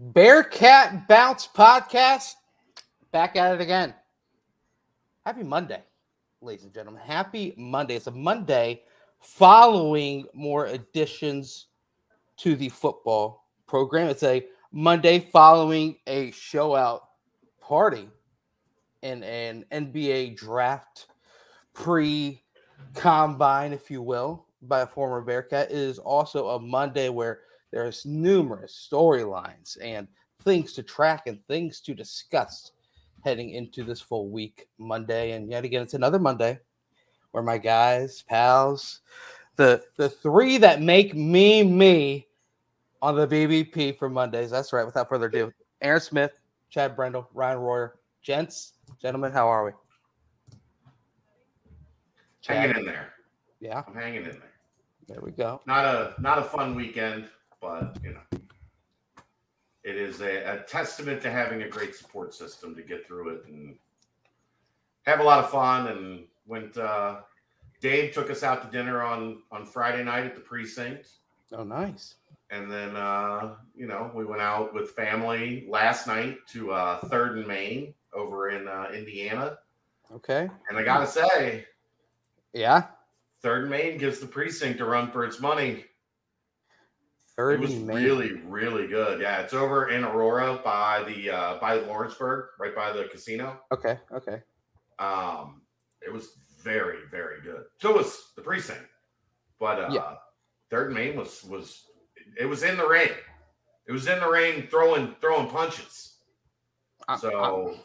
Bearcat Bounce podcast. Back at it again. Happy Monday, ladies and gentlemen. Happy Monday. It's a Monday following more additions to the football program. It's a Monday following a show out party in an NBA draft pre combine, if you will, by a former Bearcat. It is also a Monday where there's numerous storylines and things to track and things to discuss heading into this full week Monday. And yet again, it's another Monday where my guys, pals, the the three that make me me on the BBP for Mondays. That's right. Without further ado, Aaron Smith, Chad Brendel, Ryan Royer, gents, gentlemen, how are we? Hanging in there. Yeah, I'm hanging in there. there we go. Not a not a fun weekend, but you know, it is a, a testament to having a great support system to get through it and have a lot of fun. And went. Uh, Dave took us out to dinner on on Friday night at the precinct, Oh, nice. and then uh, you know we went out with family last night to uh, Third and Main over in uh, Indiana. Okay. And I gotta say, Yeah. Third and Main gives the precinct a run for its money. It was really really good yeah it's over in aurora by the uh by lawrenceburg right by the casino Okay. Okay. um it was very very good so was the precinct but uh Yeah. third main was was it was in the rain it was in the rain throwing throwing punches I- so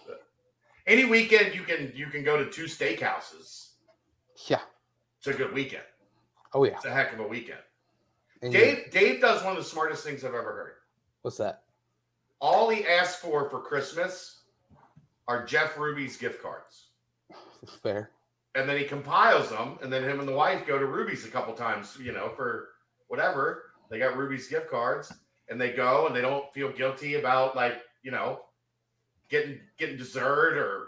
any weekend you can you can go to two steakhouses yeah. it's a good weekend Oh, yeah. it's a heck of a weekend dave dave does one of the smartest things i've ever heard what's that? all he asked for for Christmas are Jeff Ruby's gift cards. Fair. And then he compiles them, and then him and the wife go to Ruby's a couple times, you know, for whatever. They got Ruby's gift cards, and they go and they don't feel guilty about like, you know, getting getting dessert or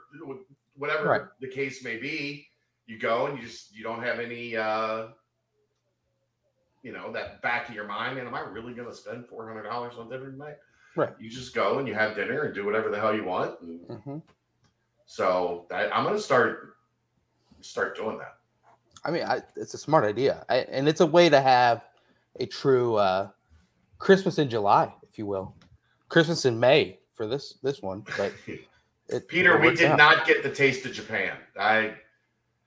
whatever Right. the case may be. You go and you just you don't have any uh you know, that back of your mind, man, am I really gonna spend four hundred dollars on dinner tonight? Right. You just go and you have dinner and do whatever the hell you want. And hmm so that, I'm gonna start start doing that. I mean, I, it's a smart idea, I, and it's a way to have a true uh, Christmas in July, if you will, Christmas in May for this this one. But it, Peter, we did out. not get the taste of Japan. I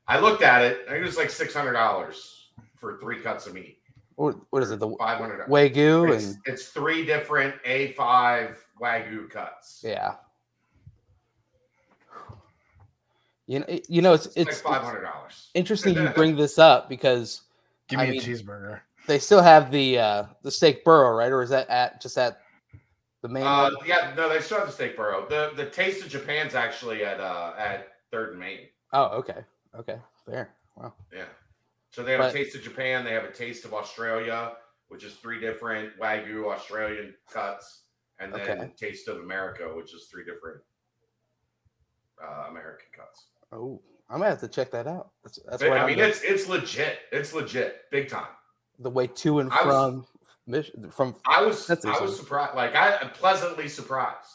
I looked at it. I think it was like six hundred dollars for three cuts of meat. What, what is it? The Five hundred. wagyu It's, and it's three different A five wagyu cuts. yeah. You know, you know, it's It's, it's, like five hundred dollars. interesting you bring this up because Give me I a mean- cheeseburger. they still have the uh the steak burrow, right? Or is that at just at the main? Uh, yeah, no, they still have the steak burrow. The the taste of Japan's actually at uh at Third and Main. Oh, okay, okay, fair. Wow. Yeah. So they have But- a taste of Japan. They have a taste of Australia, which is three different Wagyu Australian cuts, and then Okay. taste of America, which is three different uh, American cuts. Oh, I'm gonna have to check that out. That's that's But, what I I'm mean, gonna- it's it's legit. It's legit, big time. the way to and I from Mich- from I was That's I was surprised. Like I I'm pleasantly surprised.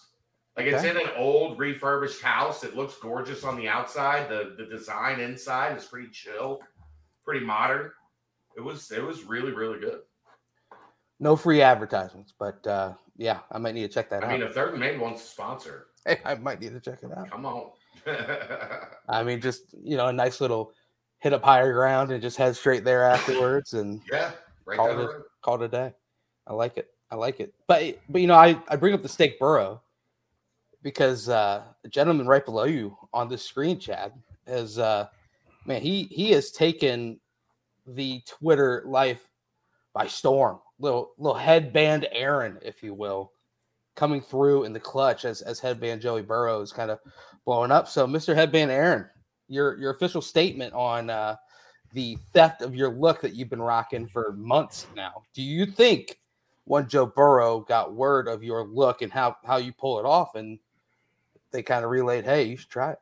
Like it's in an old refurbished house. It looks gorgeous on the outside. The the design inside is pretty chill, pretty modern. It was it was really really good. no free advertisements, but uh yeah, I might need to check that I out. I mean, if Third and Main wants to sponsor, I might need to check it out. come on. I mean, just you know, a nice little hit up higher ground and just head straight there afterwards and yeah, right Call it- call it a day. I like it. I like it. But but you know, I I bring up the steak burrow because uh the gentleman right below you on this screen, Chad, has uh man, he he has taken the Twitter life by storm. Little little headband Aaron, if you will, coming through in the clutch as as headband Joey Burrow is kind of blowing up. So, Mr. Headband Aaron, your your official statement on uh the theft of your look that you've been rocking for months now. Do you think when Joe Burrow got word of your look and how how you pull it off, and they kind of relayed, "Hey, you should try it."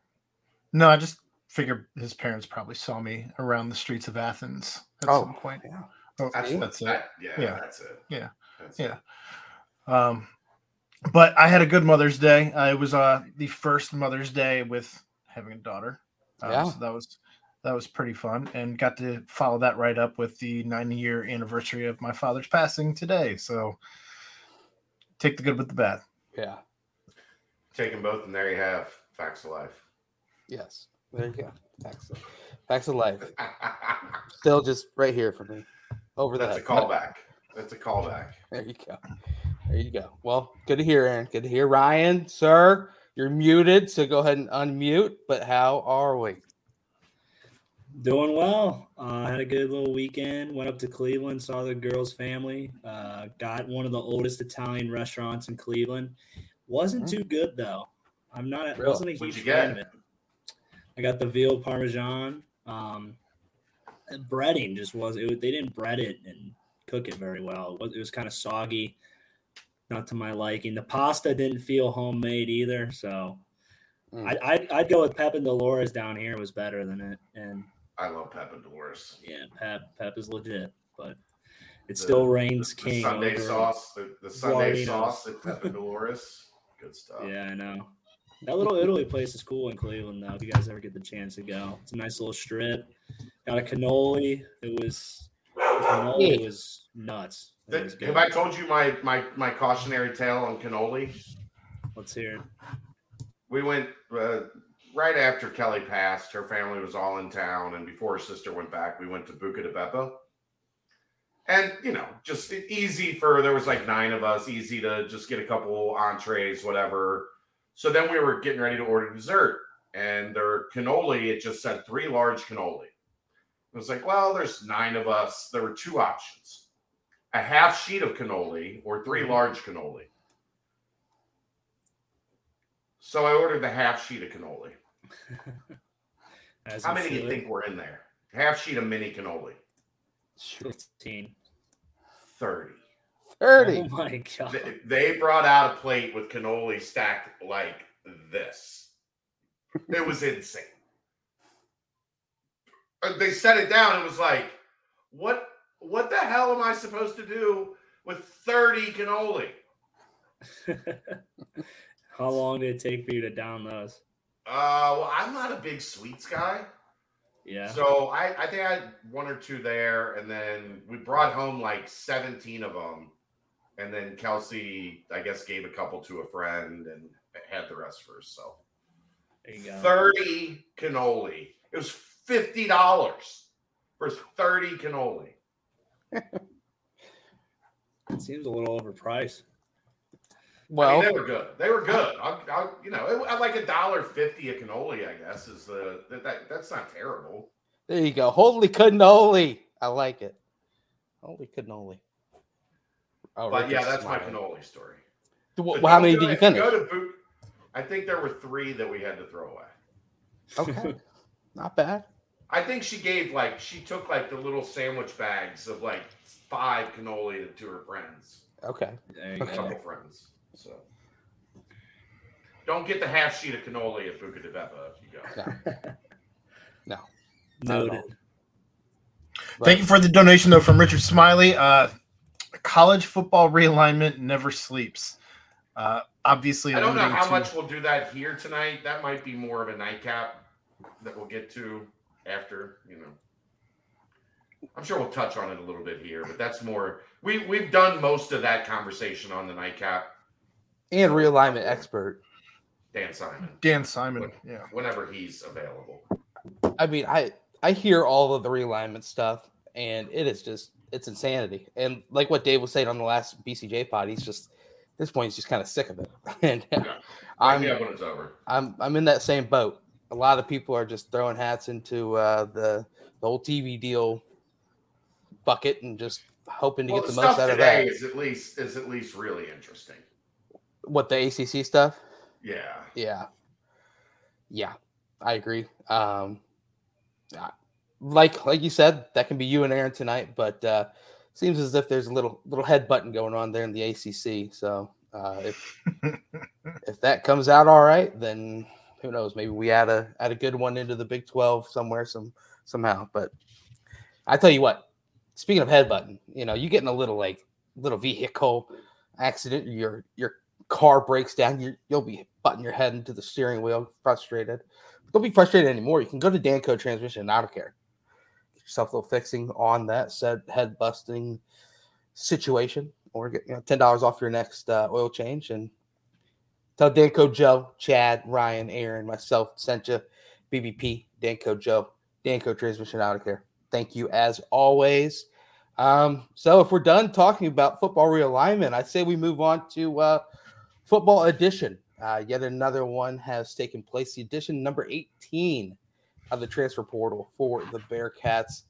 No, I just figured his parents probably saw me around the streets of Athens at Oh, some point. Yeah. Oh, That's, that's it. that- yeah, Yeah. that's it. Yeah. That's Yeah. it. Um, but I had a good Mother's Day. Uh, it was uh, the first Mother's Day with having a daughter. Um, Yeah. So that was that was pretty fun, and got to follow that right up with the 90 year anniversary of my father's passing today. So take the good with the bad. Yeah. Take them both, and there you have facts of life. Yes. There you go. Facts of, facts of life. Still just right here for me. Over That's a that. callback. That's a callback. There you go. There you go. Well, good to hear, Aaron. Good to hear, Ryan. Sir, you're muted, so go ahead and unmute. But how are we? Doing well. Uh, had a good little weekend. Went up to Cleveland, saw the girls' family. Uh, got one of the oldest Italian restaurants in Cleveland. Wasn't Mhm. too good though. I'm not. Really? wasn't a huge fan of it. I got the veal parmesan. Um, breading just was. It, they didn't bread it and cook it very well. It was, it was kind of soggy, not to my liking. The pasta didn't feel homemade either. So Mm. I, I'd, I'd go with Pepp and Dolores down here was better than it. And I love Pepp and Dolores. yeah, Pep Pep is legit, but it The- still reigns The, king. Sunday sauce, the, the Sunday Guardinos. sauce at Pepp and Dolores. Good stuff. Yeah, I know. That little Italy place is cool in Cleveland, though. If you guys ever get the chance to go, it's a nice little strip. Got a cannoli. It was the cannoli Yeah. was nuts. It was have. I told you my, my my cautionary tale on cannoli? Let's hear it. We went uh, right after Kelly passed. Her family was all in town, and before her sister went back, we went to Buca de Beppo. And you know, just easy for there was like nine of us, easy to just get a couple entrees, whatever. So then we were getting ready to order dessert, and their cannoli it just said three large cannoli. It was like, well, there's nine of us. There were two options: a half sheet of cannoli or three mm-hmm. large cannoli. So I ordered the half sheet of cannoli. As How many do you think were in there? Half sheet of mini cannoli. Fifteen. 30. 30. Oh my god. They, they brought out a plate with cannoli stacked like this. It was insane. Uh, They set it down. It was like, what what the hell am I supposed to do with 30 cannoli? How long did it take for you to down those? Uh well, I'm not a big sweets guy. Yeah. So I, I think I had one or two there, and then we brought home like 17 of them. And then Kelsey, I guess, gave a couple to a friend and had the rest for herself. there you go. 30 cannoli. It was $50 for 30 cannoli. It seems a little overpriced. I Well, mean, they were good. They were good. I, I, you know, it, I like a dollar fifty a cannoli. I guess is the that, that that's not terrible. there you go. Holy cannoli. I like it. Holy cannoli. Oh, But Rick yeah, is that's my smiling. cannoli story. Wh- But how many did you it. Finish? Go to boot. I think there were three that we had to throw away. Okay. Not bad. I think she gave like she took like the little sandwich bags of like five cannoli to her friends, Okay. A Okay. couple friends. So don't get the half sheet of cannoli at Buca de Beppo if you go. No. Not at all. Noted. Thank you for the donation, though, from Richard Smiley. Uh, college football realignment never sleeps. Uh, obviously, I don't know how to- much we'll do that here tonight. That might be more of a nightcap that we'll get to after, you know. I'm sure we'll touch on it a little bit here, but that's more we we've done most of that conversation on the nightcap. And realignment expert. Dan Simon, Dan Simon. Yeah. whenever he's available. I mean, I I hear all of the realignment stuff, and it is just it's insanity. And like what Dave was saying on the last BCJ pod, he's just at this point he's just kind of sick of it. and Yeah. I'm yeah, when it's over. I'm I'm in that same boat. A lot of people are just throwing hats into uh, the the whole TV deal bucket and just hoping to Well, get the the most out of that. is at least is at least really interesting. What the ACC stuff? Yeah. Yeah, yeah, I agree. Um, I- like like you said, that can be you and Aaron tonight, but uh, seems as if there's a little little head button going on there in the ACC. So uh, if if that comes out all right, then who knows? Maybe we add a add a good one into the Big Twelve somewhere some somehow. But I tell you what, speaking of head button, you know, you getting a little like little vehicle accident, your your car breaks down, you you'll be butting your head into the steering wheel, frustrated. Don't be frustrated anymore. You can go to Danco Transmission and Auto Care. Little fixing on that said head busting situation, or get you know, ten dollars off your next uh, oil change. And tell Danco Joe, Chad, Ryan, Aaron, myself sent you BBP, Danco Joe, Danco Transmission Auto Care. Thank you as always. Um, so if we're done talking about football realignment, I say we move on to uh, football edition. Uh, yet another one has taken place. The edition number 18 of the transfer portal for the Bearcats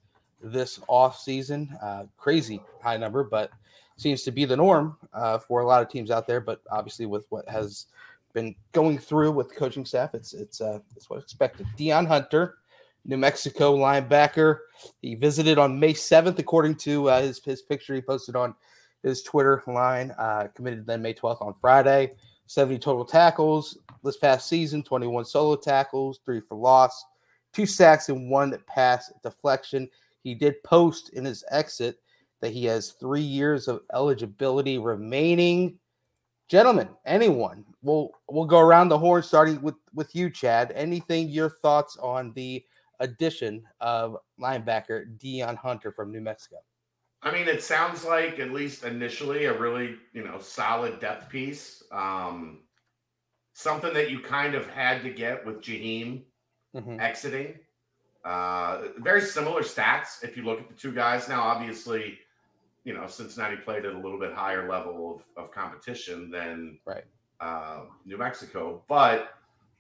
this off season. Uh, crazy high number, but seems to be the norm uh, for a lot of teams out there. But obviously, with what has been going through with coaching staff, it's it's uh, it's what expected. Dion Hunter, New Mexico linebacker. He visited on May 7th, according to uh, his his picture he posted on his Twitter line. Uh, committed then May 12th on Friday. 70 total tackles this past season, 21 solo tackles, three for loss, two sacks, and one pass deflection. He did post in his exit that he has three years of eligibility remaining. Gentlemen, anyone, we'll we'll go around the horn, starting with with you, Chad. Anything your thoughts on the addition of linebacker Dion Hunter from New Mexico? I mean, it sounds like at least initially a really you know solid depth piece. Um, something that you kind of had to get with Jaheim Mhm. exiting. Uh, very similar stats if you look at the two guys. Now, obviously, you know Cincinnati played at a little bit higher level of, of competition than Right. uh, New Mexico, but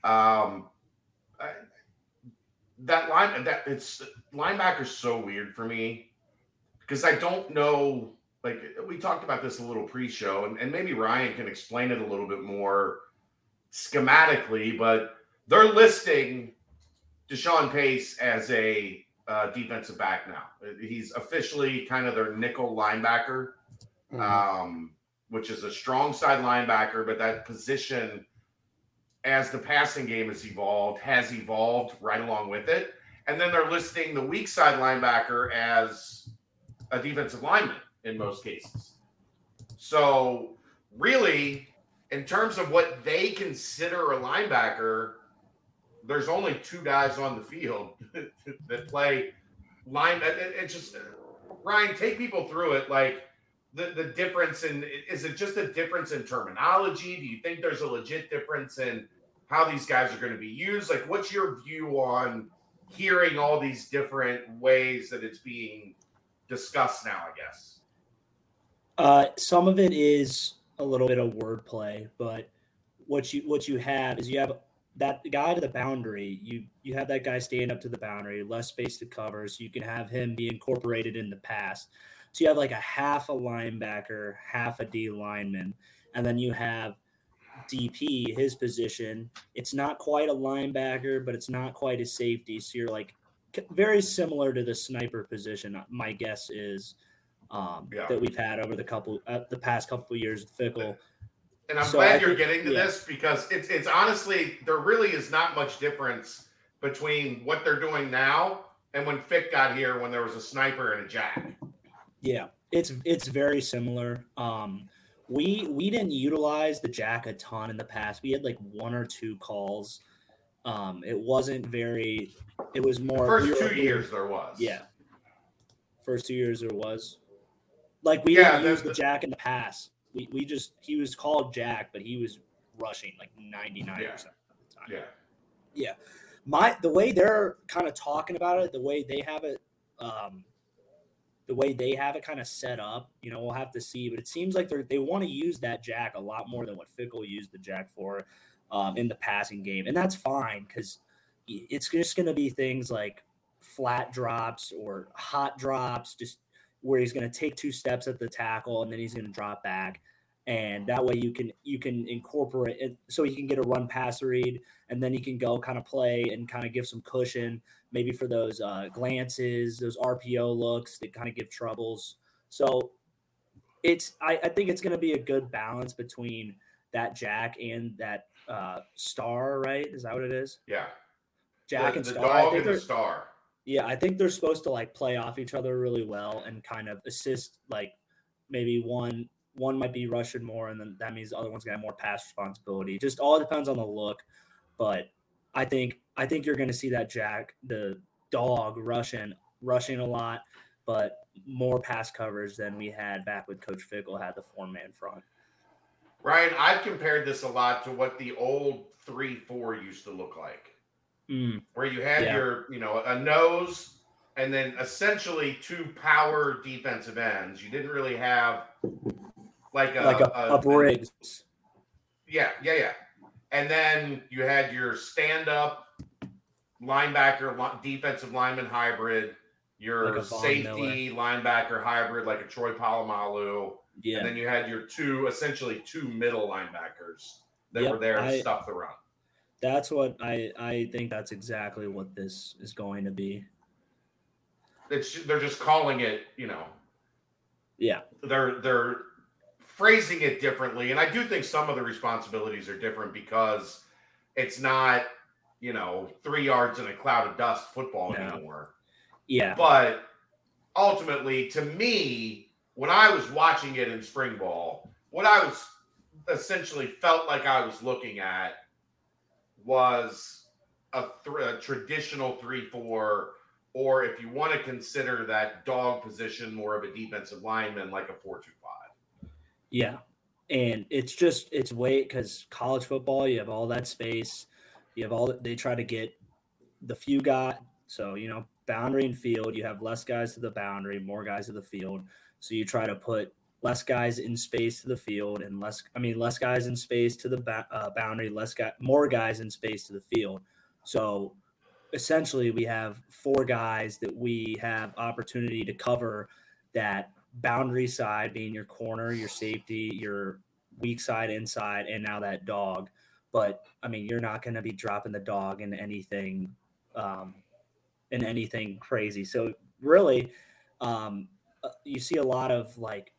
um, I, that line that it's linebacker's so weird for me because I don't know. Like we talked about this a little pre-show, and, and maybe Ryan can explain it a little bit more schematically, but they're listing Deshawn Pace as a uh, defensive back now. He's officially kind of their nickel linebacker, Mhm. um, which is a strong side linebacker, but that position, as the passing game has evolved, has evolved right along with it. And then they're listing the weak side linebacker as a defensive lineman in most cases. So, really, in terms of what they consider a linebacker, there's only two guys on the field that play line. it- it- It's just Ryan, take people through it. Like the the difference in is it just a difference in terminology? Do you think there's a legit difference in how these guys are going to be used? Like, what's your view on hearing all these different ways that it's being discussed now? I guess. Uh, some of it is a little bit of wordplay, but what you what you have is you have that guy to the boundary. You you have that guy stand up to the boundary, less space to cover, so you can have him be incorporated in the pass. So you have like a half a linebacker, half a D lineman, and then you have DP, his position. It's not quite a linebacker, but it's not quite a safety. So you're like very similar to the sniper position. My guess is um, Yeah. that we've had over the couple uh, the past couple of years Fickell. And I'm So glad I you're think- getting to yeah. this because it's it's honestly there really is not much difference between what they're doing now and when Fick got here when there was a sniper and a jack. Yeah, it's it's very similar. Um, we we didn't utilize the jack a ton in the past. We had like one or two calls. Um, it wasn't very. It was more First we were- two years there was. Yeah, first two years there was. Like we Yeah, didn't use the- the jack in the past. We we just he was called Jack, but he was rushing like ninety nine percent of the time. Yeah. my the way they're kind of talking about it, the way they have it, um, the way they have it kind of set up, you know, we'll have to see. But it seems like they they want to use that jack a lot more than what Fickell used the jack for um, in the passing game, and that's fine because it's just going to be things like flat drops or hot drops, just where he's going to take two steps at the tackle and then he's going to drop back and that way you can you can incorporate it so you can get a run pass read and then you can go kind of play and kind of give some cushion maybe for those uh, glances those rpo looks that kind of give troubles so it's i, I think it's going to be a good balance between that jack and that uh, star right is that what it is Yeah. jack the, and the star dog and the star. Yeah, I think they're supposed to like play off each other really well and kind of assist like maybe one one might be rushing more, and then that means the other one's gonna have more pass responsibility. Just all depends on the look, but I think I think you're gonna see that Jack the dog rushing rushing a lot, but more pass coverage than we had back when Coach Fickell had the four man front. Ryan, I've compared this a lot to what the old three four used to look like, Mm, where you had Yeah. your you know a nose and then essentially two power defensive ends. You didn't really have like a, like a, a, Briggs. Yeah, yeah, yeah. And then you had your stand up linebacker, defensive lineman hybrid, your Like a safety linebacker hybrid, like a Troy Polamalu. Yeah. And then you had your two, essentially two middle linebackers that Yep, were there to I- stuff the run. That's what I I think that's exactly what this is going to be. It's they're just calling it, you know, Yeah. they're they're phrasing it differently and i do think some of the responsibilities are different because it's not you know three yards in a cloud of dust football No. anymore Yeah. but ultimately to me when i was watching it in spring ball what i was essentially felt like i was looking at was a, thr a traditional 3-4 or if you want to consider that dog position more of a defensive lineman like a 4-2-5 Yeah. And it's just it's weight because college football, you have all that space. You have all they try to get the few guy so you know, boundary and field, you have less guys to the boundary, more guys to the field. So you try to put less guys in space to the field and less I mean less guys in space to the ba- uh, boundary, less guy more guys in space to the field. So essentially we have four guys that we have opportunity to cover that boundary side being your corner, your safety, your weak side inside, and now that dog. But I mean, you're not going to be dropping the dog in anything, um, in anything crazy. So really, um, uh, you see a lot of like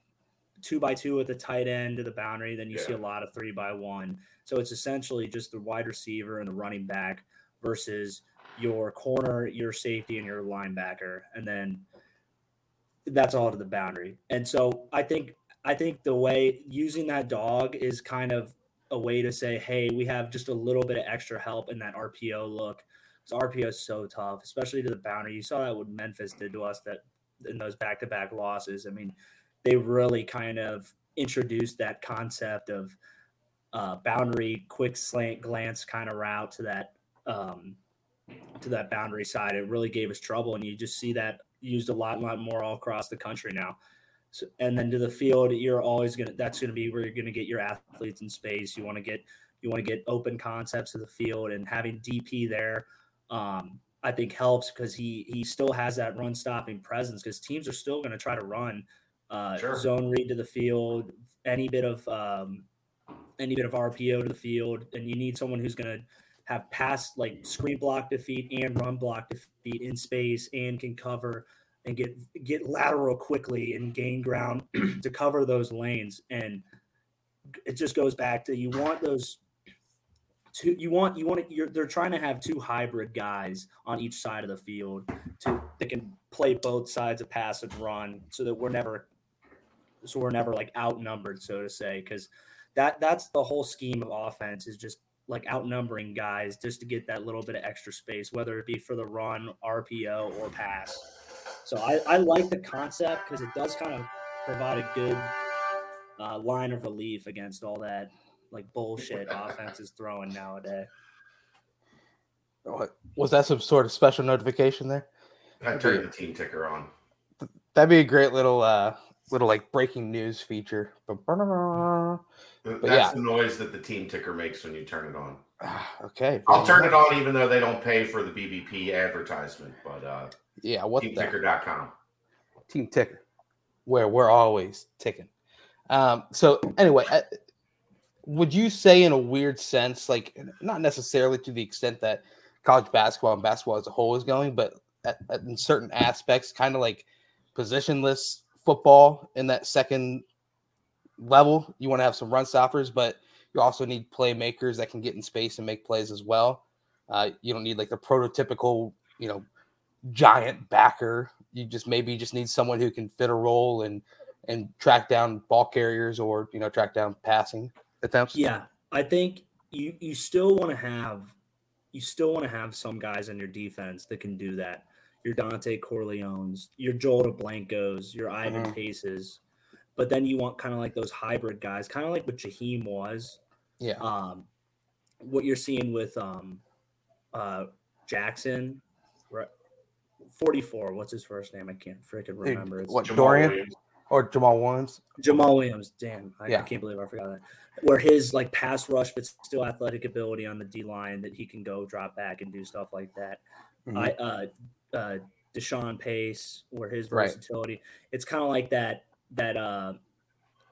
two by two at the tight end to the boundary. Then you see a lot of three by one. So it's essentially just the wide receiver and the running back versus your corner, your safety, and your linebacker, and then that's all to the boundary. And so I think I think the way using that dog is kind of a way to say, hey, we have just a little bit of extra help in that RPO look. Because RPO is so tough, especially to the boundary. You saw that what Memphis did to us that in those back to back losses. I mean, they really kind of introduced that concept of uh, boundary, quick slant glance kind of route to that um, to that boundary side. It really gave us trouble, and you just see that used a lot, lot more all across the country now. So, and then to the field, you're always gonna. That's gonna be where you're gonna get your athletes in space. You want to get you want to get open concepts to the field, and having DP there, um, I think helps because he he still has that run stopping presence because teams are still gonna try to run uh, Sure. zone read to the field, any bit of um, any bit of RPO to the field, and you need someone who's gonna have pass like screen block defeat and run block defeat in space and can cover and get get lateral quickly and gain ground to cover those lanes and it just goes back to you want those two you want you want it you're they're trying to have two hybrid guys on each side of the field to that can play both sides of pass and run so that we're never so we're never like outnumbered so to say because that that's the whole scheme of offense is just like outnumbering guys just to get that little bit of extra space, whether it be for the run, RPO, or pass. So I, I like the concept because it does kind of provide a good uh, line of relief against all that like bullshit offenses throwing nowadays. What- Was that some sort of special notification there? I turned the team ticker on. That'd be a great little uh little like breaking news feature. That's yeah. the noise that the team ticker makes when you turn it on. Okay. I'll turn it on even though they don't pay for the BBP advertisement, but uh, Yeah, what teamticker.com. team ticker, where we're always ticking. Um, so anyway, uh, would you say in a weird sense, like not necessarily to the extent that college basketball and basketball as a whole is going, but at, at- in certain aspects, kind of like positionless football in that second level, you want to have some run stoppers, but you also need playmakers that can get in space and make plays as well. Uh, you don't need like the prototypical, you know, giant backer. You just maybe just need someone who can fit a role and and track down ball carriers or you know track down passing attempts. Yeah, I think you you still want to have you still want to have some guys in your defense that can do that. Your Dante Corleones, your Joel Dublankos, your Ivan Mhm. Paces, but then you want kind of like those hybrid guys, kind of like what Jaheim was. Yeah. Um, what you're seeing with um, uh, Jackson, right? 44. What's his first name? I can't freaking remember. It's what Jamal Dorian Williams. or Jamal Williams? Jamal Williams. Damn, I, I can't believe I forgot that. Where his like pass rush, but still athletic ability on the D line that he can go drop back and do stuff like that. Mhm. I uh, uh, Deshawn Pace, where his Right. versatility, it's kind of like that that uh,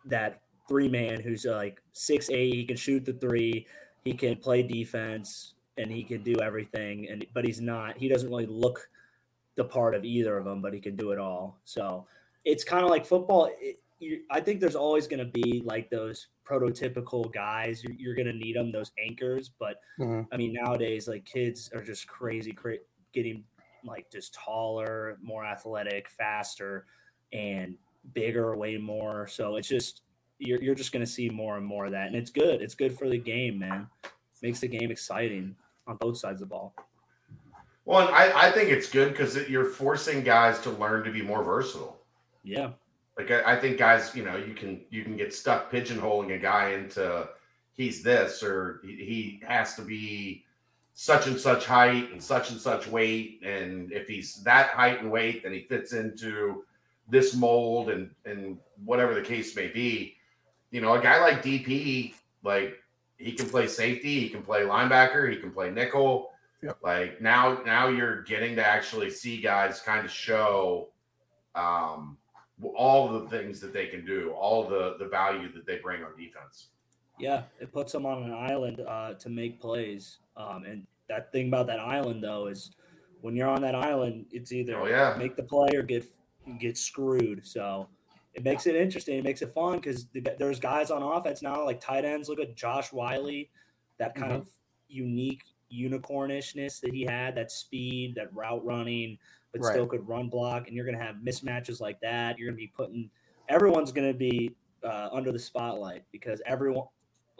that three man who's uh, like six eight. He can shoot the three. He can play defense and he can do everything. And but he's not. He doesn't really look the part of either of them, but he can do it all. So it's kind of like football. It, you, I think there's always going to be like those prototypical guys. You're, you're going to need them, those anchors. But Mhm. I mean, nowadays, like kids are just crazy, cra- getting like just taller, more athletic, faster, and bigger, way more. So it's just you're you're just going to see more and more of that, and it's good. It's good for the game, man. Makes the game exciting on both sides of the ball. Well, and I, I think it's good because you're forcing guys to learn to be more versatile. Yeah, Like I, I think guys, you know, you can you can get stuck pigeonholing a guy into he's this or he, he has to be such and such height and such and such weight, and if he's that height and weight, then he fits into this mold and and whatever the case may be. You know, a guy like DP, like he can play safety, he can play linebacker, he can play nickel. Yep. Like now, now you're getting to actually see guys kind of show um, all the things that they can do, all the the value that they bring on defense. Yeah, it puts them on an island uh, to make plays. Um, and that thing about that island though is when you're on that island, it's either Oh, yeah. make the play or get get screwed. So it makes it interesting. It makes it fun because there's guys on offense now like tight ends. Look at Josh Whyle, that kind Mhm. of unique unicornishness that he had, that speed, that route running, but Right. still could run block. And you're going to have mismatches like that. You're going to be putting everyone's going to be uh, under the spotlight because everyone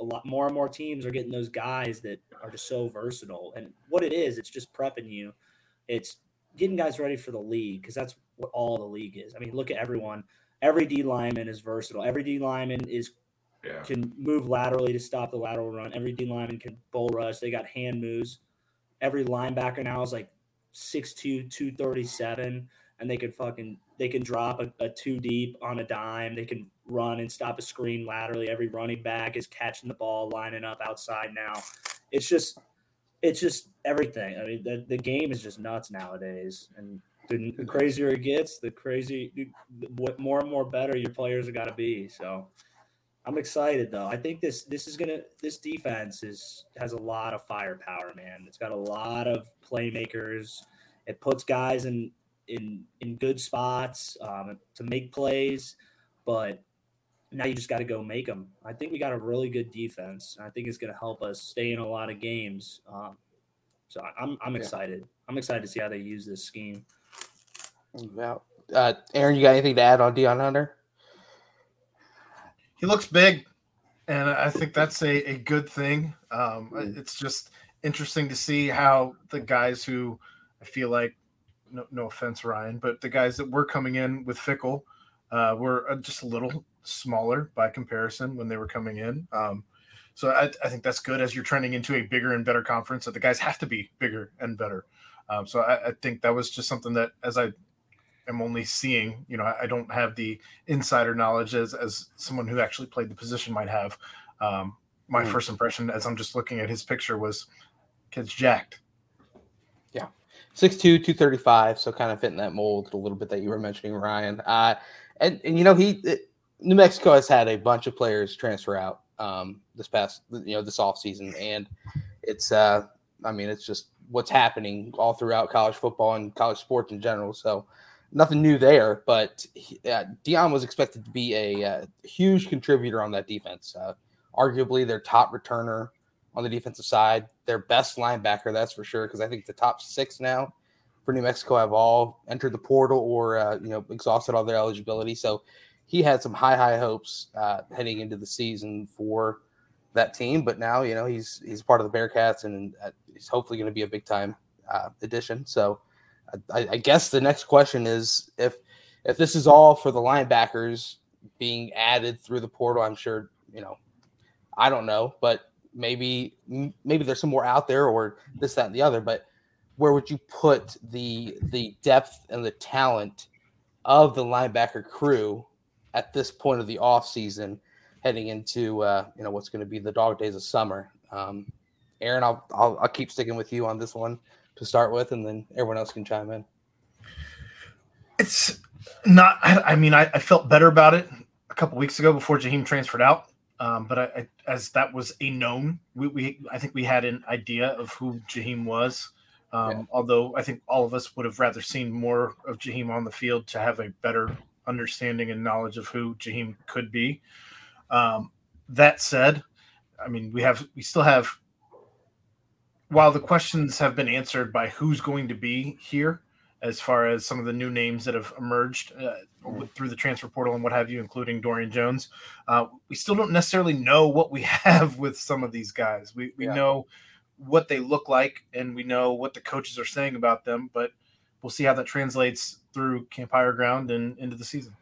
a lot more and more teams are getting those guys that are just so versatile. And what it is, it's just prepping you. It's getting guys ready for the league because that's what all the league is. I mean, look at everyone. Every D lineman is versatile. Every D lineman is Yeah. can move laterally to stop the lateral run. Every D lineman can bull rush. They got hand moves. Every linebacker now is like 6'2", 237, and they can fucking they can drop a, a two deep on a dime. They can run and stop a screen laterally. Every running back is catching the ball, lining up outside now. It's just it's just everything. I mean, the, the game is just nuts nowadays, and the, the crazier it gets, the crazy, what more and more better your players have got to be. So, I'm excited though. I think this this is gonna this defense is has a lot of firepower, man. It's got a lot of playmakers. It puts guys in in in good spots um, to make plays, but now you just got to go make them. I think we got a really good defense. I think it's going to help us stay in a lot of games. Um, so I- I'm I'm Yeah. excited. I'm excited to see how they use this scheme. Well, uh, Aaron, you got anything to add on Dion Hunter? he looks big, and I think that's a, a good thing. Um, Mm. It's just interesting to see how the guys who I feel like, no, no offense, Ryan, but the guys that were coming in with Fickell uh, were uh, just a little smaller by comparison when they were coming in. Um, so I, I think that's good as you're trending into a bigger and better conference that the guys have to be bigger and better. Um, so I, I think that was just something that as I am only seeing, you know, I, I don't have the insider knowledge as as someone who actually played the position might have. Um, my Hmm. first impression as I'm just looking at his picture was kid's jacked. Yeah. 6'2", 235, so kind of fitting that mold a little bit that you were mentioning, Ryan. Uh, and, and you know, he it, New Mexico has had a bunch of players transfer out um, this past, you know, this offseason. And it's, uh, I mean, it's just what's happening all throughout college football and college sports in general. So nothing new there. But uh, Dion was expected to be a, uh huge contributor on that defense. Uh, arguably their top returner on the defensive side, their best linebacker, that's for sure. Because I think the top six now for New Mexico have all entered the portal or uh, you know exhausted all their eligibility. So he had some high high hopes uh, heading into the season for that team, but now you know he's he's part of the Bearcats and uh, he's hopefully going to be a big time uh, addition. So I, I guess the next question is if if this is all for the linebackers being added through the portal, I'm sure you know I don't know, but maybe maybe there's some more out there or this that and the other. But where would you put the the depth and the talent of the linebacker crew at this point of the off season, heading into uh, you know what's going to be the dog days of summer? Um, Aaron, I'll, I'll I'll keep sticking with you on this one to start with, and then everyone else can chime in. It's not. I, mean, I, I, felt better about it a couple weeks ago before Jaheim transferred out. Um, but I, I, as that was a known, we, we I think we had an idea of who Jaheim was. Um, yeah. Although I think all of us would have rather seen more of Jaheim on the field to have a better understanding and knowledge of who Jaheim could be. Um, that said, I mean, we have we still have. While the questions have been answered by who's going to be here, as far as some of the new names that have emerged uh, through the transfer portal and what have you, including Dorian Jones. Uh, we still don't necessarily know what we have with some of these guys. We, we yeah. know what they look like and we know what the coaches are saying about them, but we'll see how that translates through Camp Higher Ground and into the season.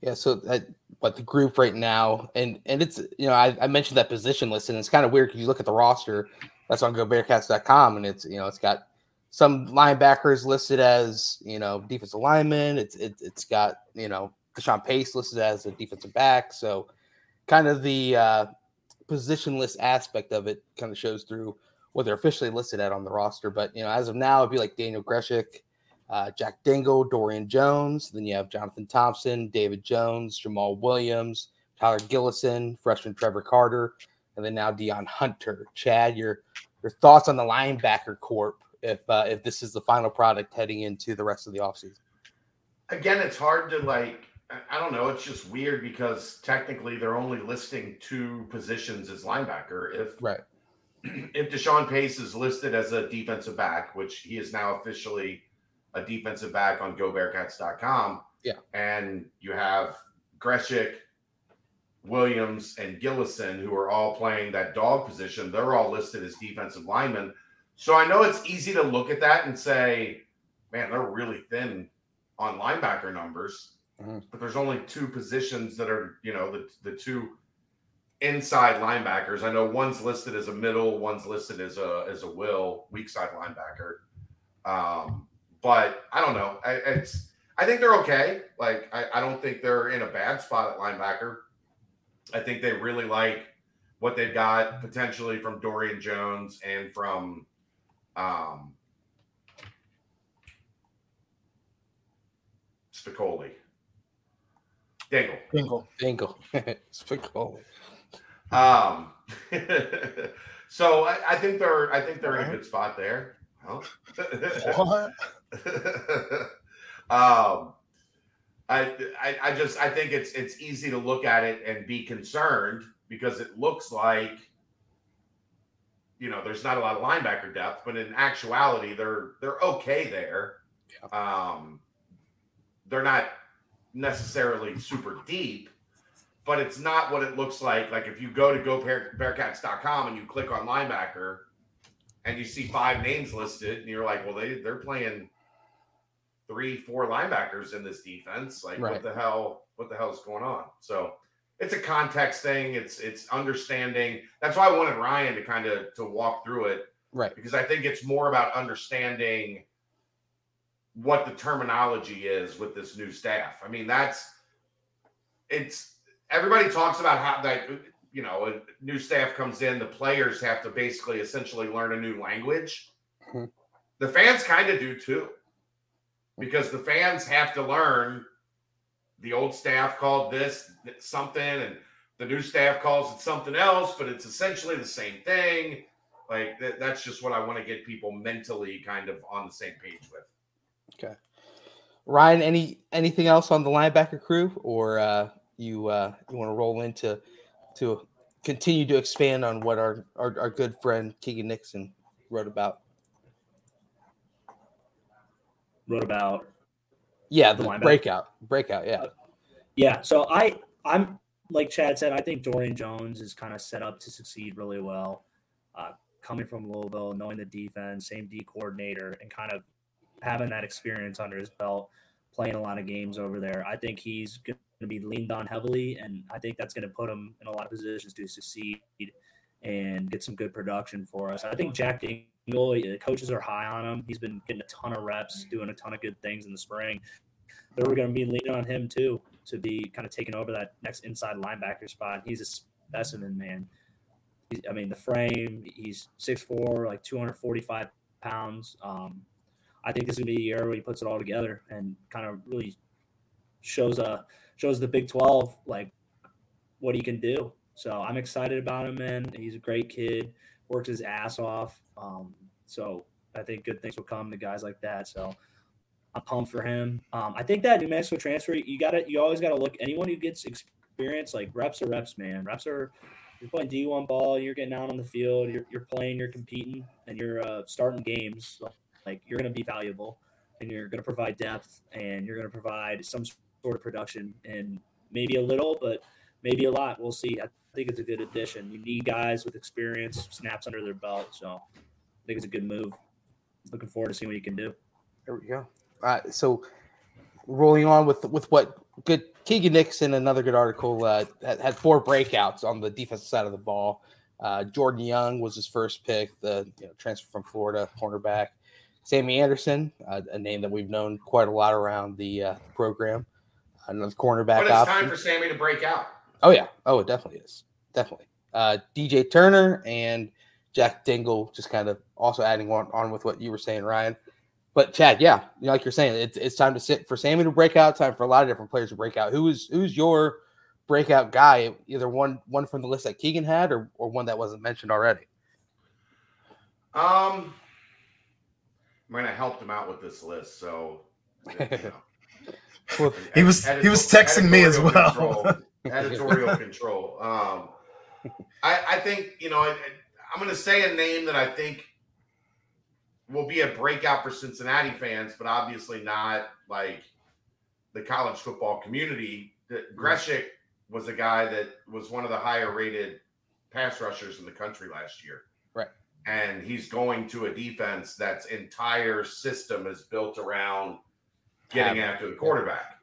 Yeah, so that, but the group right now, and and it's you know I, I mentioned that position list, and it's kind of weird because you look at the roster that's on GoBearcats.com, and it's you know it's got some linebackers listed as you know defensive lineman. It's it, it's got you know Deshawn Pace listed as a defensive back. So kind of the uh, positionless aspect of it kind of shows through what they're officially listed at on the roster. But you know, as of now, it'd be like Daniel Grzesiak, uh, Jack Dingle, Dorian Jones. Then you have Jonathan Thompson, David Jones, Jamal Williams, Tyler Gillison, freshman Trevor Carter, and then now Dion Hunter. Chad, your your thoughts on the linebacker corp if uh, if this is the final product heading into the rest of the offseason. Again, it's hard to like. I don't know. It's just weird because technically they're only listing two positions as linebacker. If right, if Deshawn Pace is listed as a defensive back, which he is now officially a defensive back on GoBearcats.com. Yeah, and you have Grzesiak, Williams, and Gillison, who are all playing that dog position. They're all listed as defensive linemen. So I know it's easy to look at that and say, man, they're really thin on linebacker numbers. Mm-hmm. But there's only two positions that are, you know, the the two inside linebackers. I know one's listed as a middle, one's listed as a as a will weak side linebacker. Um, but I don't know. I, it's I think they're okay. Like I, I don't think they're in a bad spot at linebacker. I think they really like what they've got potentially from Dorian Jones and from um, Spicoli. Dingle. Dingle. Dingle. Spicoli. Um, so I, I, think they're I think they're in a good spot there. Huh? what? um, I, I I just I think it's it's easy to look at it and be concerned because it looks like you know, there's not a lot of linebacker depth, but in actuality, they're they're okay there. Yeah. Um, they're not necessarily super deep, but it's not what it looks like. Like if you go to GoBearcats.com and you click on linebacker, and you see five names listed, and you're like, well, they they're playing three, four linebackers in this defense. Like, right. what the hell? What the hell is going on? So it's a context thing. It's it's understanding. That's why I wanted Ryan to kind of to walk through it, right? Because I think it's more about understanding what the terminology is with this new staff. I mean, that's it's everybody talks about how that you know a new staff comes in, the players have to basically essentially learn a new language. Mm-hmm. The fans kind of do too, because the fans have to learn the old staff called this something and the new staff calls it something else, but it's essentially the same thing. Like that, that's just what I want to get people mentally kind of on the same page with. Okay. Ryan, any anything else on the linebacker crew, or uh, you uh, you want to roll into to continue to expand on what our, our, our good friend Keegan Nixon wrote about? Wrote about yeah, the, the breakout, breakout, yeah. Yeah, so I I'm like Chad said, I think Dorian Jones is kind of set up to succeed really well. Uh, coming from Louisville, knowing the defense, same D coordinator, and kind of having that experience under his belt, playing a lot of games over there. I think he's going to be leaned on heavily, and I think that's going to put him in a lot of positions to succeed and get some good production for us. I think Jack Dingle, the coaches are high on him. He's been getting a ton of reps, doing a ton of good things in the spring. They're going to be leaning on him too to be kind of taking over that next inside linebacker spot. He's a specimen, man. He's, I mean, the frame, he's 6'4, like 245 pounds. Um, I think this is going to be a year where he puts it all together and kind of really shows a shows the Big 12 like what he can do. So I'm excited about him, man. He's a great kid, works his ass off. Um, so I think good things will come to guys like that. So I'm pumped for him. Um, I think that New Mexico transfer, you got to, you always got to look. Anyone who gets experience, like reps are reps, man. Reps are. You're playing D1 ball. You're getting out on the field. You're, you're playing. You're competing, and you're uh, starting games. Like you're going to be valuable, and you're going to provide depth, and you're going to provide some sort of production, and maybe a little, but maybe a lot. We'll see. I think it's a good addition. You need guys with experience, snaps under their belt. So I think it's a good move. Looking forward to seeing what you can do. There we go. Uh, so rolling on with with what good Keegan Nixon, another good article, uh, had, had, four breakouts on the defensive side of the ball. Uh, Jordan Young was his first pick, the you know, transfer from Florida cornerback. Sammy Anderson, uh, a name that we've known quite a lot around the uh, program, another cornerback. But it's option. time for Sammy to break out. Oh yeah, oh it definitely is, definitely. Uh, DJ Turner and Jack Dingle, just kind of also adding on, on with what you were saying, Ryan. But Chad, yeah, you know, like you're saying, it's, it's time to sit for Sammy to break out. Time for a lot of different players to break out. Who is who's your breakout guy? Either one one from the list that Keegan had, or or one that wasn't mentioned already. Um, I'm gonna help him out with this list. So, you know. well, he was edit- he was texting me as well. Control, editorial control. Um, I I think you know I, I'm gonna say a name that I think will be a breakout for Cincinnati fans, but obviously not like the college football community. That Grzesiak was a guy that was one of the higher rated pass rushers in the country last year. Right. And he's going to a defense that's entire system is built around getting after the quarterback.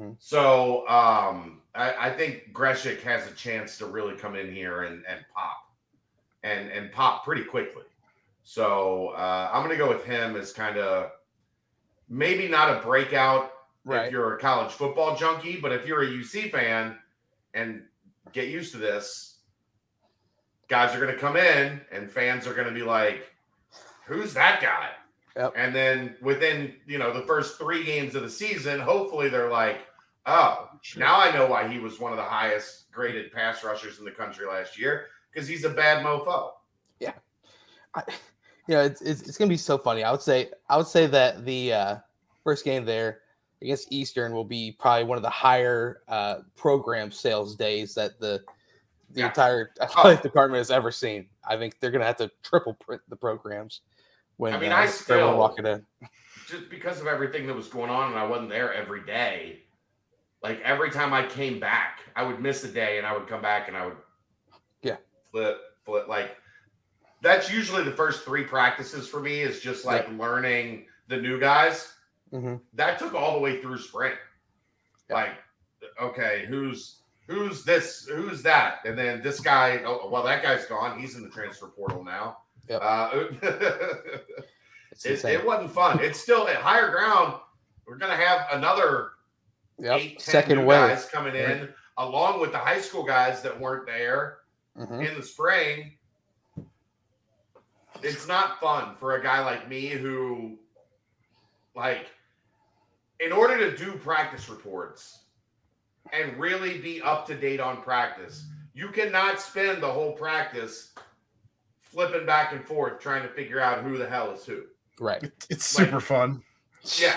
Mm-hmm. So um, I, I, think Grzesiak has a chance to really come in here and, and pop and and pop pretty quickly. So uh, I'm going to go with him as kind of maybe not a breakout right. if you're a college football junkie, but if you're a UC fan and get used to this, guys are going to come in and fans are going to be like, who's that guy? Yep. And then within, you know, the first three games of the season, hopefully they're like, oh, sure. now I know why he was one of the highest graded pass rushers in the country last year because he's a bad mofo. Yeah. I, you know, it's, it's, it's gonna be so funny. I would say I would say that the uh, first game there against Eastern will be probably one of the higher uh, program sales days that the the yeah. entire athletic oh. department has ever seen. I think they're gonna have to triple print the programs when I mean uh, I still walking in. Just because of everything that was going on and I wasn't there every day. Like every time I came back, I would miss a day and I would come back and I would yeah flip flip like that's usually the first three practices for me is just like yeah. learning the new guys. Mm-hmm. That took all the way through spring. Yeah. Like, okay, who's who's this? Who's that? And then this guy. Oh, well, that guy's gone. He's in the transfer portal now. Yep. Uh, it, it, wasn't fun. It's still at higher ground. We're gonna have another yep. eight, second wave guys coming in, right. along with the high school guys that weren't there mm-hmm. in the spring it's not fun for a guy like me who, like, in order to do practice reports and really be up to date on practice, you cannot spend the whole practice flipping back and forth trying to figure out who the hell is who. Right. It's super like, fun. Yeah.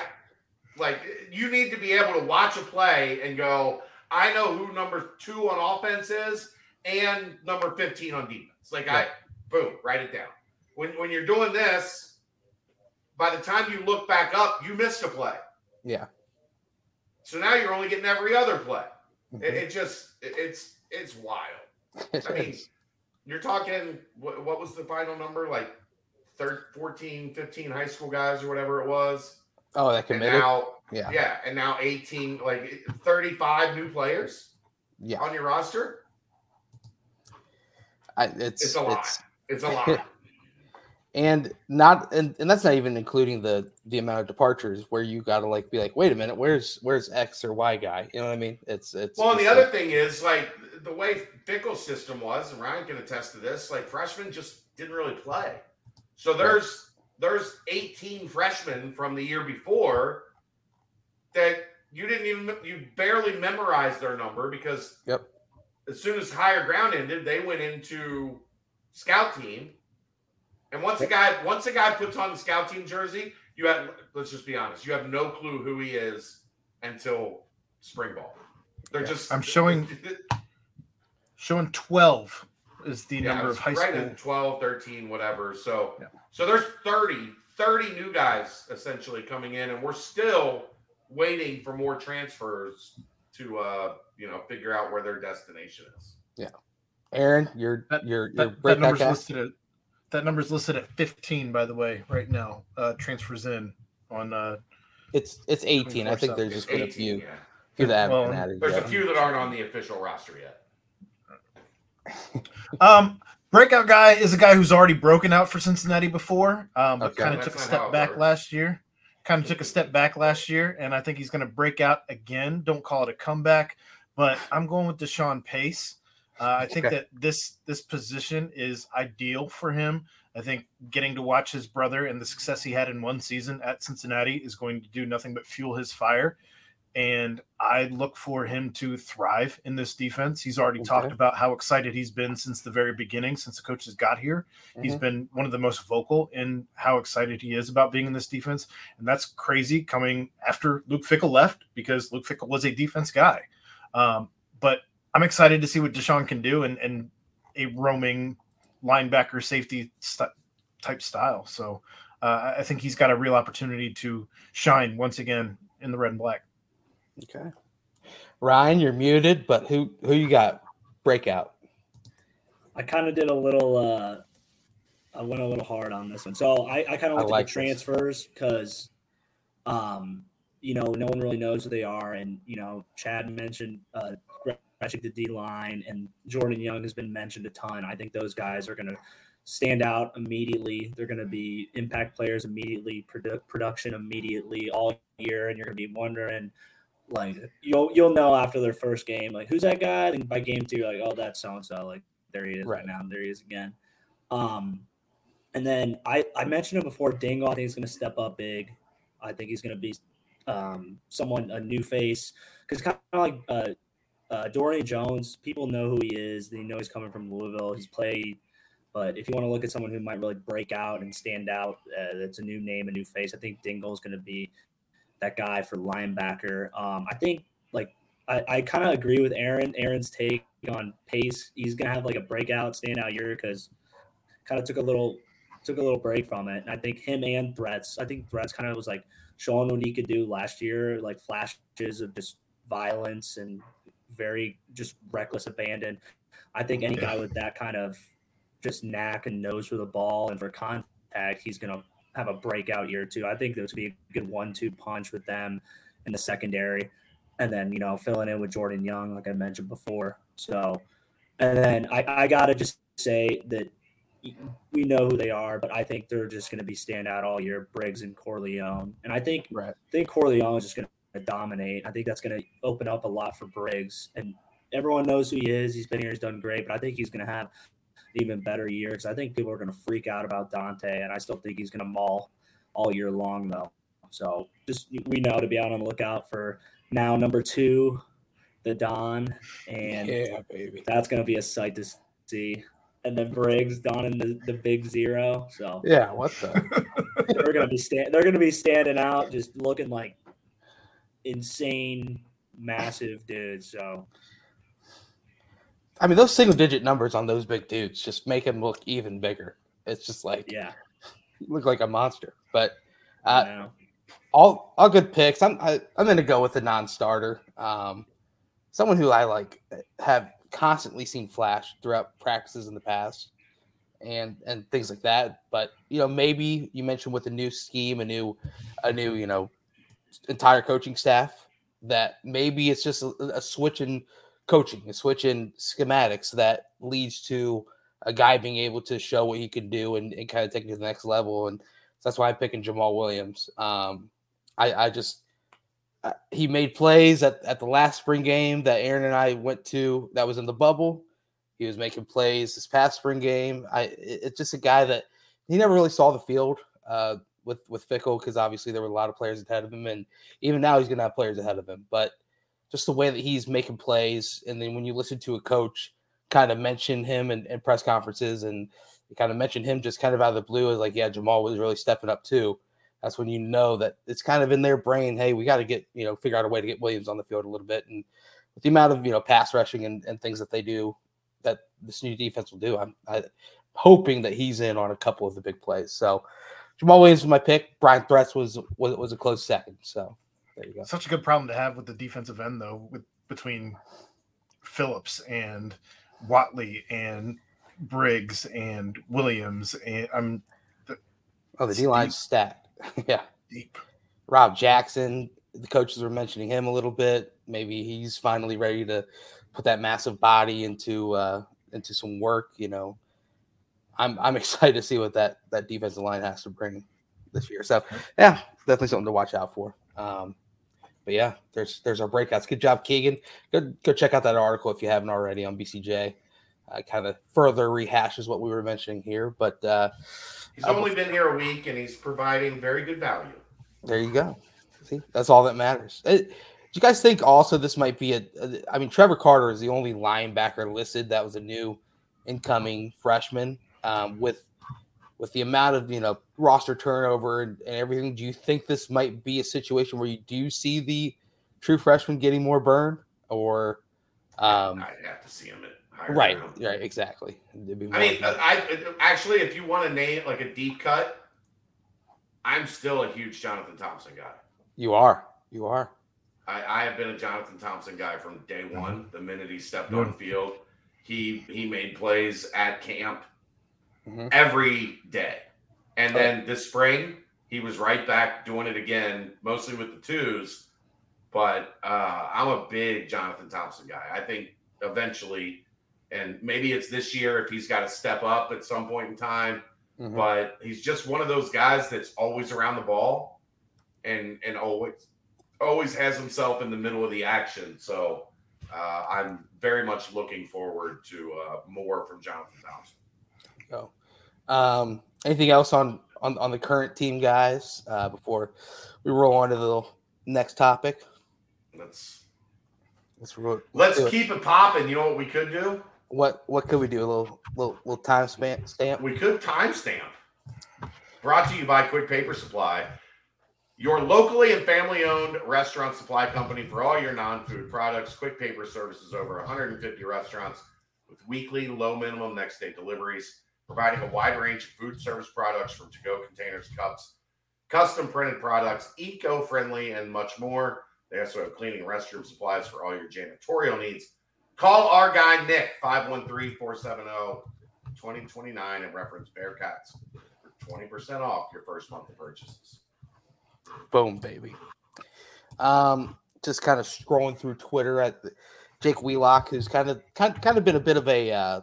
Like you need to be able to watch a play and go, I know who number two on offense is and number 15 on defense. Like right. I boom, write it down when when you're doing this, by the time you look back up, you missed a play. Yeah. So now you're only getting every other play. It, mm-hmm. it just it- it's it's wild. It I mean, is. You're talking what, what was the final number like thir 14 15 high school guys or whatever it was oh, that and committed. now Yeah, yeah and now 18 like 35 new players yeah. on your roster I, it's it's a lot it's it's a lot and not and, and that's not even including the the amount of departures where you got to like be like, wait a minute, where's where's X or Y guy? You know what I mean? It's it's. well and the like- other thing is like the way Fickell's system was and Ryan can attest to this like freshmen just didn't really play so there's there's 18 freshmen from the year before that you didn't even you barely memorized their number because Yep. as soon as higher ground ended, they went into scout team. And once a guy once a guy puts on the scout team jersey, you have let's just be honest, you have no clue who he is until spring ball. They're Yeah. just I'm showing- Showing 12 is the yeah, number of high right school. at 12, 13, whatever. So Yeah. so there's 30, 30 new guys essentially coming in, and we're still waiting for more transfers to uh you know figure out where their destination is. Yeah. Aaron, your That- your your That, that breakout number's listed at that number's listed at 15, by the way, right now. Uh, transfers in on uh, It's it's eighteen. I think there's just been a few yeah. few that haven't Well, added There's yet. a few that aren't on the official roster yet. Um, breakout guy is a guy who's already broken out for Cincinnati before, um, but Okay. kind of took a step back works. last year. Kind of took a step back last year, and I think he's going to break out again. Don't call it a comeback, but I'm going with Deshawn Pace. Uh, I think Okay. that this this position is ideal for him. I think getting to watch his brother and the success he had in one season at Cincinnati is going to do nothing but fuel his fire. And I look for him to thrive in this defense. He's already Okay. talked about how excited he's been since the very beginning, since the coaches got here. He's Mhm. been one of the most vocal in how excited he is about being in this defense. And that's crazy coming after Luke Fickell left because Luke Fickell was a defense guy. Um, but I'm excited to see what Deshawn can do and, and a roaming linebacker safety st- type style. So uh, I think he's got a real opportunity to shine once again in the red and black. Okay. Ryan, you're muted, but who who you got? Breakout. I kind of did a little. uh I went a little hard on this one, so I, I kind of I looked like at the transfers because, um, you know, no one really knows who they are, and you know, Chad mentioned uh, Grzesiak, the D line, and Jordan Young has been mentioned a ton. I think those guys are going to stand out immediately. They're going to be impact players immediately, produ- production immediately all year, and you're going to be wondering. Like you'll you'll know after their first game, like who's that guy? And by game two, like, oh, that's so and so. Like there he is right. Right. now. There he is again. Um, and then I I mentioned him before. Dingle, I think he's going to step up big. I think he's going to be um, someone a new face because kind of like uh, uh, Dorian Jones. People know who he is. They know he's coming from Louisville. He's played. But if you want to look at someone who might really break out and stand out, uh, that's a new name, a new face. I think Dingle is going to be that guy for linebacker. Um, I think like I, I kind of agree with Aaron. Aaron's take on pace. He's gonna have like a breakout standout year because kind of took a little took a little break from it. And I think him and threats. I think threats kind of was like showing what he could do last year, like flashes of just violence and very just reckless abandon. I think any guy with that kind of just knack and nose for the ball and for contact, he's gonna have a breakout year too. I think this would be a good one-two punch with them in the secondary, and then you know filling in with Jordan Young, like I mentioned before. So, and then I, I gotta just say that we know who they are, but I think they're just going to be standout all year, Briggs and Corleone, and I think Right. I think Corleone is just going to dominate. I think that's going to open up a lot for Briggs, and everyone knows who he is. He's been here, he's done great, but I think he's going to have even better year because I think people are going to freak out about Dontay, and I still think he's going to maul all year long though. So just we know to be out on the lookout for now number two, the Don, and yeah, baby. that's going to be a sight to see. And then Briggs, Don, and the, the big zero. So Yeah, what the? they're gonna be stand they're gonna be standing out, just looking like insane, massive dudes. So I mean, those single digit numbers on those big dudes just make him look even bigger. It's just like yeah, look like a monster. But uh, all all good picks. I'm I, I'm going to go with the non-starter. Um, someone who I like have constantly seen flash throughout practices in the past and and things like that. But you know, maybe you mentioned with a new scheme, a new a new, you know, entire coaching staff that maybe it's just a, a switch in coaching, a switch in schematics that leads to a guy being able to show what he can do and, and kind of take it to the next level. And that's why I'm picking Jamaal Williams. Um, I, I just uh, he made plays at, at the last spring game that Aaron and I went to that was in the bubble. He was making plays this past spring game. I it's just a guy that he never really saw the field uh, with with Fickell because obviously there were a lot of players ahead of him, and even now he's gonna have players ahead of him. But just the way that he's making plays, and then when you listen to a coach kind of mention him in, in press conferences, and kind of mention him just kind of out of the blue as like, yeah, Jamal was really stepping up too that's when you know that it's kind of in their brain. Hey, we got to get you know figure out a way to get Williams on the field a little bit, and with the amount of you know pass rushing and, and things that they do, that this new defense will do, I'm I, hoping that he's in on a couple of the big plays. So Jamaal Williams was my pick. Bryon Threats was was was a close second. So there you go. Such a good problem to have with the defensive end though, with between Phillips and Watley and Briggs and Williams and I'm. oh, the D line stat. yeah. Deep. Rob Jackson, the coaches were mentioning him a little bit. Maybe he's finally ready to put that massive body into uh, into some work. You know, I'm I'm excited to see what that that defensive line has to bring this year. So yeah, definitely something to watch out for. Um, but yeah, there's there's our breakouts. Good job, Keegan. Go go check out that article if you haven't already on BCJ. Uh, kind of further rehashes what we were mentioning here, but uh, He's only been here a week and he's providing very good value. There you go. See, that's all that matters. It, do you guys think also this might be a, a? I mean, Trevor Carter is the only linebacker listed that was a new incoming freshman. Um, with with the amount of you know roster turnover and, and everything, do you think this might be a situation where you do see the true freshman getting more burn, or um, I'd have to see him at right, right, exactly. I mean, I actually, if you want to name like a deep cut, I'm still a huge Jonathan Thompson guy. You are, you are. I, I have been a Jonathan Thompson guy from day mm-hmm. one. The minute he stepped mm-hmm. on field, he he made plays at camp mm-hmm. every day, and then this spring he was right back doing it again, mostly with the twos. But uh, I'm a big Jonathan Thompson guy. I think eventually and maybe it's this year if he's got to step up at some point in time. Mm-hmm. But he's just one of those guys that's always around the ball and and always always has himself in the middle of the action. So uh, I'm very much looking forward to uh, more from Jonathan Thompson. Go. Um, anything else on, on on the current team, guys? Uh, before we roll on to the next topic. Let's let's, let's, let's keep it popping. You know what we could do? what what could we do? A little little little time span stamp. We could timestamp. Brought to you by Quick Paper Supply, your locally and family owned restaurant supply company for all your non food products. Quick Paper services over 150 restaurants with weekly low minimum next day deliveries, providing a wide range of food service products from to go containers, cups, custom printed products, eco friendly, and much more. They also have cleaning restroom supplies for all your janitorial needs. Call our guy Nick 513-470-2029 and reference Bearcats for 20% off your first month of purchases. Boom, baby. Um, just kind of scrolling through Twitter at Jake Wheelock, who's kind of kind, kind of been a bit of a, uh,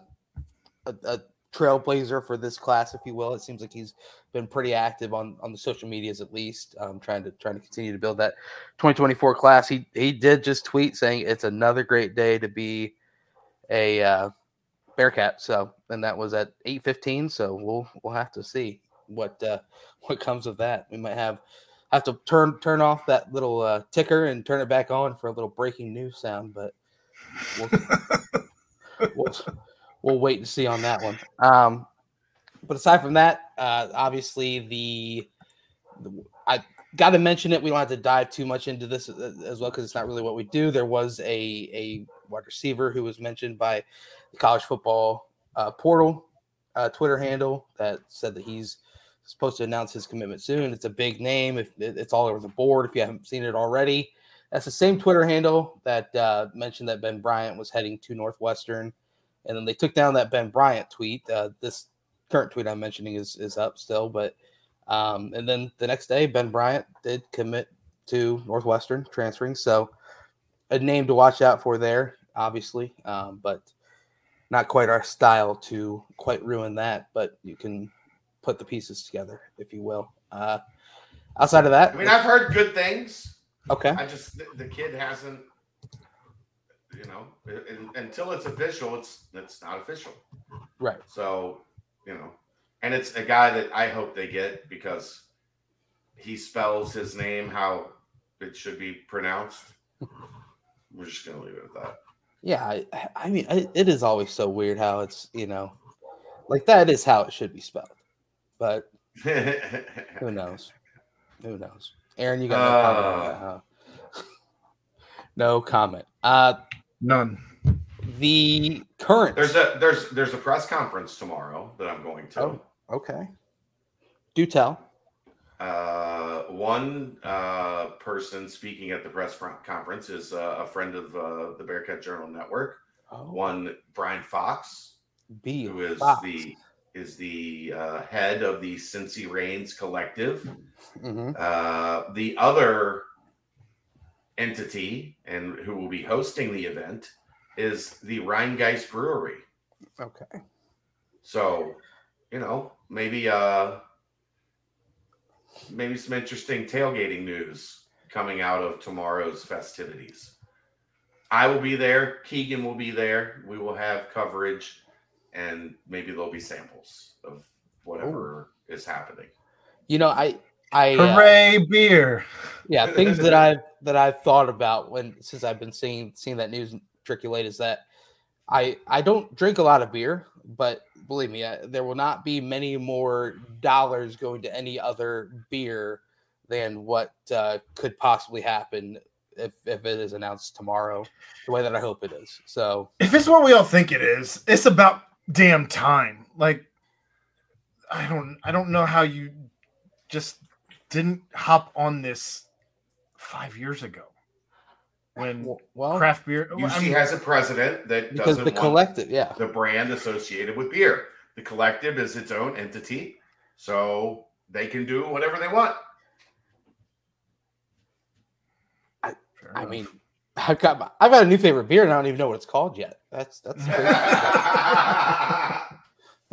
a, a trailblazer for this class, if you will. It seems like he's been pretty active on on the social medias at least, um, trying to trying to continue to build that 2024 class. He he did just tweet saying it's another great day to be a uh, Bearcat. So and that was at 8:15. So we'll we'll have to see what uh, what comes of that. We might have have to turn turn off that little uh, ticker and turn it back on for a little breaking news sound, but. We'll, we'll, we'll wait and see on that one. Um, but aside from that, uh, obviously the, the I got to mention it. We don't have to dive too much into this uh, as well because it's not really what we do. There was a a wide receiver who was mentioned by the college football uh, portal uh, Twitter handle that said that he's supposed to announce his commitment soon. It's a big name. If it's all over the board, if you haven't seen it already, That's the same Twitter handle that uh, mentioned that Ben Bryant was heading to Northwestern, and then they took down that Ben Bryant tweet. Uh, this current tweet I'm mentioning is is up still, but um, and then the next day Ben Bryant did commit to Northwestern, transferring. So a name to watch out for there, obviously, um, but not quite our style to quite ruin that. But you can put the pieces together, if you will. Uh, outside of that, I mean, I've heard good things. okay, I just the, the kid hasn't, you know, and, until it's official, it's it's not official. right. So, you know, and it's a guy that I hope they get because he spells his name how it should be pronounced. We're just gonna leave it at that. Yeah, I, I mean, I, it is always so weird how it's you know, like that is how it should be spelled, but who knows? Who knows? Aaron, you got no comment on that, huh? no comment. Uh, None. the current. there's a there's there's a press conference tomorrow that I'm going to. Oh. okay. Do tell. Uh, one uh, person speaking at the press fr- conference is uh, a friend of uh, the Bearcat Journal Network. Oh, One Brian Fox, B. who is Fox. the is the uh, head of the Cincy Reigns Collective. Mhm. Uh, the other entity and who will be hosting the event is the Rheingeist Brewery. Okay. So, you know, maybe uh maybe some interesting tailgating news coming out of tomorrow's festivities. I will be there, Keegan will be there. We will have coverage and maybe there'll be samples of whatever is happening. You know, I, I, uh, Hooray, beer. yeah, things that I've that I've thought about when since I've been seeing seeing that news circulate is that I I don't drink a lot of beer, but believe me, I, there will not be many more dollars going to any other beer than what uh, could possibly happen if if it is announced tomorrow, the way that I hope it is. So If it's what we all think it is, it's about damn time. Like, I don't, I don't know how you just didn't hop on this five years ago when well, craft beer. I UC mean, has a president that because doesn't the want collective, yeah, the brand associated with beer. The collective is its own entity, so they can do whatever they want. fair I mean, I've got my, I've got a new favorite beer and I don't even know what it's called yet. That's that's. crazy.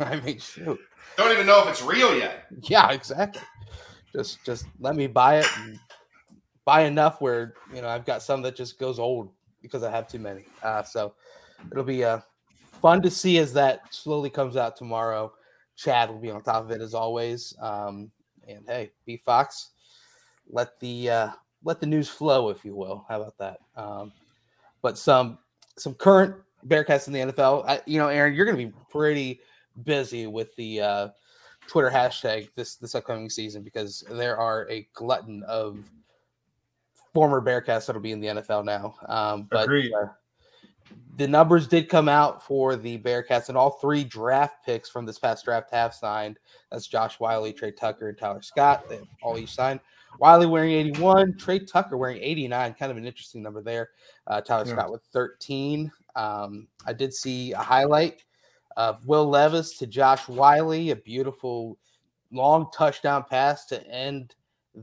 I mean, shoot. Don't even know if it's real yet. Yeah, exactly. Just just let me buy it and buy enough where you know I've got some that just goes old because I have too many. Uh, so it'll be uh, fun to see as that slowly comes out tomorrow. Chad will be on top of it as always. Um, and hey, B Fox, let the uh, let the news flow, if you will. How about that? Um, but some some current Bearcats in the NFL. I, you know, Aaron, you're going to be pretty busy with the uh, Twitter hashtag this this upcoming season because there are a glutton of former Bearcats that'll be in the NFL now. Um, but uh, the numbers did come out for the Bearcats, and all three draft picks from this past draft have signed. That's Josh Whyle, Tre Tucker, and Tyler Scott. They all each signed. Whyle wearing 81, Tre Tucker wearing 89. Kind of an interesting number there. Uh, Tyler Yeah. Scott with 13. Um, I did see a highlight of Will Levis to Josh Whyle, a beautiful long touchdown pass to end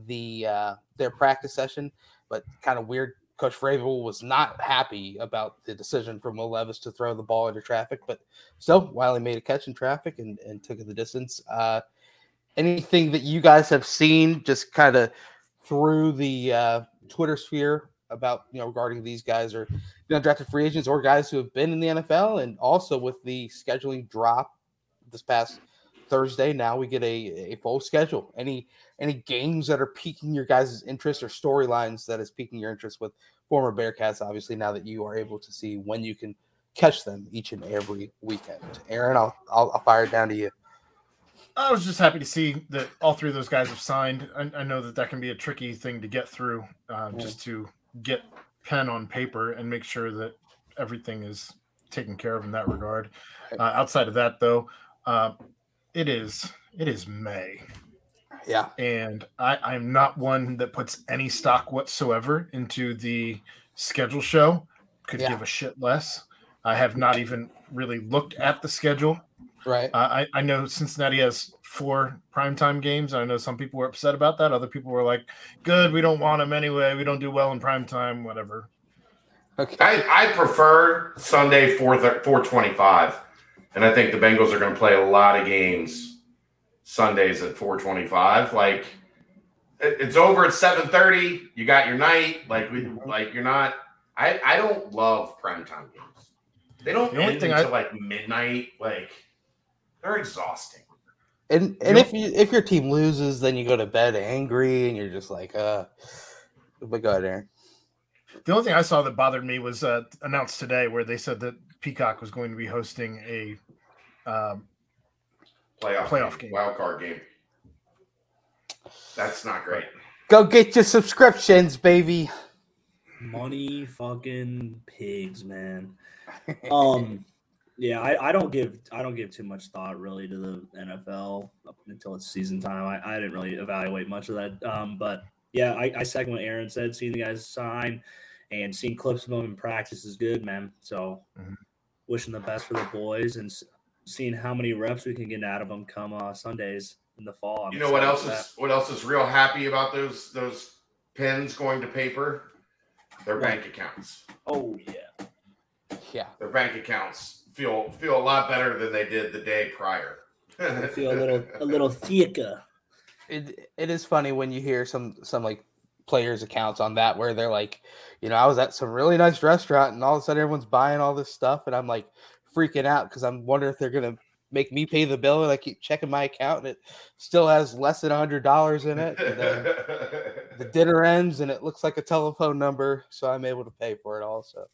the uh, their practice session, but kind of weird. Coach Vrabel was not happy about the decision from Will Levis to throw the ball into traffic, but still, Whyle made a catch in traffic and, and took it the distance. Uh, anything that you guys have seen just kind of through the uh, Twitter sphere about you know regarding these guys or you know drafted free agents or guys who have been in the NFL and also with the scheduling drop this past Thursday now we get a, a full schedule any any games that are piquing your guys' interest or storylines that is piquing your interest with former Bearcats obviously now that you are able to see when you can catch them each and every weekend Aaron I'll I'll, I'll fire it down to you I was just happy to see that all three of those guys have signed. I, I know that that can be a tricky thing to get through, uh, Yeah. just to get pen on paper and make sure that everything is taken care of in that regard. Uh, outside of that, though, uh, it is it is May. Yeah. And I, I'm not one that puts any stock whatsoever into the schedule show. Could Yeah. give a shit less. I have not even really looked at the schedule. Right. Uh, I, I know Cincinnati has four primetime games. I know some people were upset about that. Other people were like, good, we don't want them anyway. We don't do well in primetime, whatever. Okay. I, I prefer Sunday four four twenty five, and I think the Bengals are going to play a lot of games Sundays at four twenty five. Like it- it's over at seven thirty. You got your night. Like we mm-hmm. like you're not. I I don't love primetime games. They don't The only end thing until I- like midnight. Like they're exhausting. And and You if you if your team loses, then you go to bed angry, and you're just like, uh. But go ahead, Aaron. The only thing I saw that bothered me was uh, announced today where they said that Peacock was going to be hosting a um, Playoff Playoff game, game. wild card game. That's not great. Go get your subscriptions, baby. Money fucking pigs, man. Um, yeah, I, I don't give I don't give too much thought really to the NFL up until it's season time. I, I didn't really evaluate much of that. Um, but yeah, I, I second what Aaron said. Seeing the guys sign and seeing clips of them in practice is good, man. So Mhm. wishing the best for the boys and seeing how many reps we can get out of them come uh, Sundays in the fall. I'm You know what else for that. is what else is real happy about those those pins going to paper? Their bank accounts. Oh yeah. Yeah. Their bank accounts feel feel a lot better than they did the day prior. I feel a little a little thicker. it it is funny when you hear some some like players accounts on that where they're like you know i was at some really nice restaurant and all of a sudden everyone's buying all this stuff and i'm like freaking out because i'm wondering if they're gonna make me pay the bill and i keep checking my account and it still has less than a hundred dollars in it. And then the dinner ends and it looks like a telephone number so i'm able to pay for it also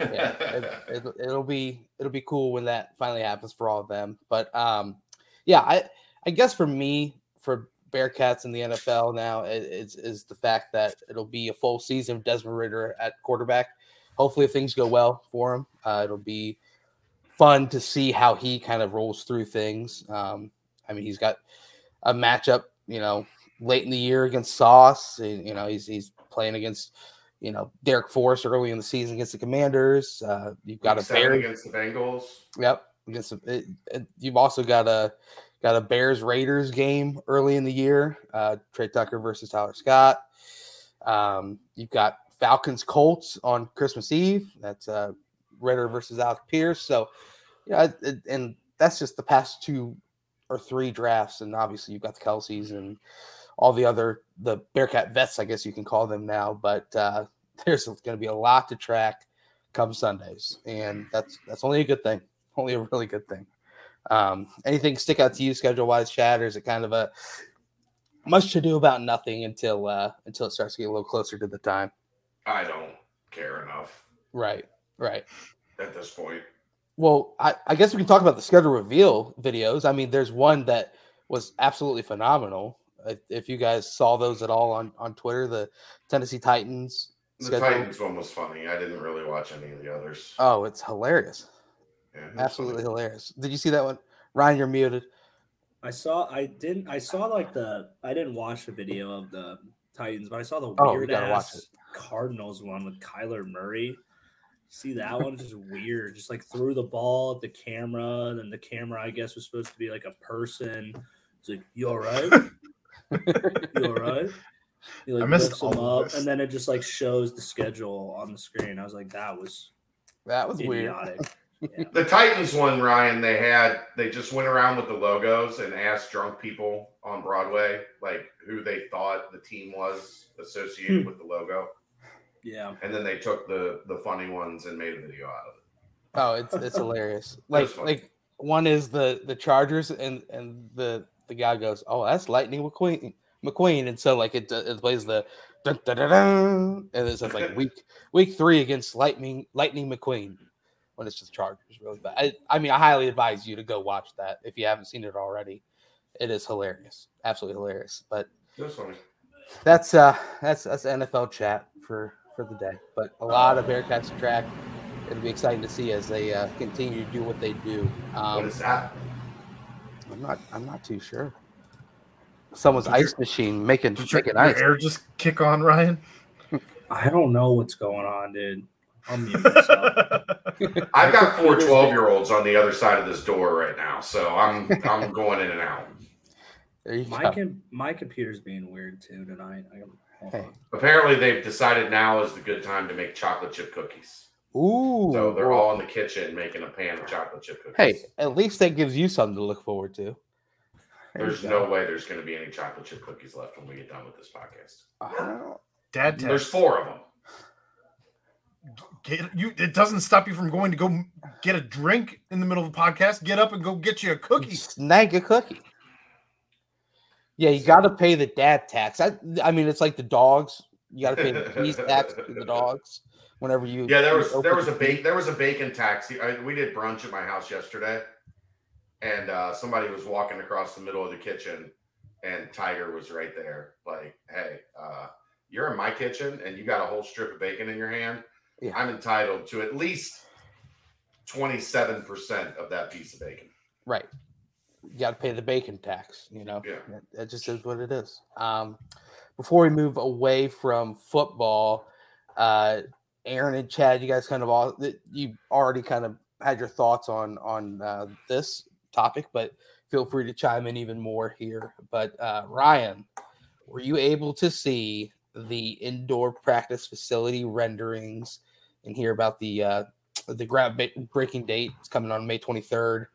yeah it, it, it'll be it'll be cool when that finally happens for all of them. But um yeah i i guess for me for bearcats in the nfl now is is the fact that it'll be a full season of desmond Ridder at quarterback. Hopefully if things go well for him. Uh, it'll be fun to see how he kind of rolls through things um i mean he's got a matchup you know late in the year against sauce and, you know he's he's playing against you know Derek Force early in the season against the Commanders. Uh, you've got a seven Bear. against the Bengals. Yep. Against the, it, it- you've also got a got a Bears Raiders game early in the year. Uh, Tre Tucker versus Tyler Scott. Um, you've got Falcons Colts on Christmas Eve. That's uh, Ridder versus Alec Pierce. So yeah, it, and that's just the past two or three drafts, and obviously you've got the Kelseys and all the other the Bearcat vets, I guess you can call them now. But uh, there's going to be a lot to track come Sundays, and that's that's only a good thing. Only a really good thing. Um, anything stick out to you schedule wise, Chad, or is it kind of a much to do about nothing until uh, until it starts to get a little closer to the time? I don't care enough Right, right. at this point. Well, I, I guess we can talk about the schedule reveal videos. I mean, there's one that was absolutely phenomenal. If- If you guys saw those at all on, on Twitter, the Tennessee Titans The schedule. Titans one was funny. I didn't really watch any of the others. Oh, it's hilarious. Yeah, Absolutely funny. hilarious. Did you see that one? Ryan, you're muted. I saw. I didn't. I saw like the. I didn't watch the video of the Titans, but I saw the Oh, weird gotta watch ass Cardinals one with Kyler Murray. See that one? Just weird. Just like threw the ball at the camera, and then the camera, I guess, was supposed to be like a person. It's like, "You all right? You all right?" He like I missed lifts him all of up, this. and then it just like shows the schedule on the screen. I was like, "That was That was weird. Yeah. The Titans one, Ryan, they had they just went around with the logos and asked drunk people on Broadway like who they thought the team was associated Hmm. with the logo. Yeah. And then they took the the funny ones and made a video out of it. Oh, it's it's hilarious. Like like one is the the Chargers and and the the guy goes, "Oh, that's Lightning McQueen." McQueen, and so like it, it plays the dun, dun, dun, dun, and it says like week week three against Lightning Lightning McQueen when it's just Chargers really bad. I, I mean, I highly advise you to go watch that if you haven't seen it already. It is hilarious, absolutely hilarious. But It funny. that's uh that's that's NFL chat for for the day. But a lot of Bearcats to track. It'll be exciting to see as they uh, continue to do what they do. what Um, is that? I'm not I'm not too sure. someone's Did your- ice machine making Did your, making your ice. air just kick on, Ryan? I don't know what's going on, dude. I'll mute myself. I've got four 12 year olds on the other side of this door right now, so I'm I'm going in and out. My go. com- my computer's being weird too tonight. I, hold Hey. Uh-huh. Apparently, they've decided now is the good time to make chocolate chip cookies. Ooh. So they're all in the kitchen making a pan of chocolate chip cookies. Hey, at least that gives you something to look forward to. There you there's go. no way there's going to be any chocolate chip cookies left when we get done with this podcast. I don't. Dad There's text. four of them. Get, you, it doesn't stop you from going to go get a drink in the middle of a podcast. Get up and go get you a cookie. Snag a cookie. Yeah, you got to pay the dad tax. I, I mean, it's like the dogs. You got to pay the cheese tax to the dogs whenever you. Yeah, there was there was a bake there was a bacon tax. I, we did brunch at my house yesterday, and uh, somebody was walking across the middle of the kitchen, and Tiger was right there. Like, hey, uh, you're in my kitchen, and you got a whole strip of bacon in your hand. Yeah. I'm entitled to at least twenty seven percent of that piece of bacon. Right. You got to pay the bacon tax. You know, Yeah. that, that just is what it is. Um, before we move away from football, uh, Aaron and Chad, you guys kind of all you already kind of had your thoughts on on uh, this topic, but feel free to chime in even more here. But uh, Ryan, were you able to see the indoor practice facility renderings and hear about the uh, the groundbreaking date? It's coming on May twenty third.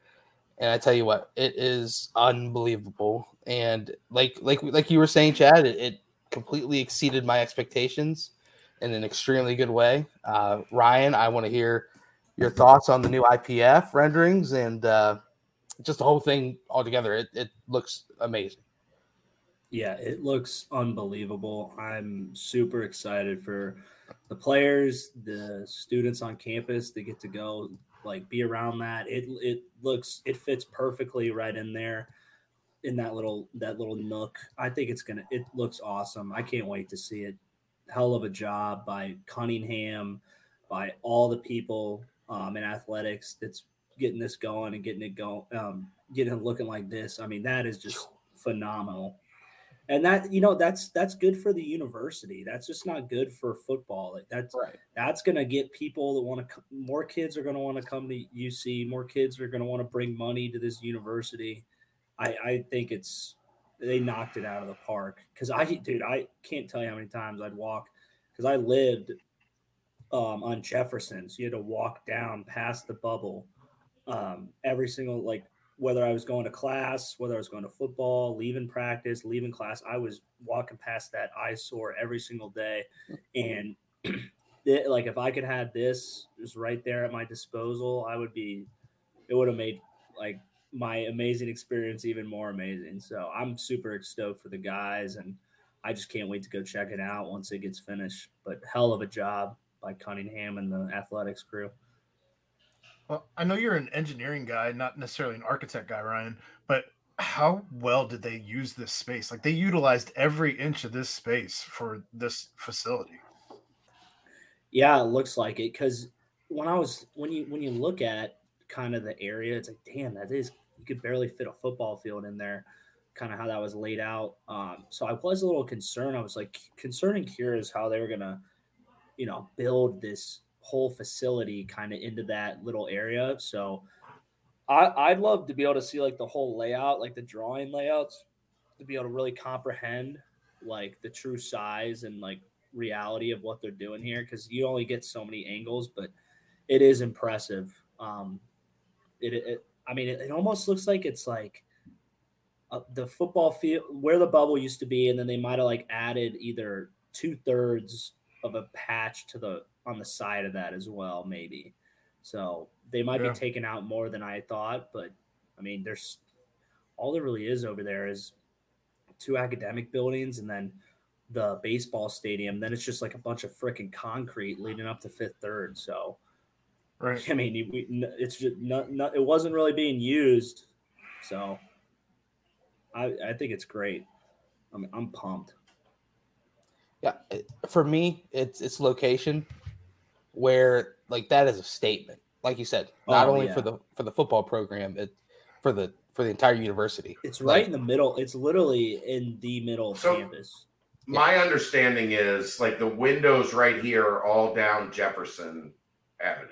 And I tell you what, it is unbelievable. And like like like you were saying, Chad, it, it completely exceeded my expectations in an extremely good way. Uh, Ryan, I want to hear your thoughts on the new IPF renderings and uh, just the whole thing altogether. It, it looks amazing. Yeah, it looks unbelievable. I'm super excited for the players, the students on campus to get to go like be around that. It it looks it fits perfectly right in there in that little that little nook. I think it's gonna it looks awesome. I can't wait to see it. Hell of a job by Cunningham, by all the people um, in athletics that's getting this going and getting it going, um, getting it looking like this. I mean, that is just phenomenal and that you know that's that's good for the university. That's just not good for football. Like that's Right. that's going to get people that want to more kids are going to want to come to uc more kids are going to want to bring money to this university. I i think it's they knocked it out of the park. Because i dude i can't tell you how many times i'd walk because i lived um, on jefferson so you had to walk down past the bubble um, every single like whether I was going to class, whether I was going to football, leaving practice, leaving class, I was walking past that eyesore every single day. And it, like if I could have this just right there at my disposal, I would be it would have made like my amazing experience even more amazing. So I'm super stoked for the guys and I just can't wait to go check it out once it gets finished. But hell of a job by Cunningham and the athletics crew. Well, I know you're an engineering guy, not necessarily an architect guy, Ryan, but how well did they use this space? Like they utilized every inch of this space for this facility. Yeah, it looks like it because when I was when you when you look at kind of the area, it's like, damn, that is you could barely fit a football field in there. Kind of how that was laid out. Um, so I was a little concerned. I was like concerned and curious how they were gonna, you know, build this whole facility kind of into that little area. So I, I'd love to be able to see like the whole layout, like the drawing layouts, to be able to really comprehend like the true size and like reality of what they're doing here because you only get so many angles, but it is impressive. Um, it, it I mean, it, it almost looks like it's like uh, the football field where the bubble used to be, and then they might have like added either two thirds of a patch to the on the side of that as well, maybe. So they might Yeah. be taken out more than I thought, but I mean, there's all there really is over there is two academic buildings and then the baseball stadium. Then it's just like a bunch of freaking concrete leading up to Fifth Third. So Right. I mean, we, it's just not, not, it wasn't really being used. So I, I think it's great. I mean, I'm pumped. Yeah, for me, it's it's location where like that is a statement. Like you said, not Oh, only yeah. for the for the football program, it for the for the entire university. It's Like- right in the middle. It's literally in the middle of So- campus. My understanding is like the windows right here are all down Jefferson Avenue.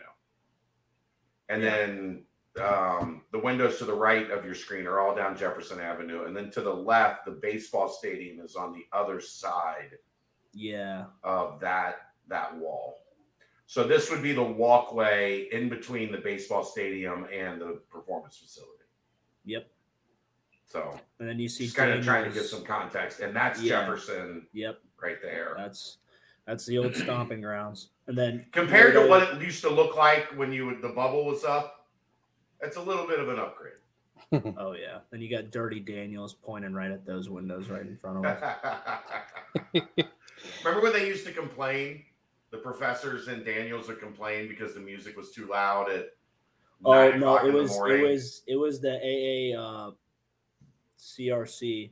And Yeah. then um, the windows to the right of your screen are all down Jefferson Avenue. And then to the left, the baseball stadium is on the other side Yeah. of that that wall. So this would be the walkway in between the baseball stadium and the performance facility. Yep. So And then you see just kind of trying to give some context. And that's Yeah. Jefferson Yep. right there. That's that's the old stomping grounds. And then Compared to what it used to look like when you would, the bubble was up, it's a little bit of an upgrade. Oh yeah. Then you got Dirty Daniels pointing right at those windows right in front of us. Remember when they used to complain? The professors and Daniels would complain because the music was too loud at. Oh 9 no, it was it was it was the AA uh CRC.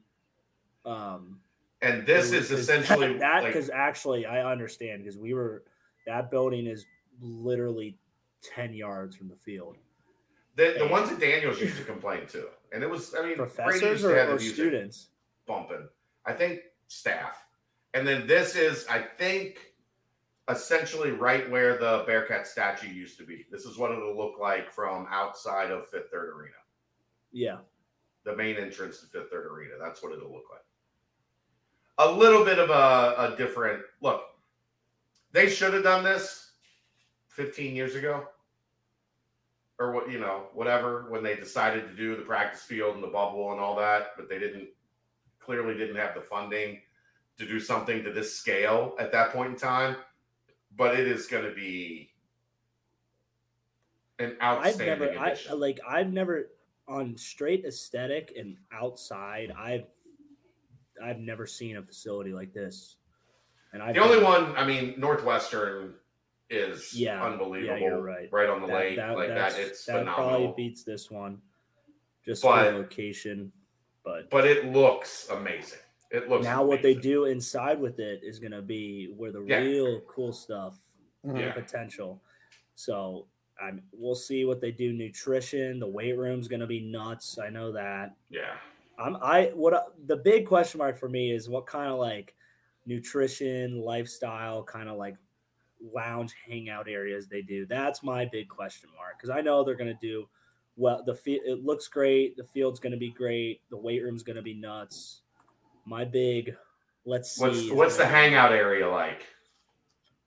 Um And this is was- 'cause essentially that- that like, because actually I understand because we were that building is literally 10 yards from the field. the, the ones that Daniels used to complain too, and it was I mean Professors or, or students? bumping. I think staff. And then this is, I think, essentially right where the Bearcat statue used to be. This is what it'll look like from outside of Fifth Third Arena, Yeah. the main entrance to Fifth Third Arena. That's what it'll look like. A little bit of a, a different look. They should have done this 15 years ago. Or what, you know, whatever, when they decided to do the practice field and the bubble and all that, but they didn't clearly didn't have the funding to do something to this scale at that point in time. But it is going to be an outstanding I've never I like I've never on straight aesthetic and outside I've I've never seen a facility like this. And I the only one, I mean, Northwestern is Yeah, unbelievable. yeah, you're right. on the that, lake, that, like that. It's that phenomenal. probably beats this one. Just But- for location. But but it looks amazing. It looks now what they do inside with it is gonna be where the Yeah. real cool stuff Mhm. Yeah. potential. So I'm we'll see what they do. Nutrition, the weight room's gonna be nuts. I know that. Yeah. I'm I what I- the big question mark for me is what kind of like nutrition, lifestyle, kind of like lounge hangout areas they do. That's my big question mark because I know they're gonna do well. The field it looks great. The field's gonna be great. The weight room's gonna be nuts. My big let's see. What's what's the hangout area like?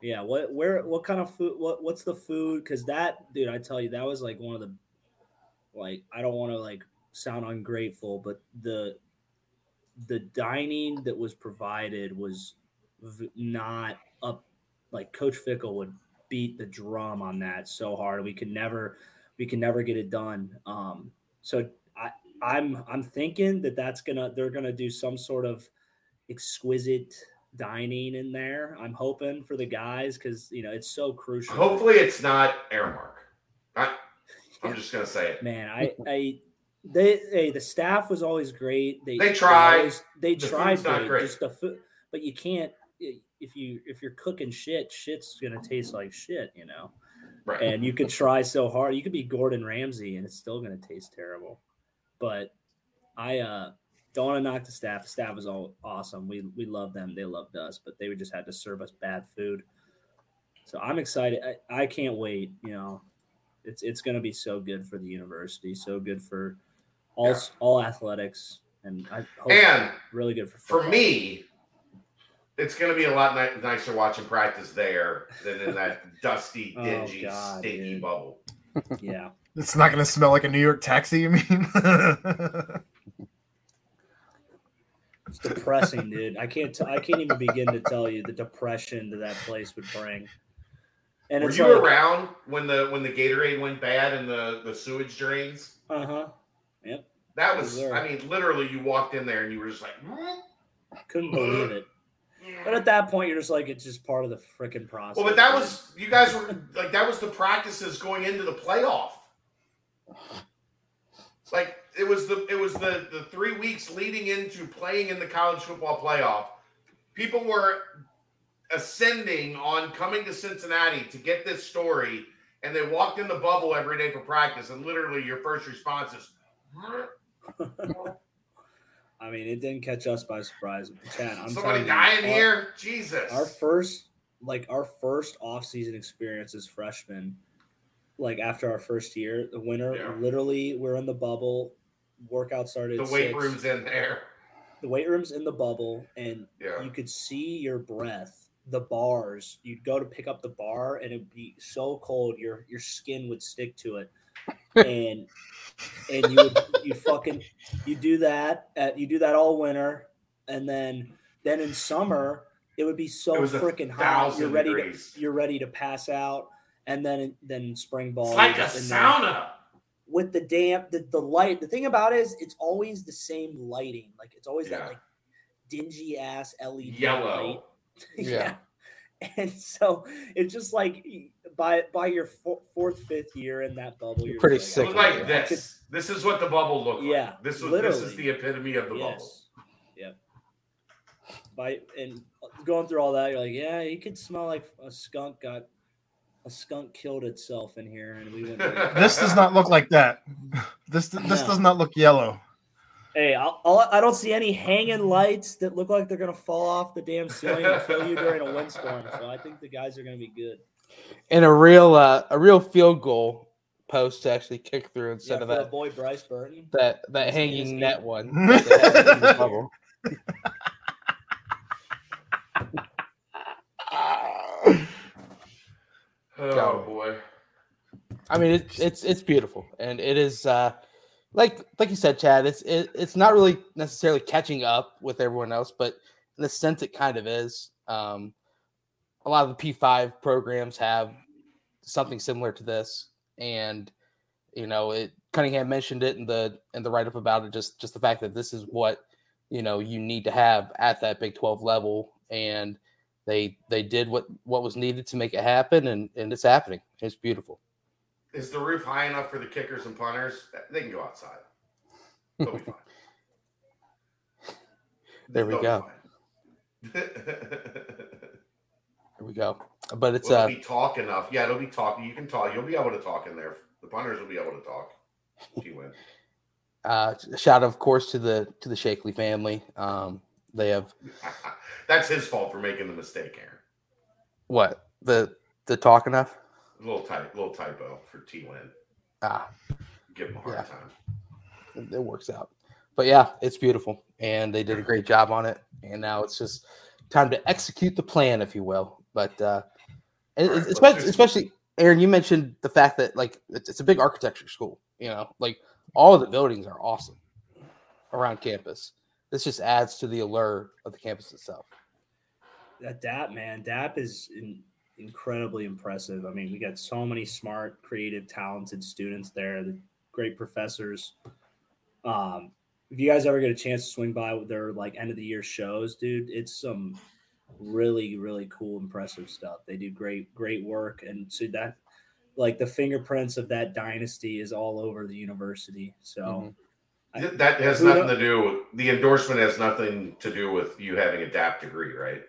yeah, what where what kind of food what what's the food cuz that dude I tell you that was like one of the like I don't want to like sound ungrateful but the the dining that was provided was v- not up like coach Fickell would beat the drum on that so hard we could never we can never get it done um so I'm I'm thinking that that's going to they're going to do some sort of exquisite dining in there. I'm hoping for the guys because you know it's so crucial. Hopefully, it's not Aramark. I, I'm just gonna say it. man, I I they hey the staff was always great. They They tried. always- they The tried great. great. Just the food, but you can't if you if you're cooking shit, shit's gonna taste like shit, you know. Right. And you could try so hard. You could be Gordon Ramsay, and it's still gonna taste terrible. But I uh don't want to knock the staff. The staff was all awesome. We we love them. They loved us, but they just had to serve us bad food. So I'm excited. I, I can't wait. You know, it's it's going to be so good for the university. So good for all Yeah. all athletics, and I hope and really good for for me, it's going to be a lot ni- nicer watching practice there than in that dusty, Oh, dingy, God, stinky dude. bubble. Yeah, It's not going to smell like a New York taxi, you mean? it's depressing, dude. I can't t- I can't even begin to tell you the depression that that place would bring. And Were you like, around when the when the Gatorade went bad and the the sewage drains? uh huh. Yep. That I was, was. I mean, literally, you walked in there and you were just like, Couldn't believe it. But at that point, you're just like, it's just part of the freaking process. well, but that was you guys were like that was the practices going into the playoff. Like it was the it was the the three weeks leading into playing in the college football playoff. People were ascending on coming to Cincinnati to get this story, and they walked in the bubble every day for practice, and literally your first response is, I mean, it didn't catch us by surprise. Chad, I'm Somebody dying you, our- here? Jesus. Our first, like our first off-season experience as freshmen, like after our first year, the winter, Yeah. literally, we're in the bubble. Workout started. the weight six. room's in there. The weight room's in the bubble, and Yeah. you could see your breath. The bars. You'd go to pick up the bar, and it'd be so cold, your your skin would stick to it, and and you would you fucking you do that at you do that all winter, and then then in summer it would be so freaking hot. You're ready degrees. to you're ready to pass out, and then then spring ball. It's like a you're just in there sauna. with the damp the, the light the thing about it is it's always the same lighting like it's always Yeah. that like dingy ass led Yellow. light. Yeah. and so it's just like by by your four, fourth fifth year in that bubble you're, pretty just sick Look like it. I could- this. This is what the bubble looked Yeah, like. This was this is the epitome of the bubble. yes yep by and going through all that you're like yeah you could smell like a skunk got a skunk killed itself in here and we went This does not look like that. This this No. does not look yellow. Hey, I'll, I'll, I don't see any hanging lights that look like they're gonna fall off the damn ceiling and kill you during a windstorm. So I think the guys are gonna be good. And a real uh, a real field goal post to actually kick through instead for of the that boy Bryce Burton. that that His- hanging net one. that they had in the bubble. Oh boy. I mean, it, it's it's beautiful, and it is uh, like like you said, Chad. It's it, it's not really necessarily catching up with everyone else, but in a sense, it kind of is. Um, a lot of the P five programs have something similar to this, and you know, it Cunningham mentioned it in the in the write up about it. Just just the fact that this is what you know you need to have at that Big Twelve level, and they they did what what was needed to make it happen, and and it's happening. It's beautiful. Is the roof high enough for the kickers and punters? They can go outside. They'll be fine. There we They'll go. there we go. But it's Will uh be talk enough? Yeah, it'll be talk. You can talk. You'll be able to talk in there. The punters will be able to talk. If you win. uh shout of course to the to the Shakely family. Um they have That's his fault for making the mistake, Aaron. what the the talk enough? A little type, little typo for T win. Ah, Give him a hard Yeah. time. it, it works out. But yeah, it's beautiful. And they did a great job on it. And now it's just time to execute the plan, if you will. But uh right, especially, especially Aaron, you mentioned the fact that like it's, it's a big architecture school, you know, like all of the buildings are awesome around campus. This just adds to the allure of the campus itself. That DAP man, DAP is in, incredibly impressive. I mean, we got so many smart, creative, talented students there. The great professors. Um, if you guys ever get a chance to swing by with their like end of the year shows, dude, it's some really really cool, impressive stuff. They do great great work, and so that like the fingerprints of that dynasty is all over the university. So. Mhm. I- Th- that has who nothing kno- to do. with The endorsement has nothing to do with you having a DAP degree, right?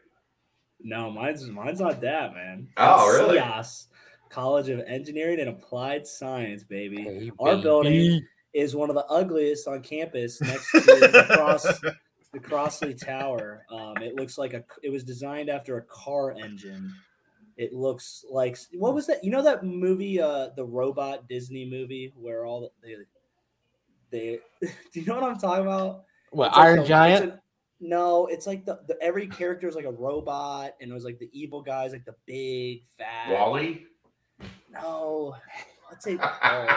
No, mine's mine's not that, man. Oh, It's really? CEAS, College of Engineering and Applied Science, baby. Hey, Our building is one of the ugliest on campus next to the cross the Crossley Tower. Um, it looks like a it was designed after a car engine. It looks like what was that? You know that movie, uh, the robot Disney movie where all the they, they do you know what I'm talking about? What It's like Iron the- it's Giant? no, it's like the, the every character is like a robot, and it was like the evil guys, like the big fat. Wally. No, what's it called?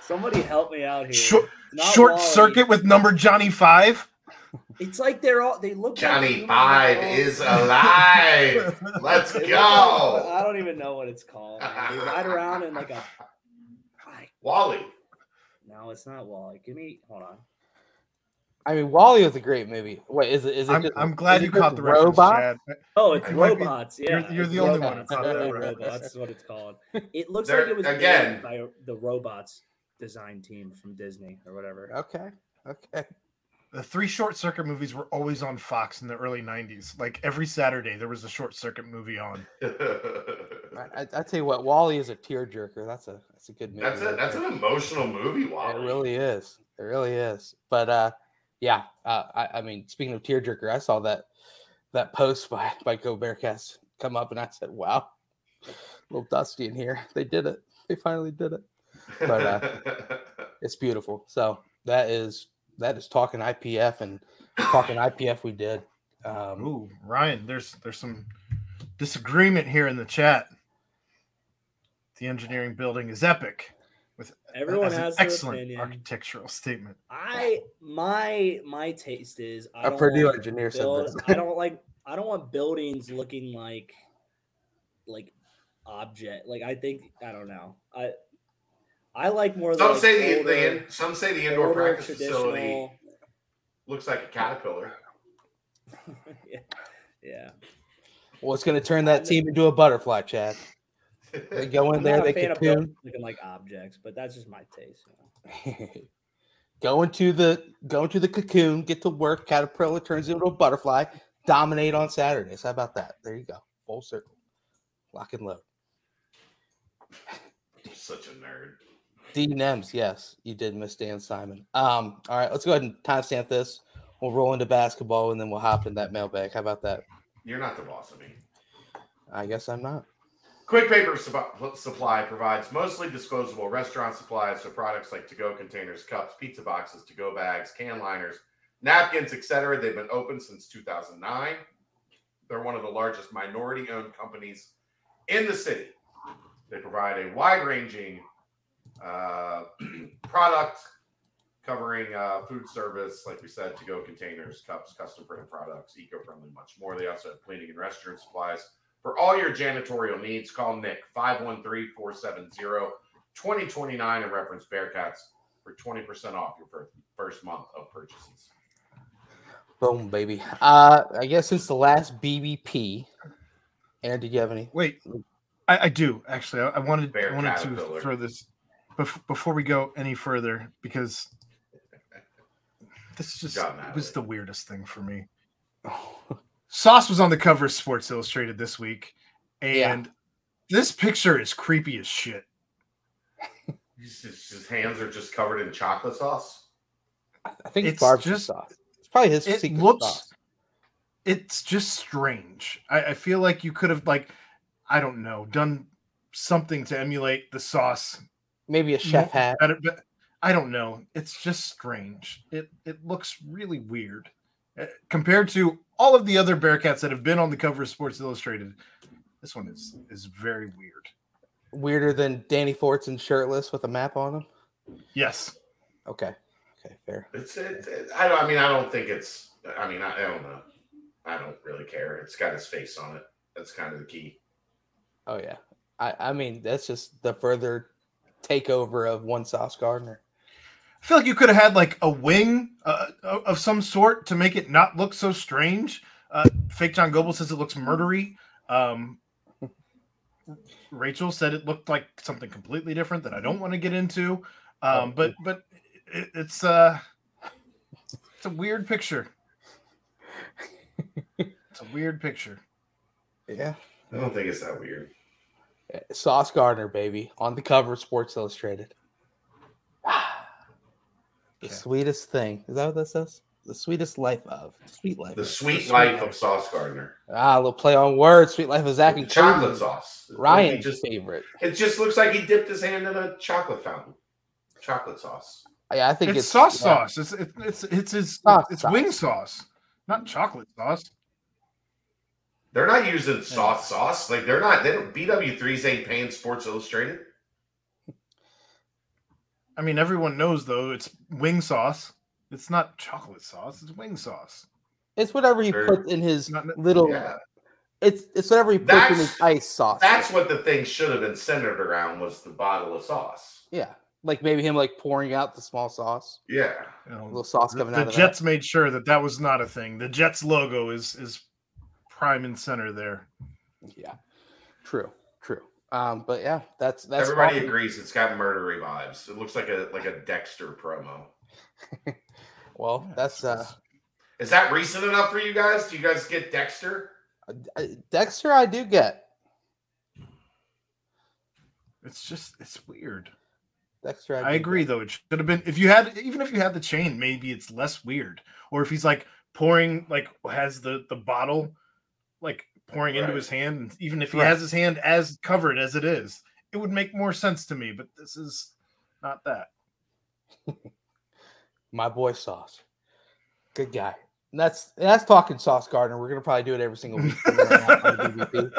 Somebody help me out here. Short, short Wall-E. circuit with number Johnny Five. It's like they're all they look. Johnny humans, Five but is alive. Let's They go. like- I don't even know what it's called. man. They ride around in like a. I, Wally. No, it's not Wally. Give me. Hold on. I mean, Wally was a great movie. Wait, is it? Is it? I'm, just- I'm glad you caught the robot? Oh, it's It might be- robots. you're- yeah, you're it's the only one who robots. caught that robots is what it's called. It looks There- like it was again- made by the robots design team from Disney or whatever. Okay. Okay. The three short circuit movies were always on Fox in the early '90s. Like every Saturday, there was a short circuit movie on. I, I, I tell you what, Wally is a tearjerker. That's a that's a good movie. That's a right that's there. an emotional movie, Wally. It really is. It really is. But uh, yeah, uh, I, I mean, speaking of tearjerker, I saw that that post by by Go Bearcats come up, and I said, "Wow, a little dusty in here. They did it. They finally did it. But, uh, It's beautiful." So that is that is talking IPF and talking IPF. We did. Um, Ooh, Ryan, there's there's some disagreement here in the chat. The engineering building is epic. With Everyone as an has their excellent opinion. architectural statement. I my my taste is I a don't Purdue want engineer said this. I don't like I don't want buildings looking like like object. Like I think I don't know. I I like more some like say the, older- the in- some say the indoor older, practice facility looks like a caterpillar. yeah. yeah. Well, it's going to turn that team into a butterfly, Chad. They go in there, they a fan of cocoon. looking like objects, but that's just my taste. you know. go into the go into the cocoon, get to work. Caterpillar turns into a butterfly. Dominate on Saturdays. How about that? There you go. Full circle. Lock and load. Such a nerd. D Nems, yes, you did miss Dan Simon. Um, all right, let's go ahead and timestamp this. We'll roll into basketball and then we'll hop in that mailbag. How about that? You're not the boss of me. I guess I'm not. Quick Paper Sup- Supply provides mostly disposable restaurant supplies so products like to-go containers, cups, pizza boxes, to-go bags, can liners, napkins, etc. They've been open since 2009. They're one of the largest minority-owned companies in the city. They provide a wide-ranging uh, product covering uh, food service, like we said, to-go containers, cups, custom printed products, eco-friendly, much more. They also have cleaning and restroom supplies. For all your janitorial needs, call Nick 513-470-2029 and reference Bearcats for 20% off your first, first month of purchases. Boom, baby. Uh, I guess since the last BBP, Aaron, did you have any? Wait, I, I do actually. I, I wanted Bear I wanted to throw this bef- before we go any further because this just it was the weirdest thing for me. Sauce was on the cover of Sports Illustrated this week, Yeah. and this picture is creepy as shit. His, his- his hands are just covered in chocolate sauce. I think it's, It's barbecue just- sauce. It's probably his It secret looks sauce. it's just strange. I, I feel like you could have like I don't know done something to emulate the sauce Maybe a chef more hat. better, but I don't know. It's just strange. It it looks really weird Uh, compared to all of the other Bearcats that have been on the cover of Sports Illustrated. This one is is very weird. Weirder than Danny Fortson shirtless with a map on him. Yes, Okay. Okay, fair. It's, it, it- I don't. I mean, I don't think it's. I mean, I, I don't know. I don't really care. It's got his face on it. That's kind of the key. Oh yeah. I, I mean that's just the further takeover of one Sauce Gardner. I feel like you could have had like a wing uh, of some sort to make it not look so strange. Uh, Fake John Goble says it looks murdery. Um, Rachel said it looked like something completely different that I don't want to get into. Um, but but it, it's uh, it's a weird picture. It's a weird picture. Yeah. I don't think it's that weird. Sauce Gardner, baby, on the cover of Sports Illustrated. the Okay. sweetest thing. Is that what that says? The sweetest life of. Sweet life. The of. sweet sweet life of Sauce Gardner. Ah, a little play on words. Sweet life of Zach and chocolate Cody. sauce. He Ryan's just favorite. it just looks like he dipped his hand in a chocolate fountain. Chocolate sauce. Yeah, I think It's, it's, sauce yeah. sauce. It's it's it's it's his Sauce it's sauce. wing sauce, not chocolate sauce. They're not using soft sauce. Like they're not. They don't. BW3s ain't paying Sports Illustrated. I mean, everyone knows though it's wing sauce. It's not chocolate sauce. It's wing sauce. It's whatever he Sure. puts in his Not- little. Yeah, It's it's whatever he puts in That's- his ice sauce. that's what the thing should have been centered around was the bottle of sauce. yeah, like maybe him like pouring out the small sauce, Yeah, You know, a little sauce coming the out of the Jets made sure that that was not a thing. The Jets logo is is prime and center there. Yeah, true, true. Um, but yeah, that's that's everybody all- agrees it's got murdery vibes. It looks like a like a Dexter promo. Well, Yeah, that's uh, Is that recent enough for you guys? Do you guys get Dexter? uh, Dexter. I do get. It's just it's weird. Dexter. I agree, though. It should have been if you had even if you had the chain, maybe it's less weird. Or if he's like pouring, like has the the bottle, like pouring into his hand, and even if he Right. has his hand as covered as it is, it would make more sense to me. But this is not that. My boy Sauce, good guy. And that's that's talking Sauce Gardner. We're gonna probably do it every single week from here on out on BBP,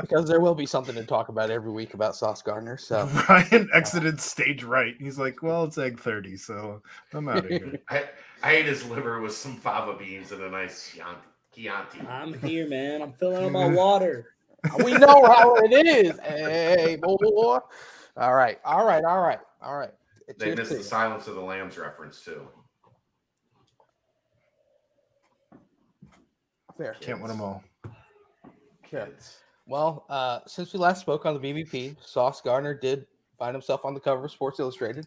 because there will be something to talk about every week about Sauce Gardner. So Ryan uh, exited stage right. He's like, "Well, it's egg thirty, so I'm out of here." I, I ate his liver with some fava beans and a nice Chianti. Chianti. I'm here, man. I'm filling up my water. we know how it is. Hey, boy. All right, all right, all right, all right. They missed to the. Silence of the Lambs reference too. Fair. Can't win them all. Kids. Well, uh, since we last spoke on the BBP, Sauce Gardner did find himself on the cover of Sports Illustrated.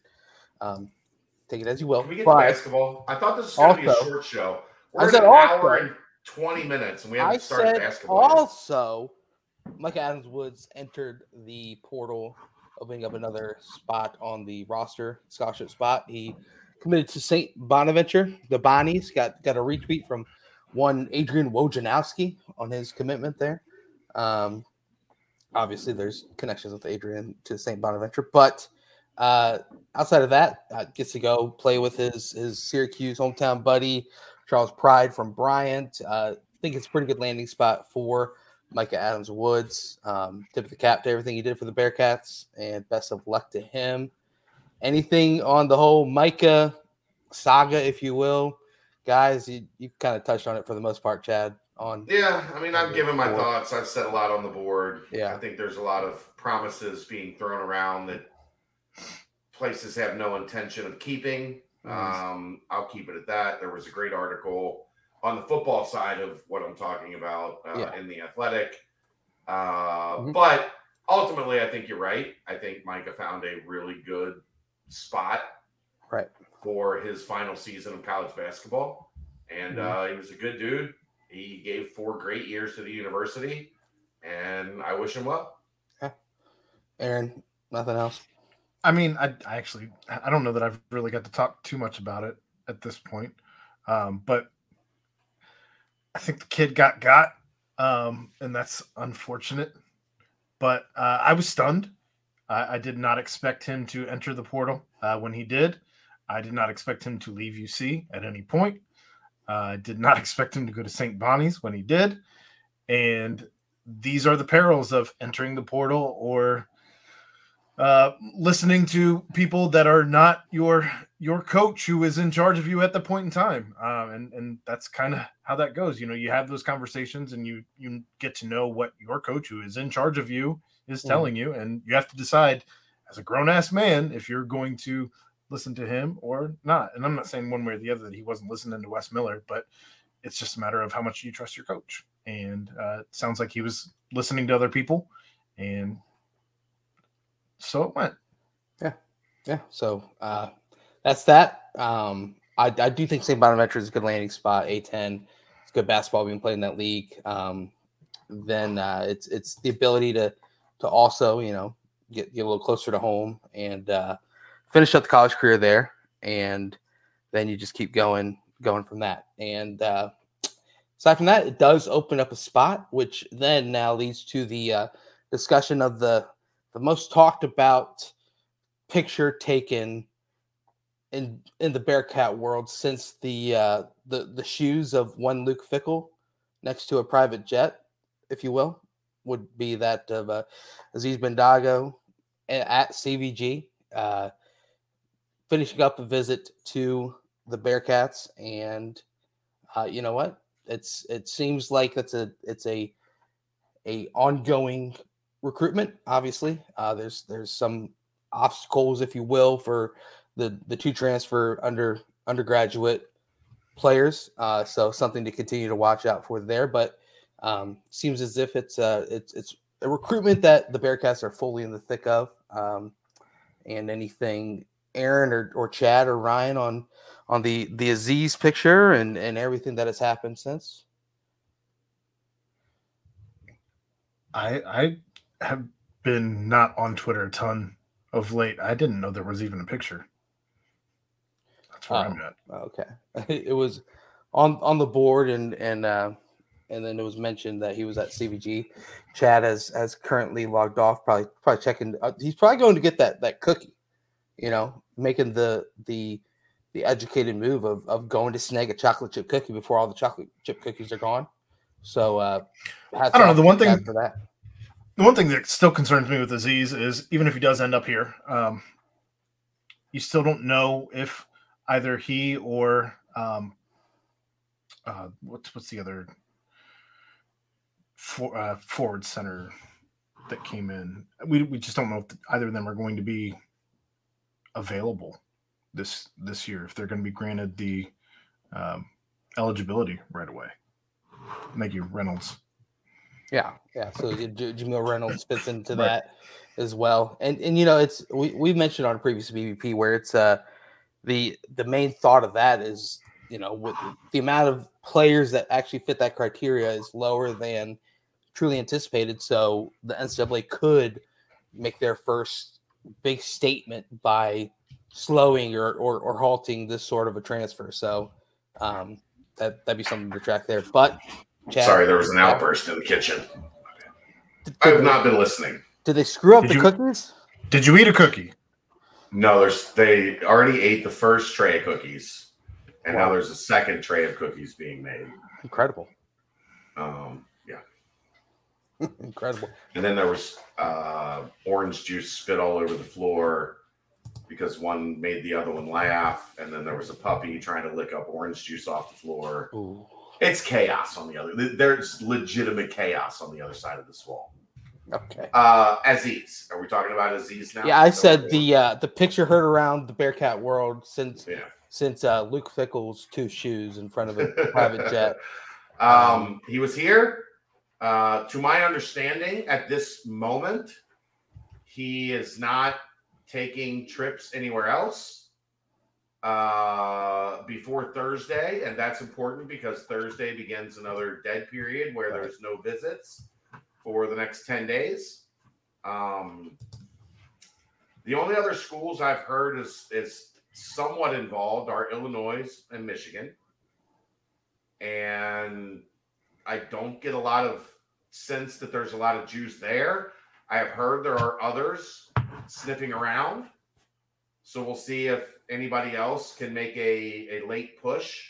Um, take it as you will. Can we get to basketball? I thought this was going to be a short show. I We're at said an hour and 20 minutes and we haven't I started said basketball. also, Mike Adams Woods entered the portal, opening up another spot on the roster, scholarship spot. He committed to St. Bonaventure. The Bonnies got got a retweet from one Adrian Wojnarowski on his commitment there. Um, obviously, there's connections with Adrian to St. Bonaventure, but uh, outside of that, uh, gets to go play with his his Syracuse hometown buddy Charles Pride from Bryant. Uh, I think it's a pretty good landing spot for Mika Adams Woods. Um, tip of the cap to everything he did for the Bearcats, and best of luck to him. Anything on the whole Mika saga, if you will, guys? You, you kind of touched on it for the most part, Chad. On Yeah, I mean, I've given my cool. thoughts. I've said a lot on the board. Yeah. I think there's a lot of promises being thrown around that places have no intention of keeping. Um, I'll keep it at that. There was a great article on the football side of what I'm talking about uh, Yeah. in the Athletic. Uh, Mhm. But ultimately, I think you're right. I think Mika found a really good spot right, for his final season of college basketball. And Mhm. uh, he was a good dude. He gave four great years to the university, and I wish him well. Yeah. Aaron, nothing else. I mean, I, I actually I don't know that I've really got to talk too much about it at this point, um, but I think the kid got got, um, and that's unfortunate. But uh, I was stunned. I, I did not expect him to enter the portal uh, when he did. I did not expect him to leave UC at any point. Uh, I did not expect him to go to St. Bonnie's when he did. And these are the perils of entering the portal or uh, listening to people that are not your your coach who is in charge of you at the point in time. Um, and and that's kind of how that goes. You know you have those conversations and you you get to know what your coach who is in charge of you is Mhm. telling you. And you have to decide as a grown-ass man if you're going to listen to him or not. And i'm not saying one way or the other that he wasn't listening to wes miller but it's just a matter of how much you trust your coach. And uh, it sounds like he was listening to other people and so it went Yeah, yeah. so uh, that's that. Um, I, I do think St. Bonaventure is a good landing spot. A10, it's good basketball being played in that league. Um, then uh, it's it's the ability to to also you know get get a little closer to home and uh, finish up the college career there, and then you just keep going going from that. And uh, aside from that, it does open up a spot, which then now leads to the uh, discussion of the the most talked about picture taken in in the Bearcat world since the uh, the the shoes of one Luke Fickell next to a private jet, if you will, would be that of uh, Aziz Bandaogo at CVG, uh, finishing up a visit to the Bearcats, and uh, you know what? It's it seems like it's a it's a a ongoing recruitment. Obviously, uh, there's there's some obstacles, if you will, for the the two transfer under undergraduate players. Uh, so something to continue to watch out for there. But um, seems as if it's uh it's it's a recruitment that the Bearcats are fully in the thick of. Um, and anything Aaron or, or Chad or Ryan on on the the Aziz picture and and everything that has happened since. I I have been not on Twitter a ton of late. I didn't know there was even a picture. That's where I'm at. Okay, it was on on the board, and and uh, and then it was mentioned that he was at CVG. Chad has has currently logged off. Probably probably checking. Uh, he's probably going to get that that cookie. You know, making the the the educated move of of going to snag a chocolate chip cookie before all the chocolate chip cookies are gone. So uh, I don't know. The one thing for that. The one thing that still concerns me with Aziz is even if he does end up here, um, you still don't know if either he or um, uh, what's what's the other for, uh, forward center that came in. We we just don't know if either of them are going to be available this this year if they're going to be granted the um, eligibility right away. Maggie Reynolds. Yeah, yeah. So Jamil Reynolds fits into right. that as well, and and you know it's we we mentioned on a previous BBP where it's uh the the main thought of that is you know the amount of players that actually fit that criteria is lower than truly anticipated. So the NCAA could make their first big statement by slowing or, or, or halting this sort of a transfer. So um, that that'd be something to track there. But Chad, sorry, there was an outburst in the kitchen. Did, I have not been listening. Did they screw up did the you, cookies? Did you eat a cookie? No, there's they already ate the first tray of cookies, and wow. now there's a second tray of cookies being made. Incredible. Um, yeah. Incredible. And then there was uh, orange juice spit all over the floor because one made the other one laugh, and then there was a puppy trying to lick up orange juice off the floor. Ooh. It's chaos on the other. There's legitimate chaos on the other side of this wall. Okay. Uh, Aziz, are we talking about Aziz now? Yeah, I said the uh, the picture heard around the Bearcat world since yeah. since uh, Luke Fickell's two shoes in front of a private jet. Um, he was here. Uh, to my understanding, at this moment, he is not taking trips anywhere else uh, before Thursday, and that's important because Thursday begins another dead period where there's no visits for the next ten days. Um, the only other schools I've heard is is somewhat involved are Illinois and Michigan, and I don't get a lot of sense that there's a lot of Jews there. I have heard there are others sniffing around. So we'll see if anybody else can make a, a late push.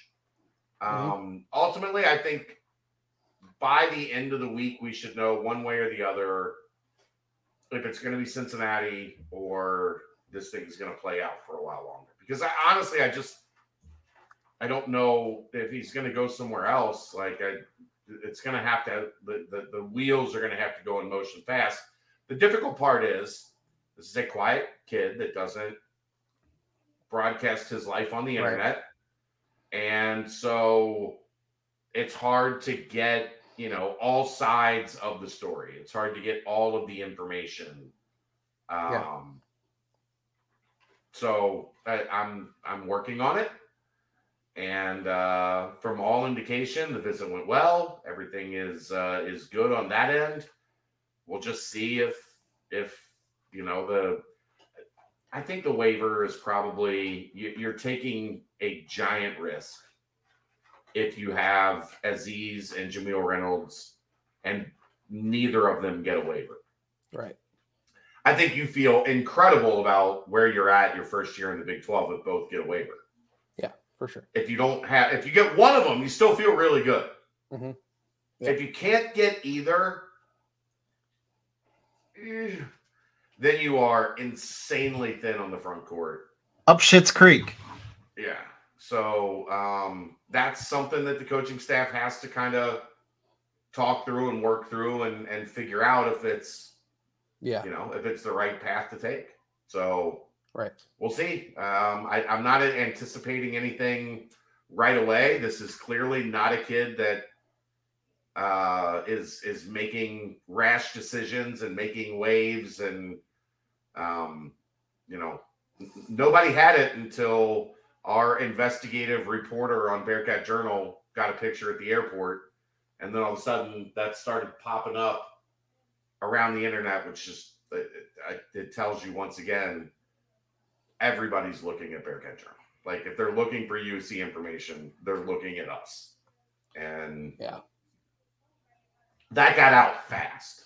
Mm-hmm. Um, ultimately, I think by the end of the week, we should know one way or the other if it's going to be Cincinnati or this thing is going to play out for a while longer. Because I honestly, I just I don't know if he's going to go somewhere else. Like I, it's going to have to the, the, the wheels are going to have to go in motion fast. The difficult part is this is a quiet kid that doesn't broadcast his life on the internet, right. and so it's hard to get you know all sides of the story. It's hard to get all of the information. Um, yeah. So I, I'm I'm working on it. And uh, from all indication, the visit went well. Everything is uh, is good on that end. We'll just see if if you know the. I think the waiver is probably you're taking a giant risk if you have Aziz and Jamil Reynolds, and neither of them get a waiver. Right. I think you feel incredible about where you're at your first year in the Big 12 if both get a waiver Yeah, for sure. If you don't have, if you get one of them, you still feel really good. Mm-hmm. Yeah. If you can't get either, eh, then you are insanely thin on the front court. Up Shit's Creek. Yeah. So um, that's something that the coaching staff has to kind of talk through and work through and, and figure out if it's, yeah, you know, if it's the right path to take. So Right. We'll see. Um, I, I'm not anticipating anything right away. This is clearly not a kid that uh, is is making rash decisions and making waves, and um, you know, nobody had it until our investigative reporter on Bearcat Journal got a picture at the airport, and then all of a sudden that started popping up around the internet, which just it, it, it tells you once again, everybody's looking at Bearcat Journal. Like if they're looking for UC information, they're looking at us, and Yeah. that got out fast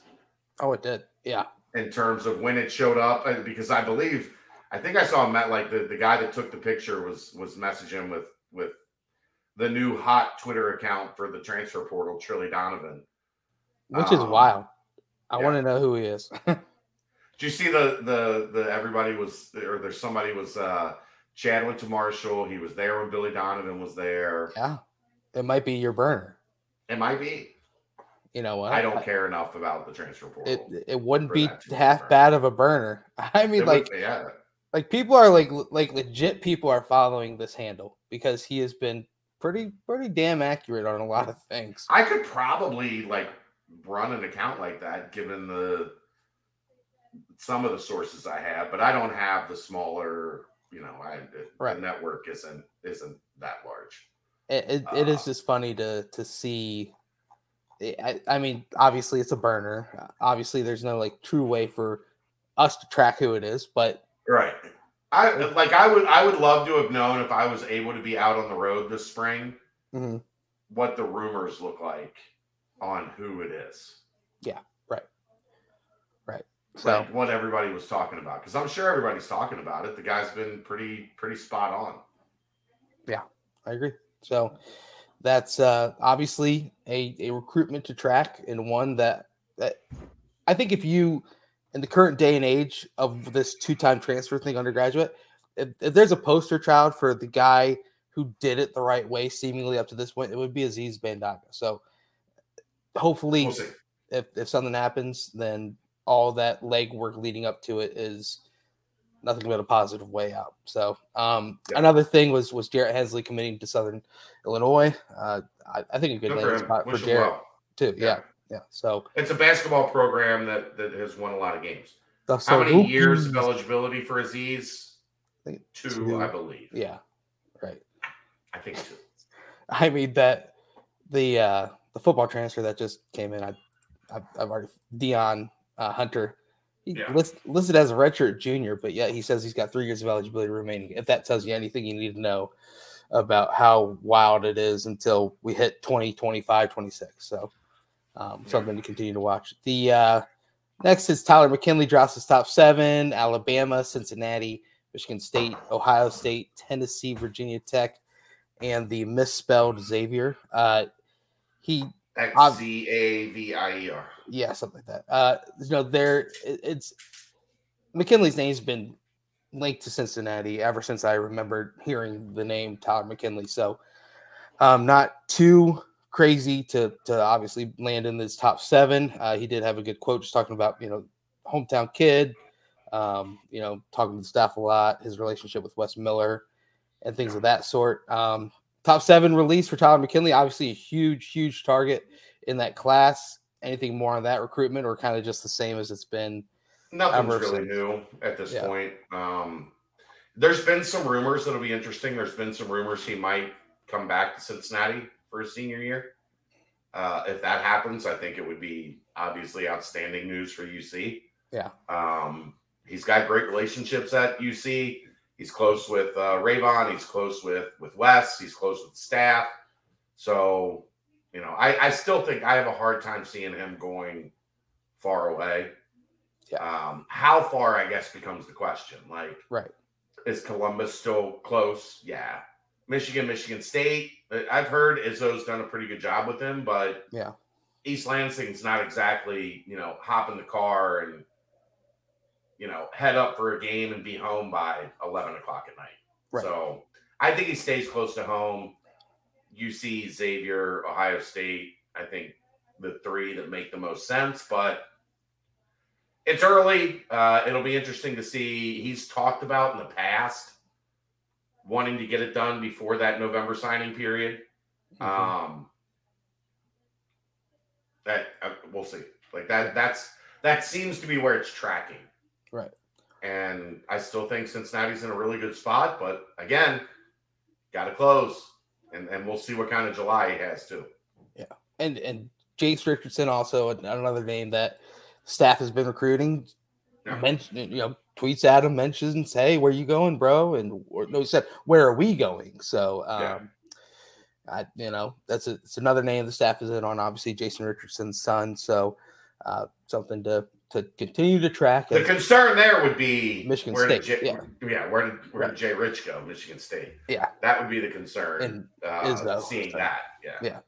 Oh, it did. Yeah. In terms of when it showed up, uh, because I believe I think I saw Matt like the, the guy that took the picture was was messaging with with the new hot Twitter account for the transfer portal, Trilly Donovan. Which is Um, wild. I yeah. want to know who he is. Did you see the the the everybody was or there's somebody was uh Chad went to Marshall. He was there when Billy Donovan was there. yeah. It might be your burner. It might be. You know what? I don't care enough about the transfer portal. It it wouldn't be that to be half burner. bad of a burner. I mean, It like yeah, like people are like like legit people are following this handle because he has been pretty pretty damn accurate on a lot of things. I could probably like run an account like that given the some of the sources I have, but I don't have the smaller. You know, I the Right. network isn't isn't that large. It, it, it is Uh, just funny to to see. I, I mean, obviously it's a burner. Obviously, there's no like true way for us to track who it is, but Right. I like I would I would love to have known if I was able to be out on the road this spring Mhm. what the rumors look like on who it is. Yeah, right. Right. So Like what everybody was talking about. Because I'm sure everybody's talking about it. The guy's been pretty pretty spot on. Yeah, I agree. So that's uh, obviously a, a recruitment to track and one that that I think if you in the current day and age of this two time transfer thing undergraduate, if, if there's a poster child for the guy who did it the right way, seemingly up to this point, it would be Aziz Bandaogo. So hopefully, We'll if if something happens, then all that legwork leading up to it is nothing but a positive way out. So um, Yeah. another thing was was Jarrett Hensley committing to Southern Illinois. Uh, I, I think a good landing spot for Wish Jarrett well. too. Yeah. yeah, So, It's a basketball program that that has won a lot of games. so How many years of eligibility for Aziz? I think Two, two. I believe. Yeah, right. I think two. I mean that the uh the football transfer that just came in. I I've, I've already Dion uh, Hunter. He Yeah. list, listed as a redshirt junior, but yet he says he's got three years of eligibility remaining. If that tells you anything you need to know about how wild it is until we hit 20, 25, 26. So um, Yeah. something to continue to watch. The uh, next is Tyler McKinley drops his top seven. Alabama, Cincinnati, Michigan State, Ohio State, Tennessee, Virginia Tech, and the misspelled Xavier. Uh, he X Z A V I E R. yeah, something like that. Uh, you know, there it, it's McKinley's name's been linked to Cincinnati ever since I remember hearing the name Tyler McKinley. So, um, not too crazy to to obviously land in this top seven. Uh, he did have a good quote just talking about you know hometown kid, um, you know, talking to the staff a lot, his relationship with Wes Miller, and things of that sort. Um, top seven release for Tyler McKinley, obviously a huge, huge target in that class. Anything more on that recruitment, or kind of just the same as it's been? Nothing's really since. new at this Yeah. point. Um, there's been some rumors that'll be interesting. There's been some rumors he might come back to Cincinnati for his senior year. Uh, if that happens, I think it would be obviously outstanding news for UC. Yeah. Um, he's got great relationships at UC. He's close with uh, Rayvon. He's close with with Wes. He's close with staff. So, you know, I, I still think I have a hard time seeing him going far away. Um, how far, I guess, becomes the question. Like, Right. is Columbus still close? Yeah. Michigan, Michigan State. I've heard Izzo's done a pretty good job with him, but Yeah. East Lansing's not exactly, you know, hop in the car and, you know, head up for a game and be home by 11 o'clock at night. Right. So I think he stays close to home. UC, Xavier, Ohio State, I think the three that make the most sense, but it's early. Uh, it'll be interesting to see. He's talked about in the past wanting to get it done before that November signing period. Mhm. Um, that uh, we'll see. Like that. That's that seems to be where it's tracking. Right. And I still think Cincinnati's in a really good spot, but again, got to close, and and we'll see what kind of July he has too. Yeah, and and Jace Richardson also another name that staff has been recruiting. Yeah. mention you know tweets at him, mentions, "Hey, where you going, bro?" And or, no, he said, "Where are we going?" So, um, Yeah. I you know that's a, it's another name the staff is in on. Obviously, Jason Richardson's son. So, uh, something to to continue to track. The concern there would be Michigan where did State, Jay, yeah. yeah, where did where Right. did Jay Rich go? Michigan State. Yeah. that would be the concern. And uh, Izzo, seeing so. that, yeah. Yeah.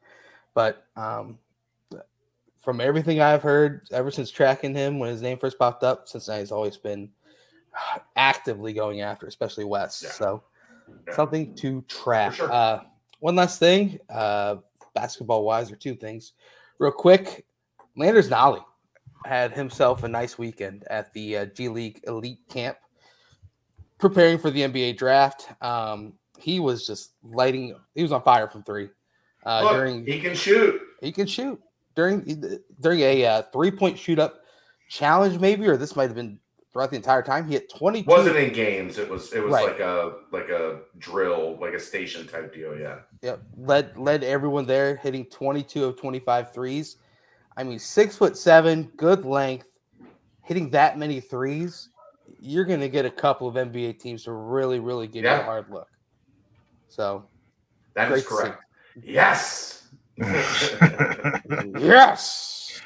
but um, from everything I've heard, ever since tracking him when his name first popped up, Cincinnati's always been actively going after, especially Wes. Yeah. So Yeah. something to track. sure. Uh, one last thing, uh, basketball wise, or two things, real quick. Landers Nolley had himself a nice weekend at the uh, G League Elite Camp, preparing for the NBA draft. Um, he was just lighting. He was on fire from three. Uh, Look, during he can shoot. he can shoot during during a uh, three point shoot up challenge, maybe, or this might have been throughout the entire time. He hit twenty. Wasn't in games. It was it was Right. like a like a drill, like a station type deal. Yeah. Yep, led led everyone there, hitting 22 of 25 threes. I mean, six foot seven, good length, hitting that many threes. You're going to get a couple of NBA teams to really, really give you a hard look. So, That is Great to see. correct. Yes. yes,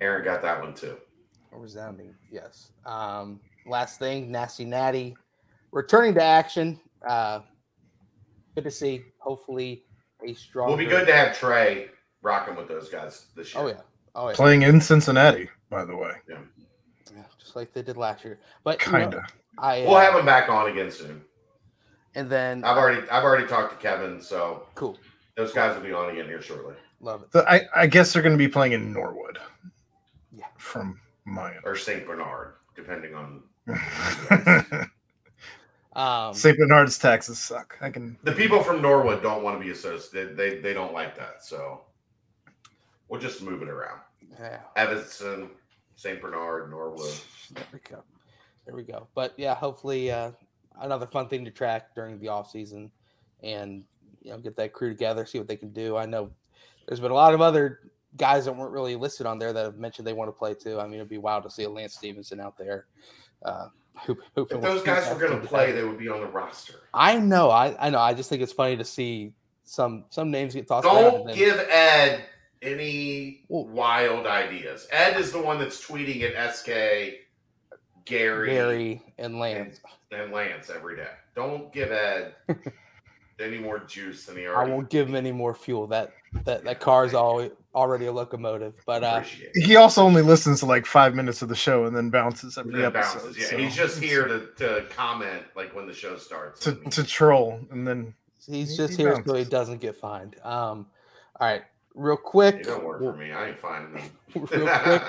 Aaron got that one too. a resounding yes. Um, last thing, Nasty Natty returning to action. Uh, good to see. Hopefully, a strong. We'll be good to have Trey rocking with those guys this year. Oh yeah, oh yeah. Playing in Cincinnati, by the way. Yeah, yeah just like they did last year. But you know, Kinda. I We'll uh, have him back on again soon. and then I've already I've already talked to Kevin, so cool, those guys will be on again here shortly. love it. The- I, I guess they're going to be playing in Norwood. Yeah. From my Or St. Bernard, depending on Um, St. Bernard's taxes suck. I can. the people from Norwood don't want to be associated. They, they they don't like that. So we'll just move it around. yeah, Evanston, St. Bernard, Norwood. there we go, there we go. But yeah, hopefully uh, another fun thing to track during the off season, and you know get that crew together, see what they can do. I know there's been a lot of other guys that weren't really listed on there that have mentioned they want to play too. I mean, it'd be wild to see a Lance Stephenson out there. Uh, hoop, hooping If those guys were going to play, they would be on the roster. I know, I, I know. I just think it's funny to see some some names get tossed. Don't give Ed any Well- wild ideas. Ed is the one that's tweeting at SK, Gary, Gary and Lance. and Lance every day. Don't give Ed any more juice than he already. I won't give him any more fuel. That that that car is always already a locomotive. But uh. He also only listens to like five minutes of the show and then bounces every then episode. bounces. Yeah, so he's just here to, to comment like when the show starts. to, to troll and then he's He- just he here so he doesn't get fined. Um, all right, real quick, It don't work for me. I ain't finding them. real quick,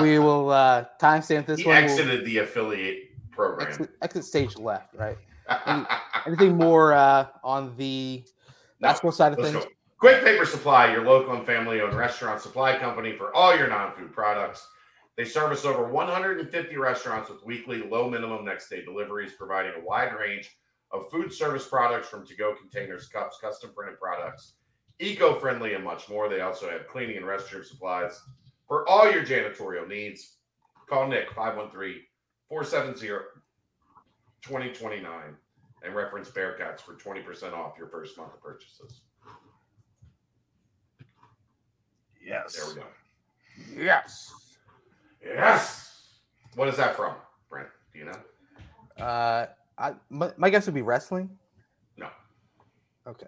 we will uh, timestamp this he one. We'll exited the affiliate program. exit, exit stage left. Right. Anything more uh, on the No, basketball side of things? go. Quick Paper Supply, your local and family owned restaurant supply company for all your non food products. They service over 150 restaurants with weekly low minimum next day deliveries, providing a wide range of food service products from to go containers, cups, custom printed products, eco friendly, and much more. They also have cleaning and restroom supplies for all your janitorial needs. Call Nick 513 470 2029 and reference Bearcats for 20% off your first month of purchases. yes. There we go. Yes. Yes. What is that from, Brent? Do you know? Uh, I my, my guess would be wrestling. No. Okay.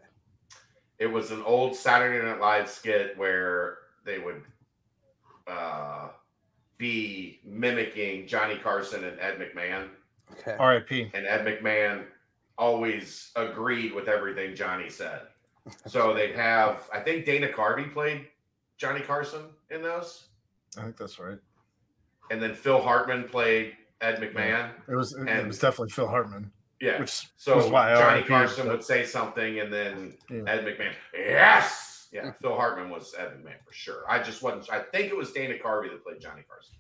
It was an old Saturday Night Live skit where they would uh, be mimicking Johnny Carson and Ed McMahon, Okay. R.I.P. and Ed McMahon always agreed with everything Johnny said. So they'd have, I think Dana Carvey played Johnny Carson in those, I think that's right. and then Phil Hartman played Ed McMahon. It was it, And- was definitely Phil Hartman, Yeah. which So was why Johnny RIP, Carson but- would say something, and then Yeah. Ed McMahon, yes, yeah. Phil Hartman was Ed McMahon for sure. I just wasn't. I think it was Dana Carvey that played Johnny Carson.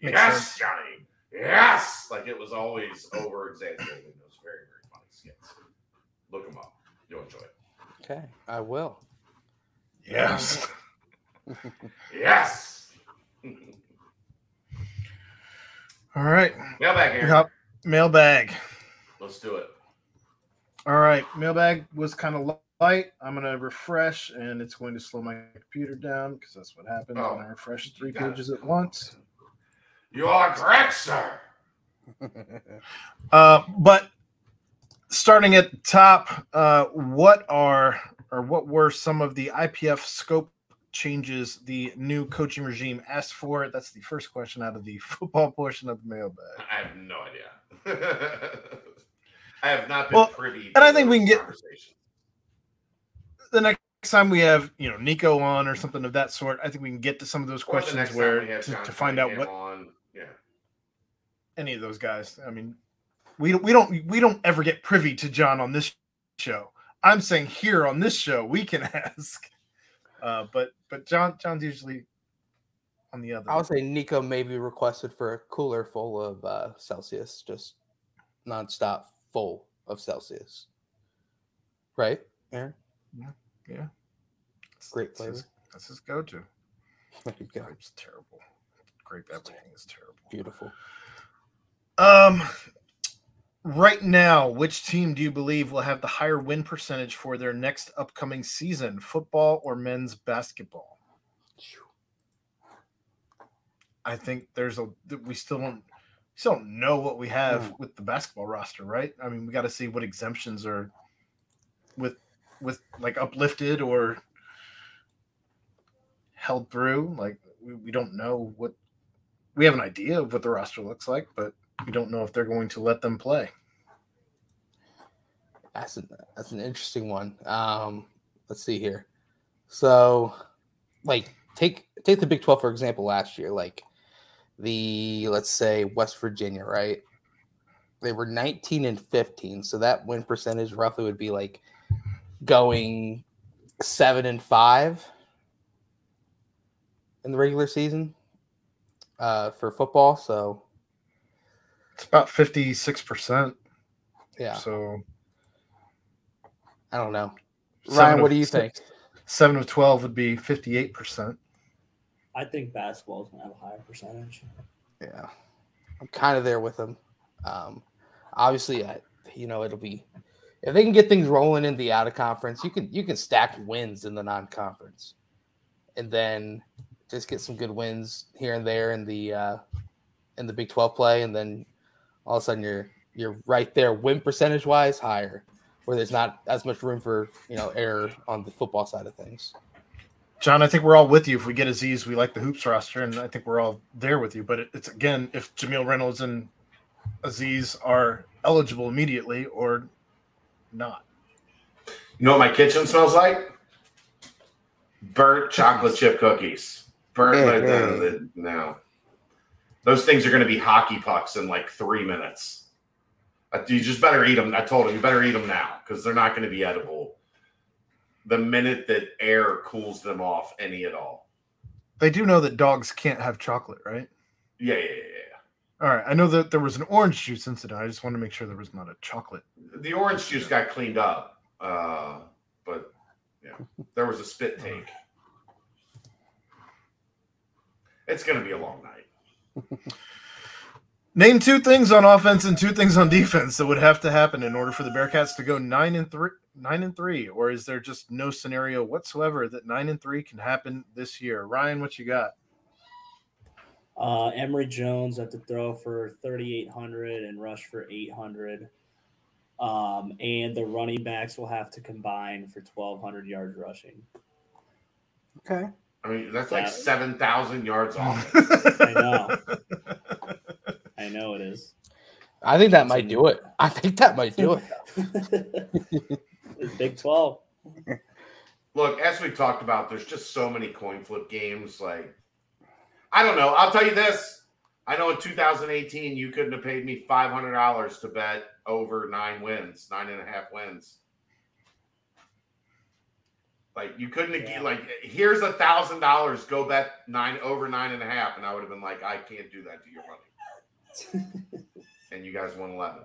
Makes yes, sense. Johnny. Yes, like it was always over exaggerated. It was very very funny skits. Look them up. You'll enjoy it. Okay. I will. yes. Yes. All right. Mailbag, Aaron. Yep. Mailbag. Let's do it. All right. Mailbag was kind of light. I'm going to refresh and it's going to slow my computer down because that's what happens Oh, when I refresh three got it. pages at once. You are correct, sir. Uh, but starting at the top, uh, what are or what were some of the IPF scope changes the new coaching regime asked for? That's the first question out of the football portion of the mailbag. I have no idea. I have not been Well, privy. and I think we can get- The next time we have you know Nico on or something of that sort, I think we can get to some of those Or questions where to, to find out what on. Yeah. any of those guys. I mean, we we don't we don't ever get privy to John on this show. I'm saying here on this show we can ask, uh, but but John John's usually on the other. I would say Nico maybe requested for a cooler full of uh, Celsius, just nonstop full of Celsius. Right, Aaron? yeah, Great That's flavor. his, that's his go-to. There you go. Grape's terrible. Grape everything is terrible. Beautiful. Um, right now, which team do you believe will have the higher win percentage for their next upcoming season, football or men's basketball? I think there's a we still don't don't know what we have with the basketball roster, right? I mean, we got to see what exemptions are with with like uplifted or held through. Like we, we don't know what we have an idea of what the roster looks like, but we don't know if they're going to let them play. That's an that's an interesting one. Um, let's see here. So, like, take take the Big Twelve for example. Last year, like the let's say West Virginia, right? They were nineteen and fifteen, so that win percentage roughly would be like going seven and five in the regular season uh, for football. So, It's about 56%. yeah, So I don't know. Ryan, what do you think? 7 of 12 would be 58%. I think basketball is gonna have a higher percentage. Yeah, I'm kind of there with them. Um, obviously, I, you know, it'll be if they can get things rolling in the out of conference, you can you can stack wins in the non conference, and then just get some good wins here and there in the uh, in the Big Twelve play, and then all of a sudden you're you're right there win percentage wise higher, where there's not as much room for you know error on the football side of things. John, I think we're all with you. If we get Aziz, we like the hoops roster, and I think we're all there with you. But it, it's again, if Jamille Reynolds and Aziz are eligible immediately or not. You know what my kitchen smells like? Burnt chocolate chip cookies. Burnt Yeah, like yeah, the- the- no. Those things are going to be hockey pucks in like three minutes. Uh, You just better eat them. I told him you better eat them now because they're not going to be edible. The minute that air cools them off, any at all. They do know that dogs can't have chocolate, right? Yeah, yeah, yeah, yeah. All right. I know that there was an orange juice incident. I just want to make sure there was not a chocolate. The orange juice got cleaned up, uh, but yeah, there was a spit take. It's going to be a long night. Name two things on offense and two things on defense that would have to happen in order for the Bearcats to go nine and three. Nine and three, or is there just no scenario whatsoever that nine and three can happen this year? Ryan, what you got? Uh, Emory Jones have to throw for 3,800 and rush for 800. Um, and the running backs will have to combine for 1,200 yards rushing. Okay. I mean, that's like Yeah. 7,000 yards off. I know. I know it is. I think that might do it. I think that might do it. Big 12. Look, as we talked about, there's just so many coin flip games. Like, I don't know. I'll tell you this. I know in 2018, you couldn't have paid me $500 to bet over nine wins, nine and a half wins. Like, you couldn't have, Yeah. like, here's a thousand dollars, go bet nine over nine and a half. And I would have been like, I can't do that to your money. and you guys won 11.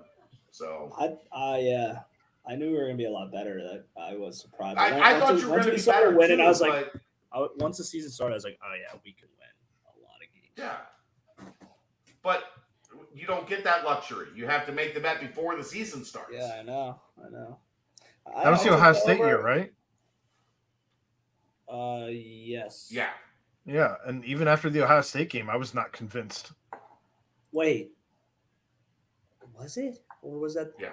So, I, uh, I knew we were gonna be a lot better. That I was surprised. I, Once- I thought once you we- were once going to we be started better. winning, too, I was like, but- I, once the season started, I was like, oh yeah, we could win a lot of games. Yeah. But you don't get that luxury. You have to make the bet before the season starts. Yeah, I know. I know. That was the Ohio State year, right? Uh, yes. Yeah. Yeah, and even after the Ohio State game, I was not convinced. Wait. Was it? Or was that? Yeah.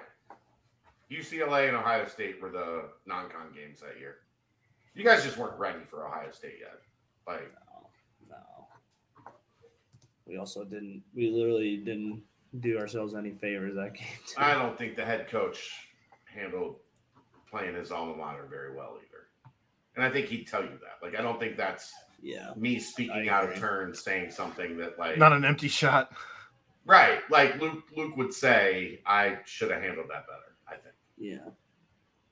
UCLA and Ohio State were the non-con games that year. You guys just weren't ready for Ohio State yet. Like, No. No. We also didn't. We literally didn't do ourselves any favors that game. too. I don't think the head coach handled playing his alma mater very well either. And I think he'd tell you that. Like, I don't think that's Yeah. me speaking out of turn, saying something that like Not an empty shot. right. Like Luke, Luke would say, I should have handled that better. Yeah.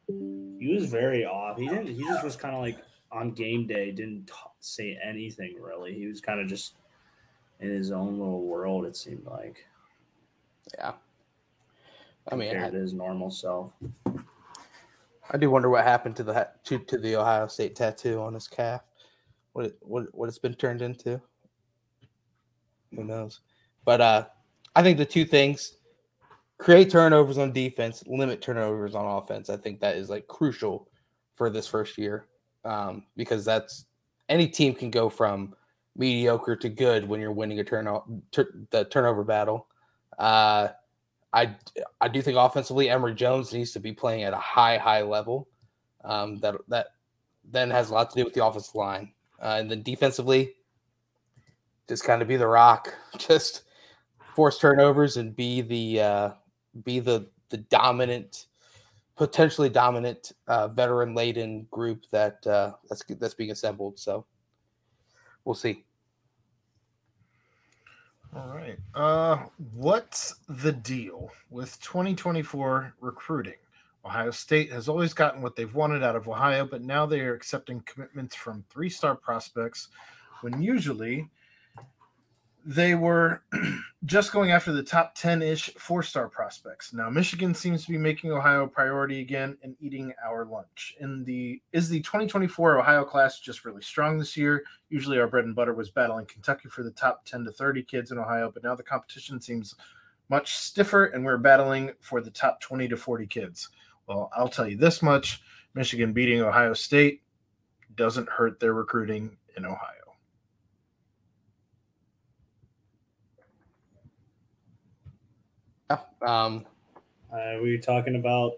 He was very off. He didn't. He just was kind of like on game day. Didn't t- say anything really. He was kind of just in his own little world. It seemed like. Yeah. I mean, compared I, to his normal self. I do wonder what happened to the to, to the Ohio State tattoo on his calf. What it, what what it's been turned into. Who knows? But uh, I think the two things: create turnovers on defense, limit turnovers on offense. I think that is like crucial for this first year um, because that's any team can go from mediocre to good when you're winning a turn tur- the turnover battle. Uh, I I do think offensively, Emory Jones needs to be playing at a high high level. Um, that that then has a lot to do with the offensive line, uh, and then defensively, just kind of be the rock, just force turnovers and be the uh, be the the dominant, potentially dominant uh, veteran laden group that uh, that's that's being assembled. So we'll see. All right. Uh, what's the deal with 2024 recruiting? Ohio State has always gotten what they've wanted out of Ohio, but now they are accepting commitments from three star prospects when usually they were just going after the top 10 ish four star prospects. Now, Michigan seems to be making Ohio a priority again and eating our lunch. In the is the 2024 Ohio class just really strong this year? Usually, our bread and butter was battling Kentucky for the top 10 to 30 kids in Ohio, but now the competition seems much stiffer, and we're battling for the top 20 to 40 kids. Well, I'll tell you this much Michigan beating Ohio State doesn't hurt their recruiting in Ohio. Um, Uh, we were talking about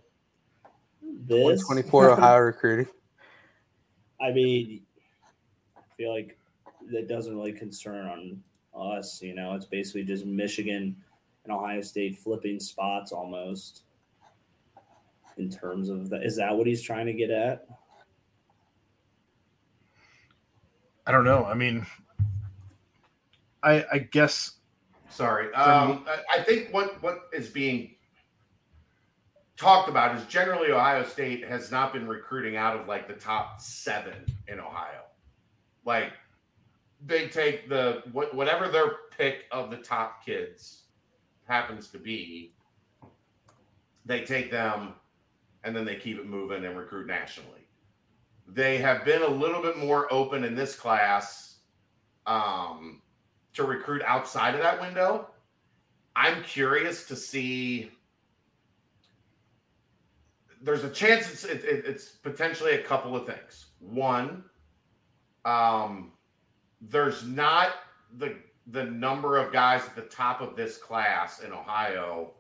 this 124 Ohio recruiting. I mean, I feel like that doesn't really concern on us. You know, it's basically just Michigan and Ohio State flipping spots almost. In terms of that, is that what he's trying to get at? I don't know. I mean, I, I guess Sorry. Um, I- think what what is being talked about is generally Ohio State has not been recruiting out of like the top seven in Ohio. Like they take the whatever their pick of the top kids happens to be, they take them and then they keep it moving and recruit nationally. They have been a little bit more open in this class. Um, to recruit outside of that window. I'm curious to see. There's a chance it's it, it- it's potentially a couple of things. One, um, there's not the the number of guys at the top of this class in Ohio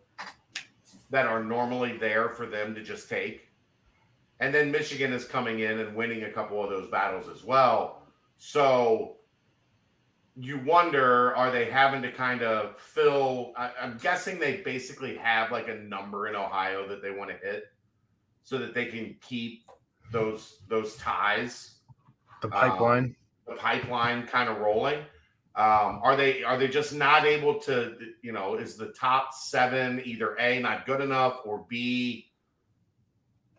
that are normally there for them to just take. And then Michigan is coming in and winning a couple of those battles as well. So you wonder are they having to kind of fill I, i'm guessing they basically have like a number in ohio that they want to hit so that they can keep those those ties the pipeline. the pipeline kind of rolling um, are they are they just not able to you know is the top seven either a not good enough or b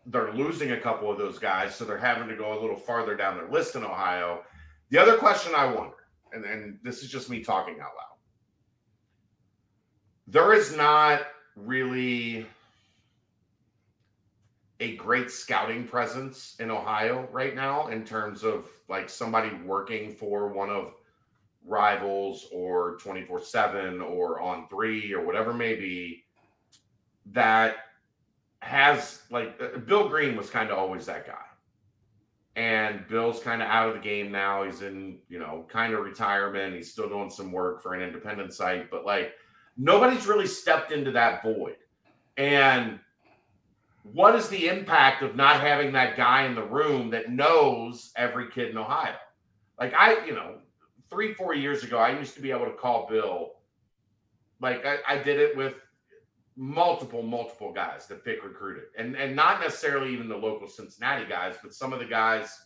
they're losing a couple of those guys so they're having to go a little farther down their list in ohio the other question i wonder and, and this is just me talking out loud there is not really a great scouting presence in Ohio right now in terms of like somebody working for one of rivals or 24 7 or on three or whatever may be that has like uh, Bill Greene was kind of always that guy. And Bill's kind of out of the game now. He's in, you know, kind of retirement. He's still doing some work for an independent site, but like nobody's really stepped into that void. And what is the impact of not having that guy in the room that knows every kid in Ohio? Like I, you know, three, four years ago, I used to be able to call Bill. Like I, I did it with multiple, multiple guys that Fick recruited, and and not necessarily even the local Cincinnati guys, but some of the guys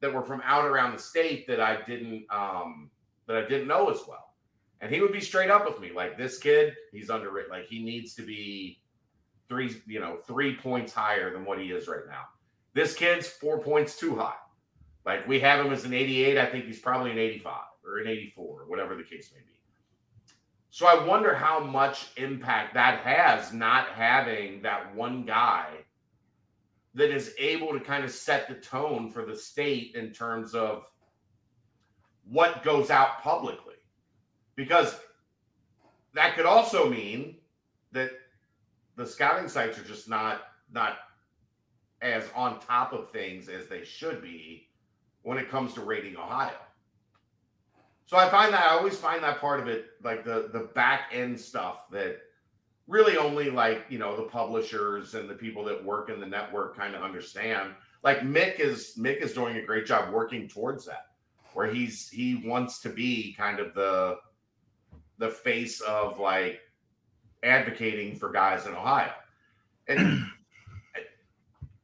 that were from out around the state that I didn't um that I didn't know as well. And he would be straight up with me, like this kid, he's underrated. Like he needs to be three, you know, three points higher than what he is right now. This kid's four points too high. Like we have him as an 88. I think he's probably an 85 or an 84 or whatever the case may be. So I wonder how much impact that has not having that one guy that is able to kind of set the tone for the state in terms of what goes out publicly. Because that could also mean that the scouting sites are just not not as on top of things as they should be when it comes to rating Ohio. So I find that I always find that part of it, like the the back end stuff that really only like you know the publishers and the people that work in the network kind of understand. Like Mick is Mick is doing a great job working towards that, where he's he wants to be kind of the the face of like advocating for guys in Ohio, and it,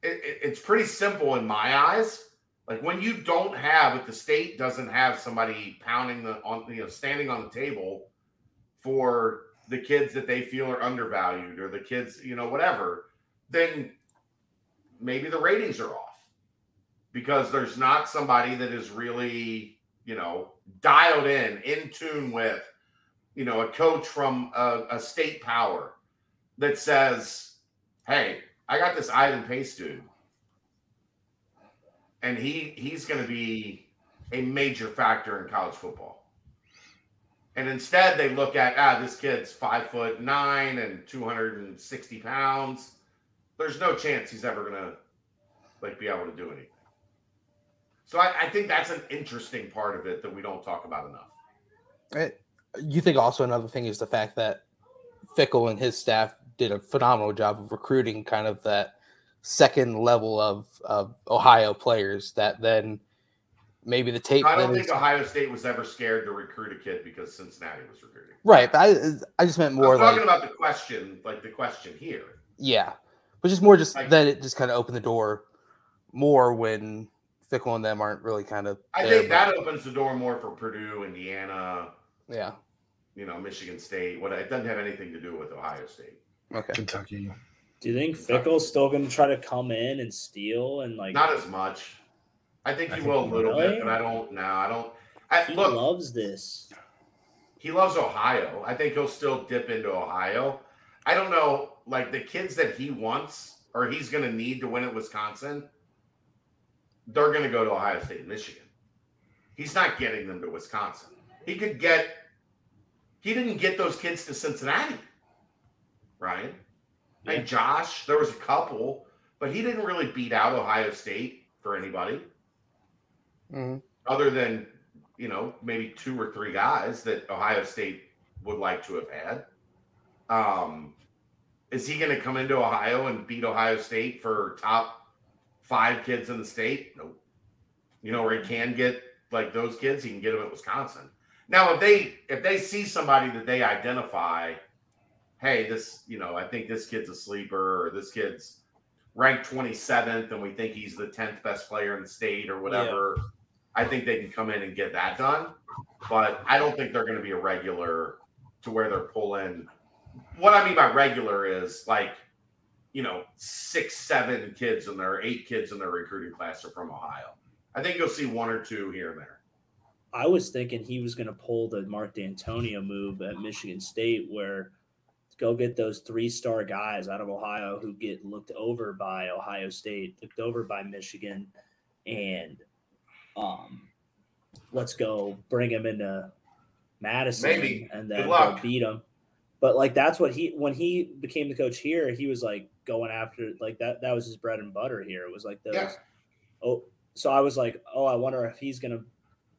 it, it's pretty simple in my eyes like when you don't have, if the state doesn't have somebody pounding the on, you know, standing on the table for the kids that they feel are undervalued or the kids, you know, whatever, then maybe the ratings are off. Because there's not somebody that is really, you know, dialed in, in tune with, you know, a coach from a, a state power that says, hey, I got this Ivan Pace dude and he he's going to be a major factor in college football. And instead, they look at ah, this kid's five foot nine and two hundred and sixty pounds. There's no chance he's ever gonna like be able to do anything. So I, I think that's an interesting part of it that we don't talk about enough. It, you think also another thing is the fact that Fickell and his staff did a phenomenal job of recruiting kind of that second level of, of Ohio players that then maybe the tape. I don't think is, Ohio State was ever scared to recruit a kid because Cincinnati was recruiting. Right, but I I just meant more I'm like talking about the question, like the question here. Yeah, but just more just like, that it just kind of opened the door more when Fickell and them aren't really kind of. I think that opens the door more for Purdue, Indiana. Yeah. You know, Michigan State. What it doesn't have anything to do with Ohio State. Okay. Kentucky. Do you think Fickell's still going to try to come in and steal and like? Not as much. I think he I will think a little really? bit, but I don't. No, I don't. I, he look, loves this. He loves Ohio. I think he'll still dip into Ohio. I don't know, like the kids that he wants or he's going to need to win at Wisconsin. They're going to go to Ohio State and Michigan. He's not getting them to Wisconsin. He could get. He didn't get those kids to Cincinnati, right? Yeah. And Josh, there was a couple, but he didn't really beat out Ohio State for anybody, mm-hmm. other than you know maybe two or three guys that Ohio State would like to have had. Um, is he going to come into Ohio and beat Ohio State for top five kids in the state? Nope. You know where he can get like those kids, he can get them at Wisconsin. Now, if they if they see somebody that they identify hey, this, you know, I think this kid's a sleeper or this kid's ranked 27th and we think he's the 10th best player in the state or whatever. Yeah. I think they can come in and get that done. But I don't think they're going to be a regular to where they're pulling. What I mean by regular is like, you know, six, seven kids in their eight kids in their recruiting class are from Ohio. I think you'll see one or two here and there. I was thinking he was going to pull the Mark Dantonio move at Michigan State, where go get those three star guys out of Ohio who get looked over by Ohio State, looked over by Michigan, and um, let's go bring them into Madison, Maybe. and then beat him. But like that's what he when he became the coach here, he was like going after like that. That was his bread and butter here. It was like those. Yeah. Oh, so I was like, oh, I wonder if he's gonna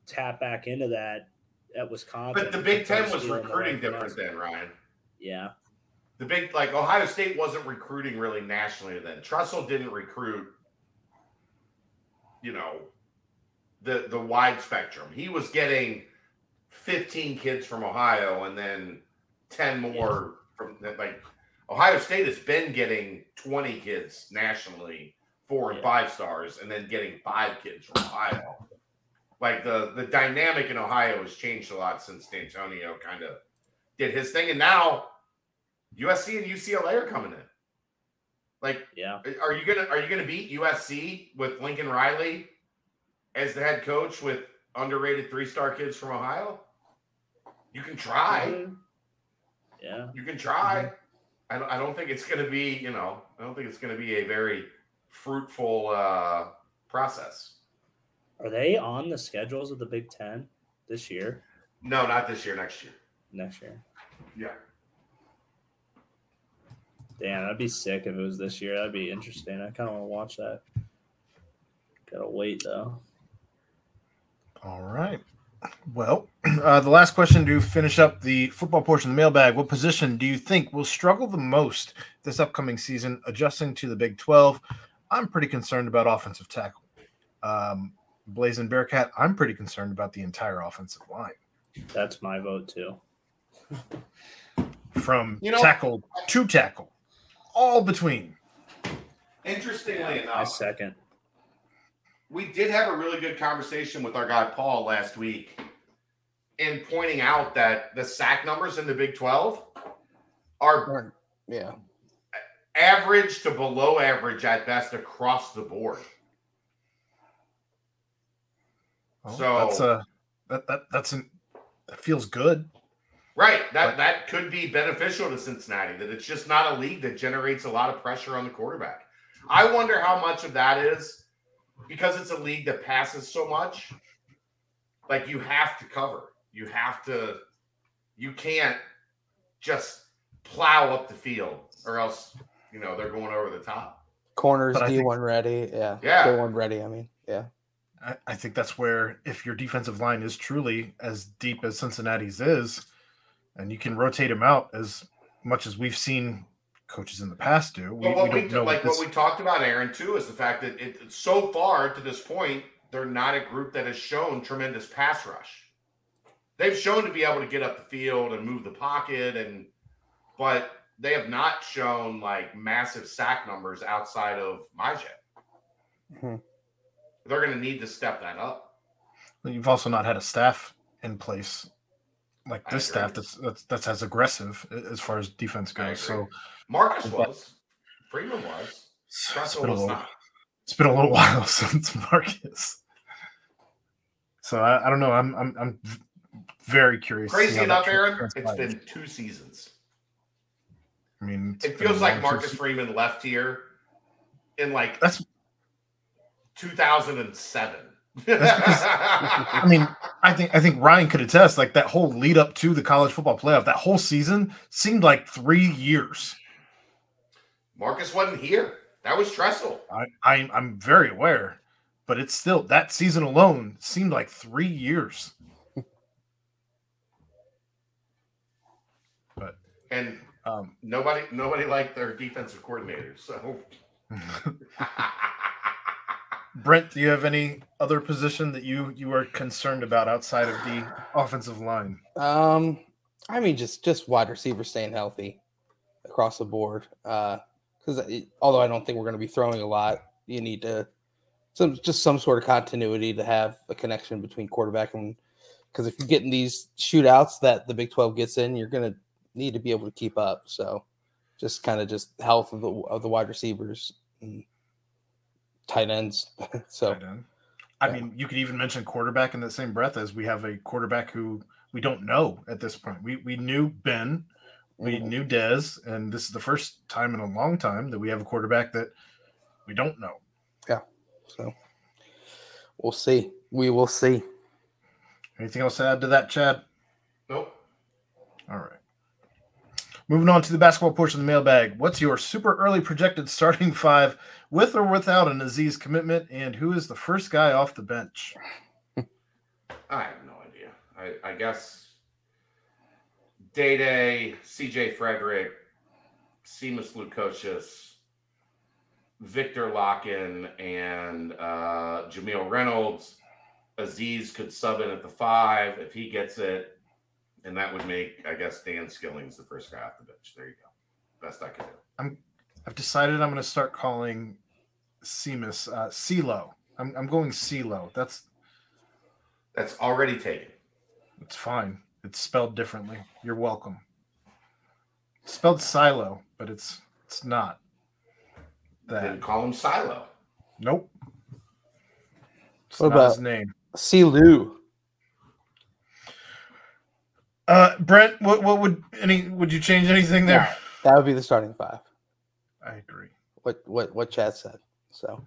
tap back into that at Wisconsin. But the Big Ten was recruiting different then, Ryan. Yeah, The big like Ohio State wasn't recruiting really nationally then. Tressel didn't recruit, you know, the the wide spectrum. He was getting 15 kids from Ohio and then 10 more from like Ohio State has been getting 20 kids nationally, four and five stars, and then getting five kids from Ohio. Like the the dynamic in Ohio has changed a lot since Dantonio kind of did his thing, and now USC and UCLA are coming in. Like, yeah. are you gonna are you gonna beat USC with Lincoln Riley as the head coach with underrated three star kids from Ohio? You can try. Yeah. You can try. I, don't, I don't think it's going to be, you know, I don't think it's going to be a very fruitful uh, process. Are they on the schedules of the Big Ten this year? No, not this year, next year. Next year? Yeah. Damn, that'd be sick if it was this year. That'd be interesting. I kind of want to watch that. Gotta wait though. All right. Well, uh, the last question to finish up the football portion of the mailbag. What position do you think will struggle the most this upcoming season adjusting to the Big 12? I'm pretty concerned about offensive tackle. Um, Blazing Bearcat, I'm pretty concerned about the entire offensive line That's my vote too. from You know- tackle to tackle, all between. Interestingly I enough, second. we did have a really good conversation with our guy Paul last week in pointing out that the sack numbers in the Big 12 are Yeah. average to below average at best across the board. Well, So- that's a that, that that's an that feels good. Right. That But- that could be beneficial to Cincinnati. That it's just not a league that generates a lot of pressure on the quarterback. I wonder how much of that is because it's a league that passes so much. Like you have to cover. You have to. You can't just plow up the field, or else you know they're going over the top. Corners But I D think- one ready. Yeah. Yeah. D one ready. I mean, yeah. I, I think that's where if your defensive line is truly as deep as Cincinnati's is, and you can rotate them out as much as we've seen coaches in the past do. We, But what we we, don't know like this- what we talked about, Aaron, too, is the fact that it so far to this point, they're not a group that has shown tremendous pass rush. They've shown to be able to get up the field and move the pocket, and but they have not shown like massive sack numbers outside of Majek. Mhm. They're going to need to step that up. You've also not had a staff in place like I this agree. staff that's, that's that's as aggressive as far as defense goes. So Marcus was, Freeman was, it's, been little, not. it's been a little while since Marcus. So I, I don't know. I'm I'm I'm very curious. Crazy enough, Aaron, it's been two seasons. I mean, It feels like Marcus season. Freeman left here in like That's 2007. I mean, I think I think Ryan could attest. Like that whole lead up to the college football playoff, that whole season seemed like three years. Marcus wasn't here. That was Tressel. I, I I'm very aware, but it's still that season alone seemed like three years. But And um, nobody nobody liked their defensive coordinator. So Brent, do you have any other position that you you are concerned about outside of the offensive line? Um, I mean, just just wide receiver staying healthy across the board. Uh, because although I don't think we're going to be throwing a lot, you need to some just some sort of continuity to have a connection between quarterback and because if you're getting these shootouts that the Big Twelve gets in, you're going to need to be able to keep up. So, just kind of just health of the of the wide receivers, and tight ends. so Tight end. I yeah. mean, you could even mention quarterback in the same breath as we have a quarterback who we don't know at this point. We we knew Ben, we Mhm. knew Dez, and this is the first time in a long time that we have a quarterback that we don't know. Yeah. So we'll see. We will see. Anything else to add to that, Chad? Nope. All right. Moving on to the basketball portion of the mailbag. What's your super early projected starting five with or without an Aziz commitment? And who is the first guy off the bench? I have no idea. I, I guess Day Day, CJ Frederick, Simas Lukosius, Viktor Lakhin, and uh, Jamille Reynolds. Aziz could sub in at the five if he gets it. And that would make, I guess, Dan Skillings the first guy off the bench. There you go. Best I could do. I've decided I'm going to start calling Simas uh, CeeLo. I'm, I'm going CeeLo. That's That's already taken. it's fine. It's spelled differently. You're welcome. It's spelled silo, but it's it's not. That Then call him Silo. nope. It's What not his about- name. See Lou. Uh, Brent, what what would any would you change anything there? That would be the starting five. I agree. What what what Chad said. So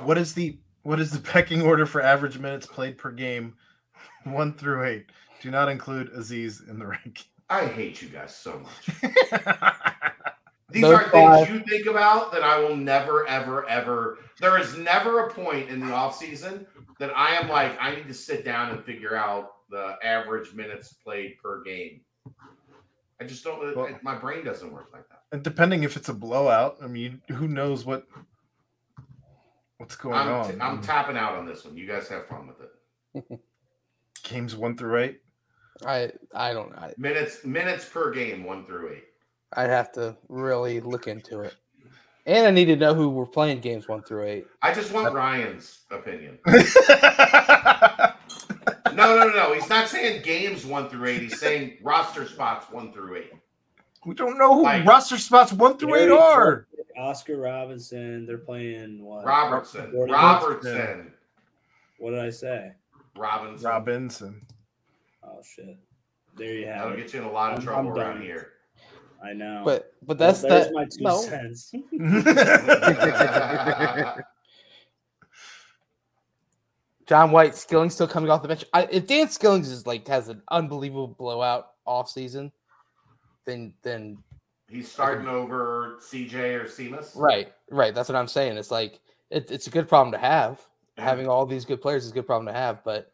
What is the what is the pecking order for average minutes played per game, one through eight? Do not include Aziz in the ranking. I hate you guys so much. These Those are five- things you think about that I will never, ever, ever. There is never a point in the off season that I am like, I need to sit down and figure out the average minutes played per game. I just don't. Well- my brain doesn't work like that. and depending if it's a blowout, I mean, who knows what what's going I'm, on? t- I'm tapping out on this one. You guys have fun with it. Games one through eight. I I don't I Minutes, minutes per game, one through eight. I'd have to really look into it. And I need to know who we're playing games one through eight. I just want Ryan's opinion. No, no, no, no. He's not saying games one through eight. He's saying roster spots one through eight. we don't know who Like- roster spots one through eight Gary are. Oscar Robinson. They're playing what? Robertson. Gordon Robertson. What did I say? Robinson. Robinson. Oh shit! There you have That'll it. get you in a lot of I'm- trouble I'm around here. I know. But but Well, that's there's that. my two no. cents. John White, Skillings still coming off the bench. I, if Dan Skillings is like has an unbelievable blowout off season, then then He's starting over CJ or Simas. right, right. That's what I'm saying. It's like it, it's a good problem to have. Having all these good players is a good problem to have, but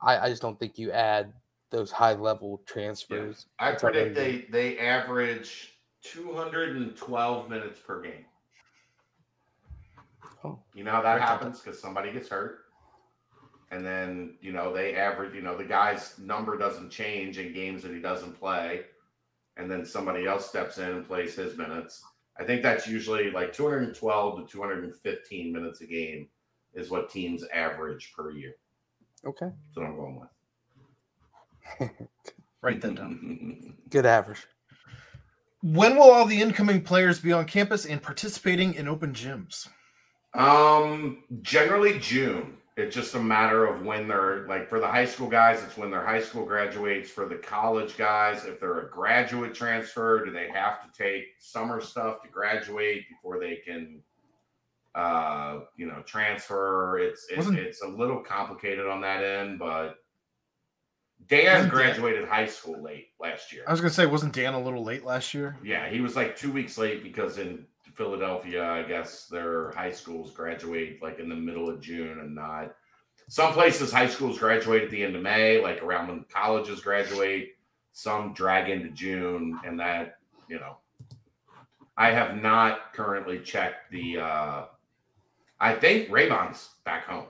I, I just don't think you add those high level transfers. I That's predict they they average 212 minutes per game. Oh. You know how that happens because somebody gets hurt. And then, you know, they average, you know, the guy's number doesn't change in games that he doesn't play. And then somebody else steps in and plays his minutes. I think that's usually like 212 to 215 minutes a game is what teams average per year. Okay, That's what I'm going with. Write that down. good average. When will all the incoming players be on campus and participating in open gyms? Um, generally June. It's just a matter of when they're like for the high school guys, it's when their high school graduates. For the college guys, if they're a graduate transfer, do they have to take summer stuff to graduate before they can uh you know transfer? It's it's, Wasn't- it's a little complicated on that end, but Dan Wasn't Dan- graduated high school late last year. I was gonna say, wasn't Dan a little late last year? Yeah, he was like two weeks late because in Philadelphia, I guess their high schools graduate like in the middle of June and not. Some places high schools graduate at the end of May, like around when colleges graduate. Some drag into June, and that you know. I have not currently checked the. uh I think Raybon's back home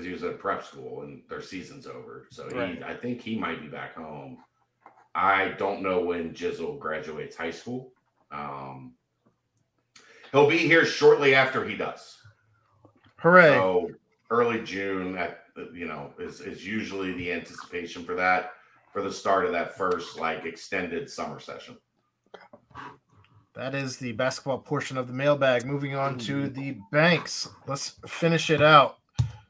because he was at prep school and their season's over. So he, I think he might be back home. I don't know when Jizzle graduates high school. Um, he'll be here shortly after he does. Hooray! So early June, at you know, is is usually the anticipation for that for the start of that first like extended summer session. That is the basketball portion of the mailbag. Moving on to the banks. Let's finish it out.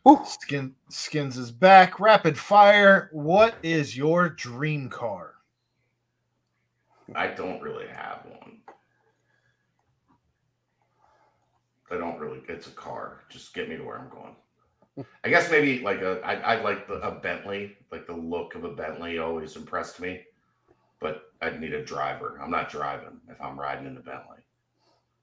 Woo. Skin Skins is back. Rapid fire. What is your dream car? I don't really have one. I don't really. It's a car. Just get me to where I'm going. I guess maybe like a I I like the, a Bentley, like the look of a Bentley always impressed me. But I'd need a driver. I'm not driving if I'm riding in the Bentley.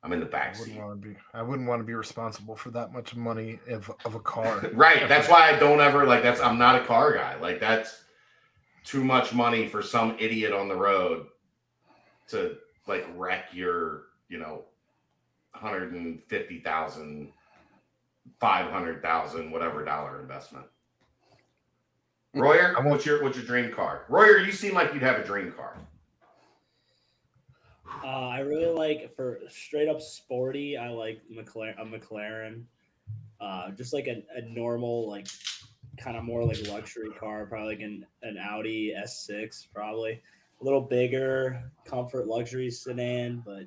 I'm in the I back wouldn't seat. want to be. I wouldn't want to be responsible for that much money of, of a car. Right. That's why I don't ever like that's I'm not a car guy. Like that's too much money for some idiot on the road to like wreck your, you know, 150,000 500,000 whatever dollar investment. Mm. Royer, what's your what's your dream car? Royer, you seem like you'd have a dream car. Uh, I really like for straight up sporty. I like McLaren, a McLaren, uh, just like a, a normal like kind of more like luxury car, probably like an, an Audi S6, probably a little bigger, comfort luxury sedan, but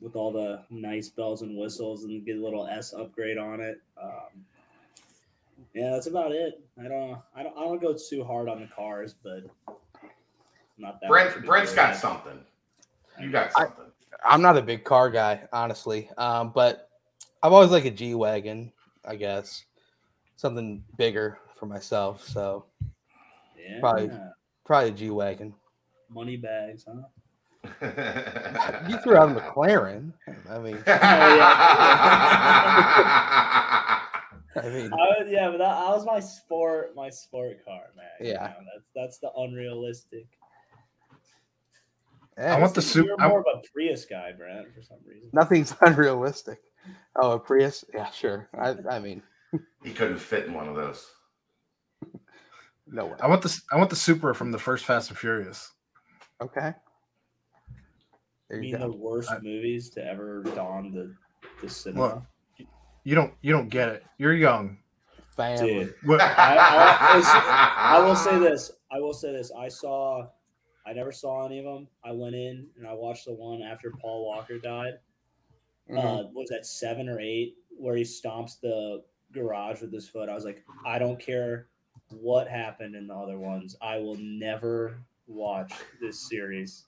with all the nice bells and whistles and get a little S upgrade on it. Um, yeah, that's about it. I don't, I don't, I don't go too hard on the cars, but not that. Brent, Brent's got something. You got I- something. I'm not a big car guy, honestly. Um, but I've always liked a G wagon, I guess. Something bigger for myself. So Yeah, Probably. probably a G wagon. money bags, huh? You threw out a McLaren. I mean, I mean, I yeah, but that, that was my sport, my sport car, man. you Yeah. know, that's that's the unrealistic. Yeah, I want the See, soup. You're I- more of a Prius guy, Brent, for some reason. nothing's unrealistic. Oh, a Prius? Yeah, sure. I, I mean, he couldn't fit in one of those. no way. I want this. I want the Supra from the first Fast and Furious. Okay. There I you mean, the worst I- movies to ever dawn the the cinema. Look, You don't. You don't get it. You're young. Family. Dude, What, I, I will say this. I will say this. I saw. I never saw any of them. I went in and I watched the one after Paul Walker died. Mhm. uh, was that seven or eight where he stomps the garage with his foot. I was like, I don't care what happened in the other ones. I will never watch this series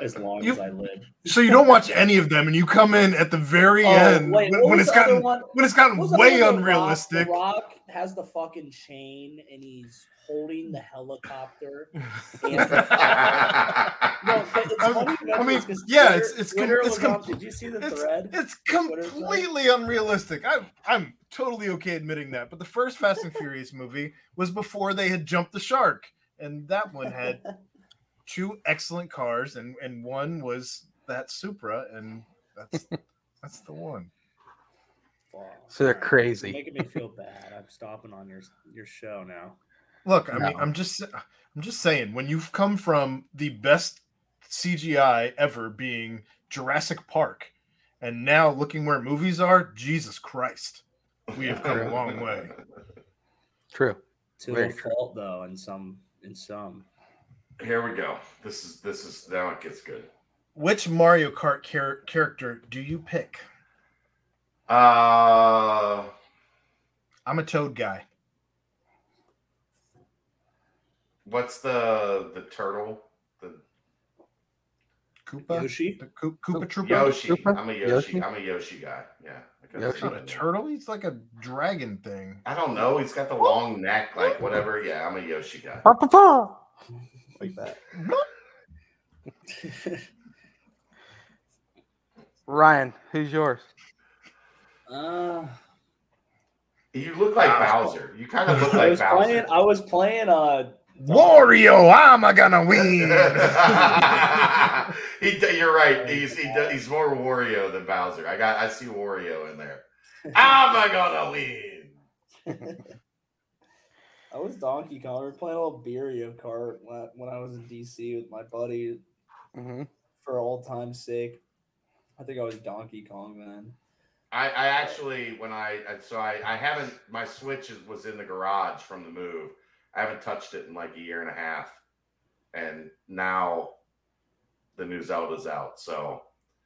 as long You- as I live. so you don't watch any of them, and you come in at the very Oh, end wait, when, when it's gotten when it's gotten What was the way unrealistic. Rock, Rock has the fucking chain and he's holding the helicopter. And no, it's I- funny. I mean, yeah, Twitter- it's- it's com- it's com- Did you see the It's, thread? it's Twitter completely unrealistic. I'm I'm totally okay admitting that. But the first Fast and Furious movie was before they had jumped the shark, and that one had two excellent cars, and and one was that Supra, and that's that's the one. Fuck. So they're Alright, crazy. You're making me feel bad. I'm stopping on your your show now. Look, I mean, I'm just I'm just saying when you've come from the best CGI ever being Jurassic Park, and now looking where movies are, Jesus Christ, we have come a long way. True. To Very a true. fault, though, in some in some. Here we go. This is this is now it gets good. Which Mario Kart char- character do you pick? Uh I'm a Toad guy. what's the the turtle? The Koopa, Yoshi? the Koo- Koopa Troopa. Yoshi. Koopa? I'm a Yoshi. Yoshi? I'm a Yoshi guy. Yeah. I gotta Yoshi? Not a turtle. He's like a dragon thing. I don't know. He's got the long neck, like whatever. Yeah, I'm a Yoshi guy. Like that. Ryan, who's yours? uh, You look like Wow. Bowser. You kind of look I like was Bowser. playing. I was playing. Uh, Wario, I'm a gonna win. he, you're right. He's he, he's more Wario than Bowser. I got I see Wario in there. Am I gonna win? I was Donkey Kong. We were playing a little Mario Kart when when I was in DC with my buddy hmm for old time's sake. I think I was Donkey Kong then. I, I actually when I I- so I I haven't my Switch is, was in the garage from the move. I haven't touched it in like a year and a half, and now the new Zelda's out. So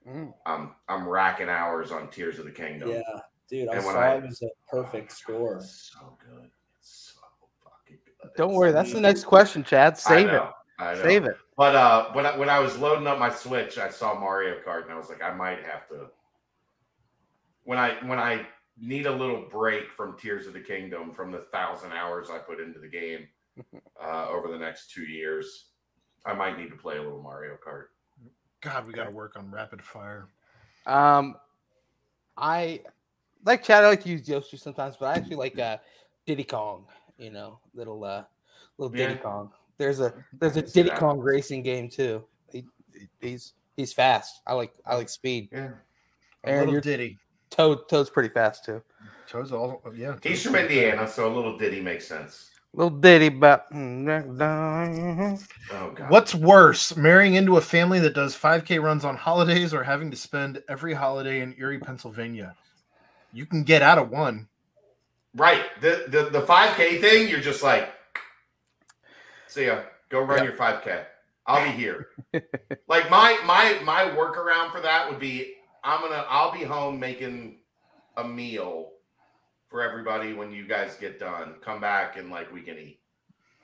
Mm. I'm I'm racking hours on Tears of the Kingdom. Yeah, dude. I And when saw I- it was a perfect score. It's so good. It's so fucking good. Don't worry, that's the next question, Chad. I Save it. I know. Save it. But uh, when I, when I was loading up my Switch, I saw Mario Kart, and I was like, I might have to. When I when I need a little break from Tears of the Kingdom from the thousand hours I put into the game uh, over the next two years. I might need to play a little Mario Kart. God, we got to work on rapid fire. Um, I like Chad. I like to use Yoshi sometimes, but I actually like uh, Diddy Kong. You know, little uh, little Diddy Yeah. Kong. There's a there's a Diddy that. Kong racing game too. He, he's he's fast. I like I like speed. Yeah. A Aaron, little you're- ditty. Toad Toad's pretty fast too. Toes all yeah. He's from pretty Indiana, so a little Diddy makes sense. Little Diddy, but Oh. What's worse, marrying into a family that does 5K runs on holidays or having to spend every holiday in Erie, Pennsylvania? You can get out of one. Right. The the the 5K thing, you're just like, see ya. Go run your 5K. I'll be here. like my my my workaround for that would be I'm gonna I'll be home making a meal for everybody when you guys get done. Come back and like we can eat.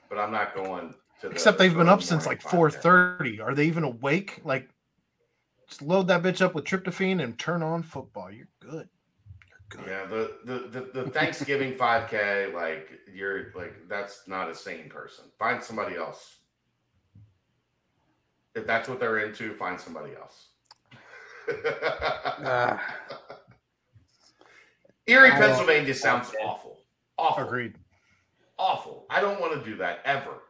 But I'm not going to the Except they've been up since like 5K. 4:30. Are they even awake? Like just load that bitch up with tryptophan and turn on football. You're good. Yeah, the, the the the Thanksgiving 5K, like you're like that's not a sane person. Find somebody else. If that's what they're into, find somebody else. Uh, Erie, Pennsylvania sounds Okay. awful. Awful. Agreed. Awful. I don't want to do that ever.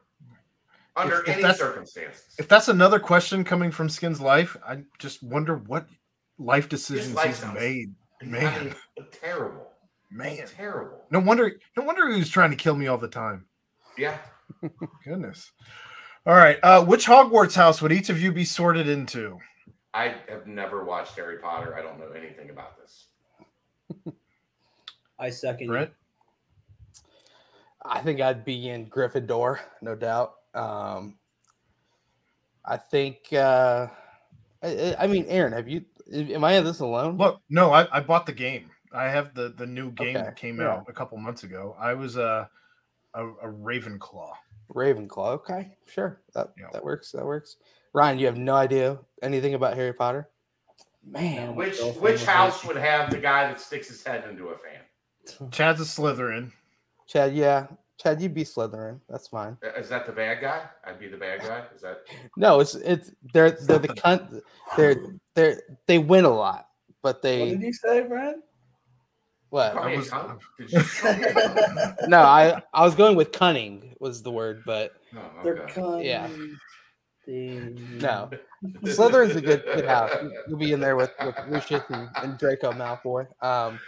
Under If- if any circumstances. If that's another question coming from Skin's life, I just wonder what life decisions life he's sounds- made. I Man, mean, terrible. man. Terrible. No wonder. No wonder he was trying to kill me all the time. Yeah. Goodness. All right. Uh, which Hogwarts house would each of you be sorted into? I have never watched Harry Potter. I don't know anything about this. I second you. I think I'd be in Gryffindor, no doubt. Um, I think. Uh, I, I mean, Aaron, have you? Am I in this alone? Look, no, I, I bought the game. I have the the new game Okay, that came yeah. out a couple months ago. I was a a, a Ravenclaw. Ravenclaw. Okay, sure. That Yeah. that works. That works. Ryan, you have no idea anything about Harry Potter? Man, No. Which which house would have the guy that sticks his head into a fan? Chad's a Slytherin. Chad. Yeah, Chad, you'd be Slytherin. That's fine. Is that the bad guy? I'd be the bad guy. Is that No, it's it's they're they're the cunt. They're they're they win a lot, but they. What did you say, Brad? what? Call was- Did you call me a cunt? No, I I was going with cunning was the word, but No, They're okay. cunning. Yeah. They- no. Slytherin's a good good house. You'll be in there with with Lucius and, and Draco Malfoy. Um,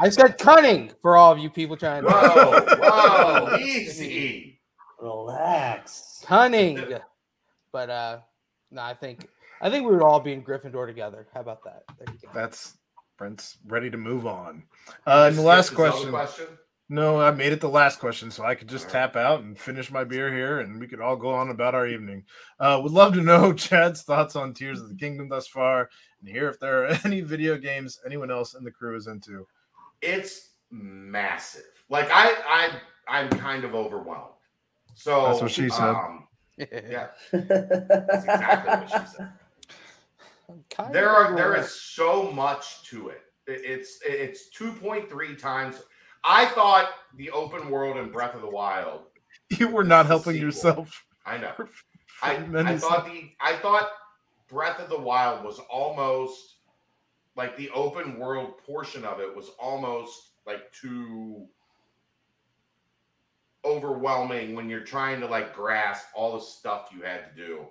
I said cunning for all of you people trying to whoa, whoa, easy. Relax. cunning. But uh, no, I think I think we would all be in Gryffindor together. How about that? There you go. That's Brent's ready to move on. Uh, and the last Skip the Zelda question. question. No, I made it the last question, so I could just All tap out and finish my beer here, and we could all go on about our evening. Uh, would love to know Chad's thoughts on Tears of the Kingdom thus far, and hear if there are any video games anyone else in the crew is into. It's massive. Like I, I, I'm kind of overwhelmed. So That's what she said. Um, yeah, that's exactly what she said. There are there overall. so much to it. It- It's it's 2.3 times. I thought the open world in Breath of the Wild. You were not helping sequel. yourself. I know. I, I thought the I thought Breath of the Wild was almost like the open world portion of it was almost like too overwhelming when you're trying to like grasp all the stuff you had to do.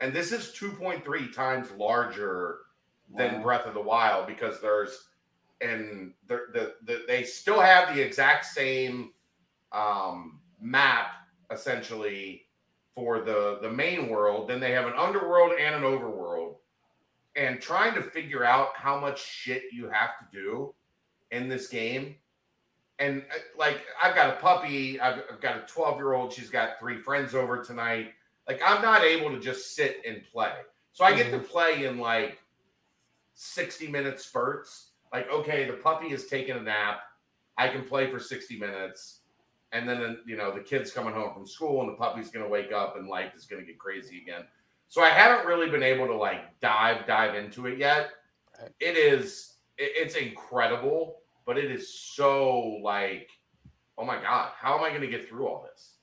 And this is 2.3 times larger than Wow. Breath of the Wild because there's and the, the, the they still have the exact same um, map essentially for the the main world. Then they have an underworld and an overworld, and trying to figure out how much shit you have to do in this game. And uh, like, I've got a puppy. I've, I've got a 12 year old. She's got three friends over tonight. Like, I'm not able to just sit and play. So I get to play in like 60 minute spurts. Like, okay, the puppy is taking a nap. I can play for 60 minutes. And then, you know, the kid's coming home from school and the puppy's going to wake up and life is going to get crazy again. So I haven't really been able to like dive, dive into it yet. It is, it's incredible, but it is so like, oh my god, how am I going to get through all this?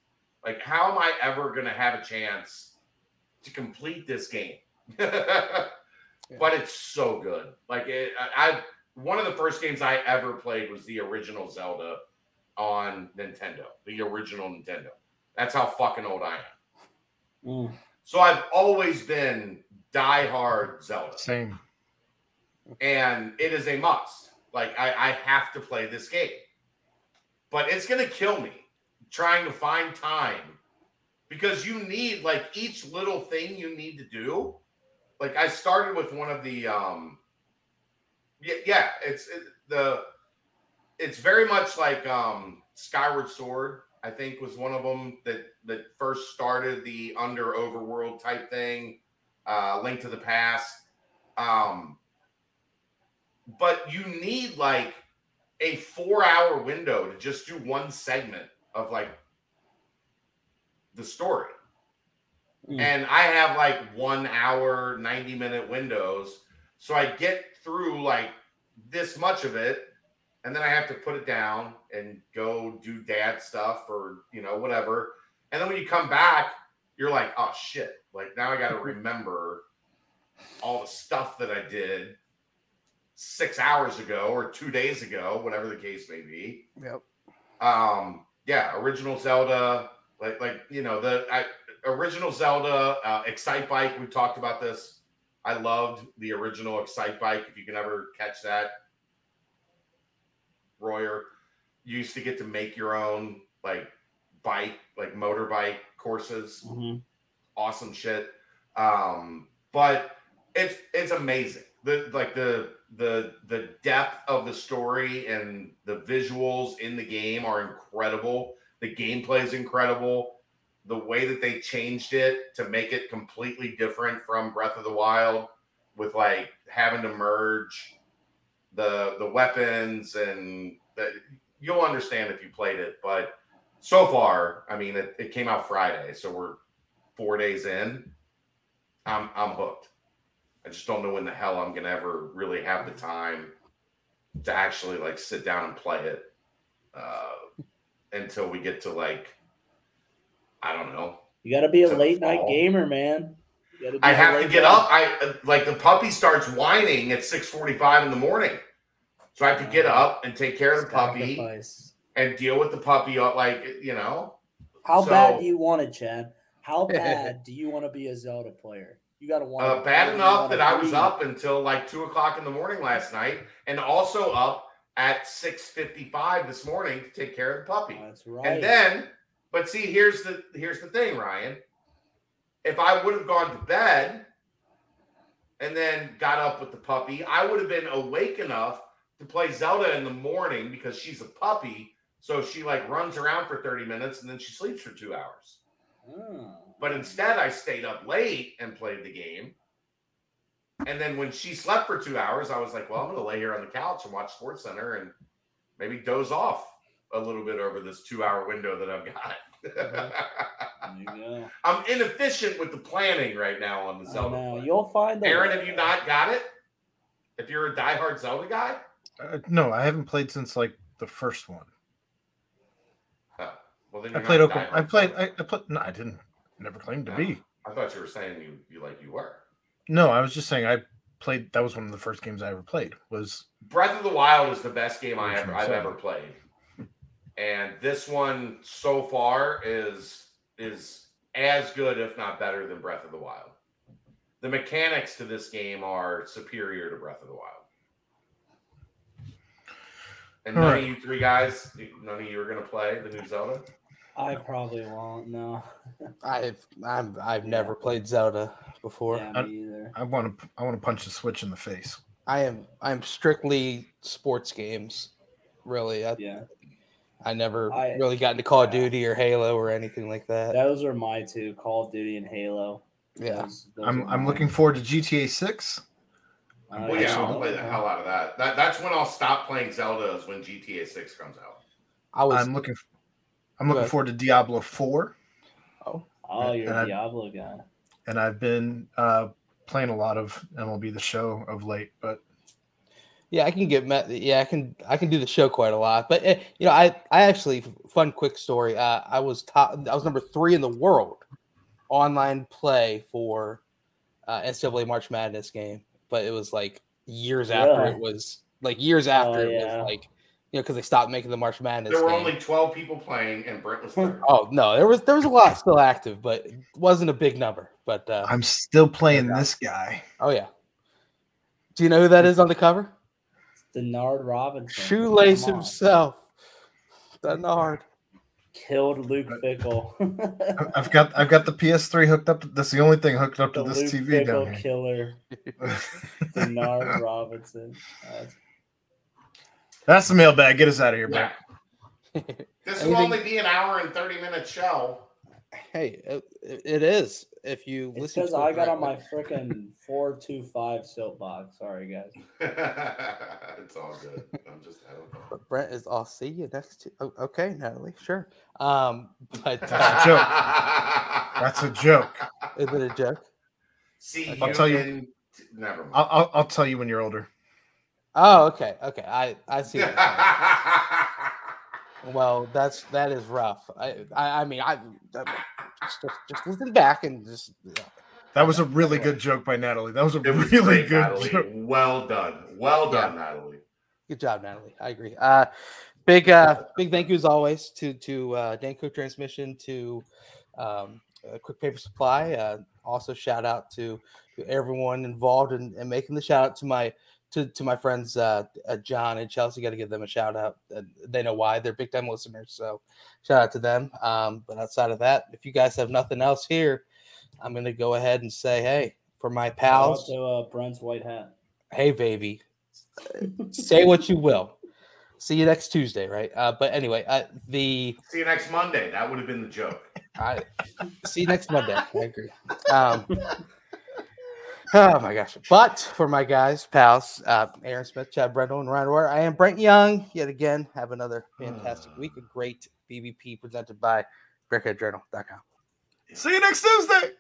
Like, how am I ever going to have a chance to complete this game? But it's so good. Like, it, I, one of the first games I ever played was the original Zelda on Nintendo, the original Nintendo. That's how fucking old I am. Mm. So I've always been diehard Zelda Same. and it is a must. Like I, I have to play this game, but it's gonna kill me trying to find time because you need like each little thing you need to do. Like I started with one of the um, yeah, yeah, it's it, the it's very much like um Skyward Sword. I think was one of them that that first started the under overworld type thing. Uh, Link to the Past. Um, but you need like a four hour window to just do one segment of like the story. Mm. And I have like one hour, 90 minute windows. So I get through like this much of it. And then I have to put it down and go do dad stuff or, you know, whatever. And then when you come back, you're like, oh shit. Like now I got to remember all the stuff that I did six hours ago or two days ago, whatever the case may be. Yep. Um, yeah, original Zelda, like like you know the I, original Zelda, uh, Excite Bike. We talked about this. I loved the original Excite Bike. If you can ever catch that, Royer, you used to get to make your own like bike, like motorbike courses Mhm. awesome shit. Um, but it's it's amazing. The like the the the depth of the story and the visuals in the game are incredible. The gameplay is incredible. The way that they changed it to make it completely different from Breath of the Wild, with like having to merge the the weapons and the, you'll understand if you played it. But so far, I mean, it, it came out Friday, so we're four days in, I'm I'm hooked. I just don't know when the hell I'm gonna ever really have the time to actually like sit down and play it uh, until we get to like I don't know. You got to be a late night gamer, man. Gotta I have to get guy. up. I like the puppy starts whining at 6:45 in the morning, so I have to get up and take care of the puppy Sacrifice. and deal with the puppy. uh, Like you know, How So- bad do you want it, Chad? How bad do you want to be a Zelda player? You got to want Uh, it bad enough that I was up until like two o'clock in the morning last night, and also up at six fifty-five this morning to take care of the puppy. That's right. And then, but see, here's the here's the thing, Ryan. If I would have gone to bed and then got up with the puppy, I would have been awake enough to play Zelda in the morning because she's a puppy. So she like runs around for 30 minutes and then she sleeps for two hours. Oh. But instead, I stayed up late and played the game. And then when she slept for two hours, I was like, well, I'm going to lay here on the couch and watch Sports Center and maybe doze off a little bit over this two hour window that I've got. Mm-hmm. go. I'm inefficient with the planning right now on the Zelda. You'll find the Aaron, have you not got it? If you're a diehard Zelda guy? Uh, no, I haven't played since like the first one. Oh, well, then I played. not a Oka- diehard I played. I, I played. No, I didn't. Never claimed to No. be. I thought you were saying you, you like you were. No, I was just saying I played. That was one of the first games I ever played. Was Breath of the Wild is the best game I ever I've ever played, and this one so far is is as good, if not better, than Breath of the Wild. The mechanics to this game are superior to Breath of the Wild. And none right. of you three guys, none of you are going to play the new Zelda. I probably won't. No. I've I'm, I've never played Zelda before. Yeah, me either. I want to I want to punch the Switch in the face. I am I'm strictly sports games, really. I, yeah. I never I, really got into Call of Duty or Halo or anything like that. Those are my two, Call of Duty and Halo. Yeah. Those, those I'm I'm looking two. forward to GTA 6. Well, yeah, I'll play the hell out of that. that. That's when I'll stop playing Zelda. Is when GTA Six comes out. I was. I'm looking. I'm looking forward to Diablo Four. Oh, oh, you're and a Diablo I, guy. And I've been uh, playing a lot of MLB The Show of late, but yeah, I can get met. Yeah, I can. I can do the show quite a lot. But eh, you know, I I actually fun quick story. Uh, I was top. I was number three in the world online play for uh, NCAA March Madness game, but it was like years after it was like years after Oh, it yeah. was like you know because they stopped making the March Madness. There were game. only 12 people playing, and Brent was third. Oh no, there was there was a lot still active, but it wasn't a big number. But uh, I'm still playing this guy. oh yeah. Do you know who that is on the cover? Denard Robinson. Shoelace Come on. himself. Denard. Killed Luke Fickell. I've got I've got the PS3 hooked up. That's the only thing hooked up to the this Luke TV Fickell down here. killer. Denard Robinson. That's- That's the mailbag. Get us out of here, Yeah. bro. This will only be an hour and 30 minute show. hey, it, it is. If you It's listen, because I got on my freaking four two five soapbox. Sorry, guys. it's all good. I'm just having fun. But Brent is. I'll see you next. Tu- oh, okay, Natalie. Sure. Um, but That's uh, a joke. That's a joke. is it a joke? See, I'll tell you- Never mind. I'll, I'll, I'll tell you when you're older. Oh, okay, okay. I I see. What you're saying. well, that's that is rough. I I, I mean I that- just, just just listen back and just you know, That was a really good joke by Natalie. That was a was really great, good Natalie. joke. Well done. Well done, Natalie. Good job, Natalie. I agree. Uh, big, uh, big thank you as always to to uh, Danco Transmission, to um, uh, Quick Paper Supply. Uh, also, shout out to, to everyone involved in, in making the shout out to my to, to my friends uh, uh, John and Chelsea. Got to give them a shout out. Uh, they know why they're big time listeners, so shout out to them. Um, but outside of that, if you guys have nothing else here, I'm going to go ahead and say, hey, for my pals, to uh, Brent's white hat. hey baby say what you will see you next tuesday right uh but anyway uh the See you next Monday. That would have been the joke. i see you next monday i agree um oh my gosh. But for my guys pals uh aaron smith chad brendel and ryan Royer, i am brent young yet again. Have another fantastic week. A great bbp presented by BearcatJournal.com See you next Tuesday.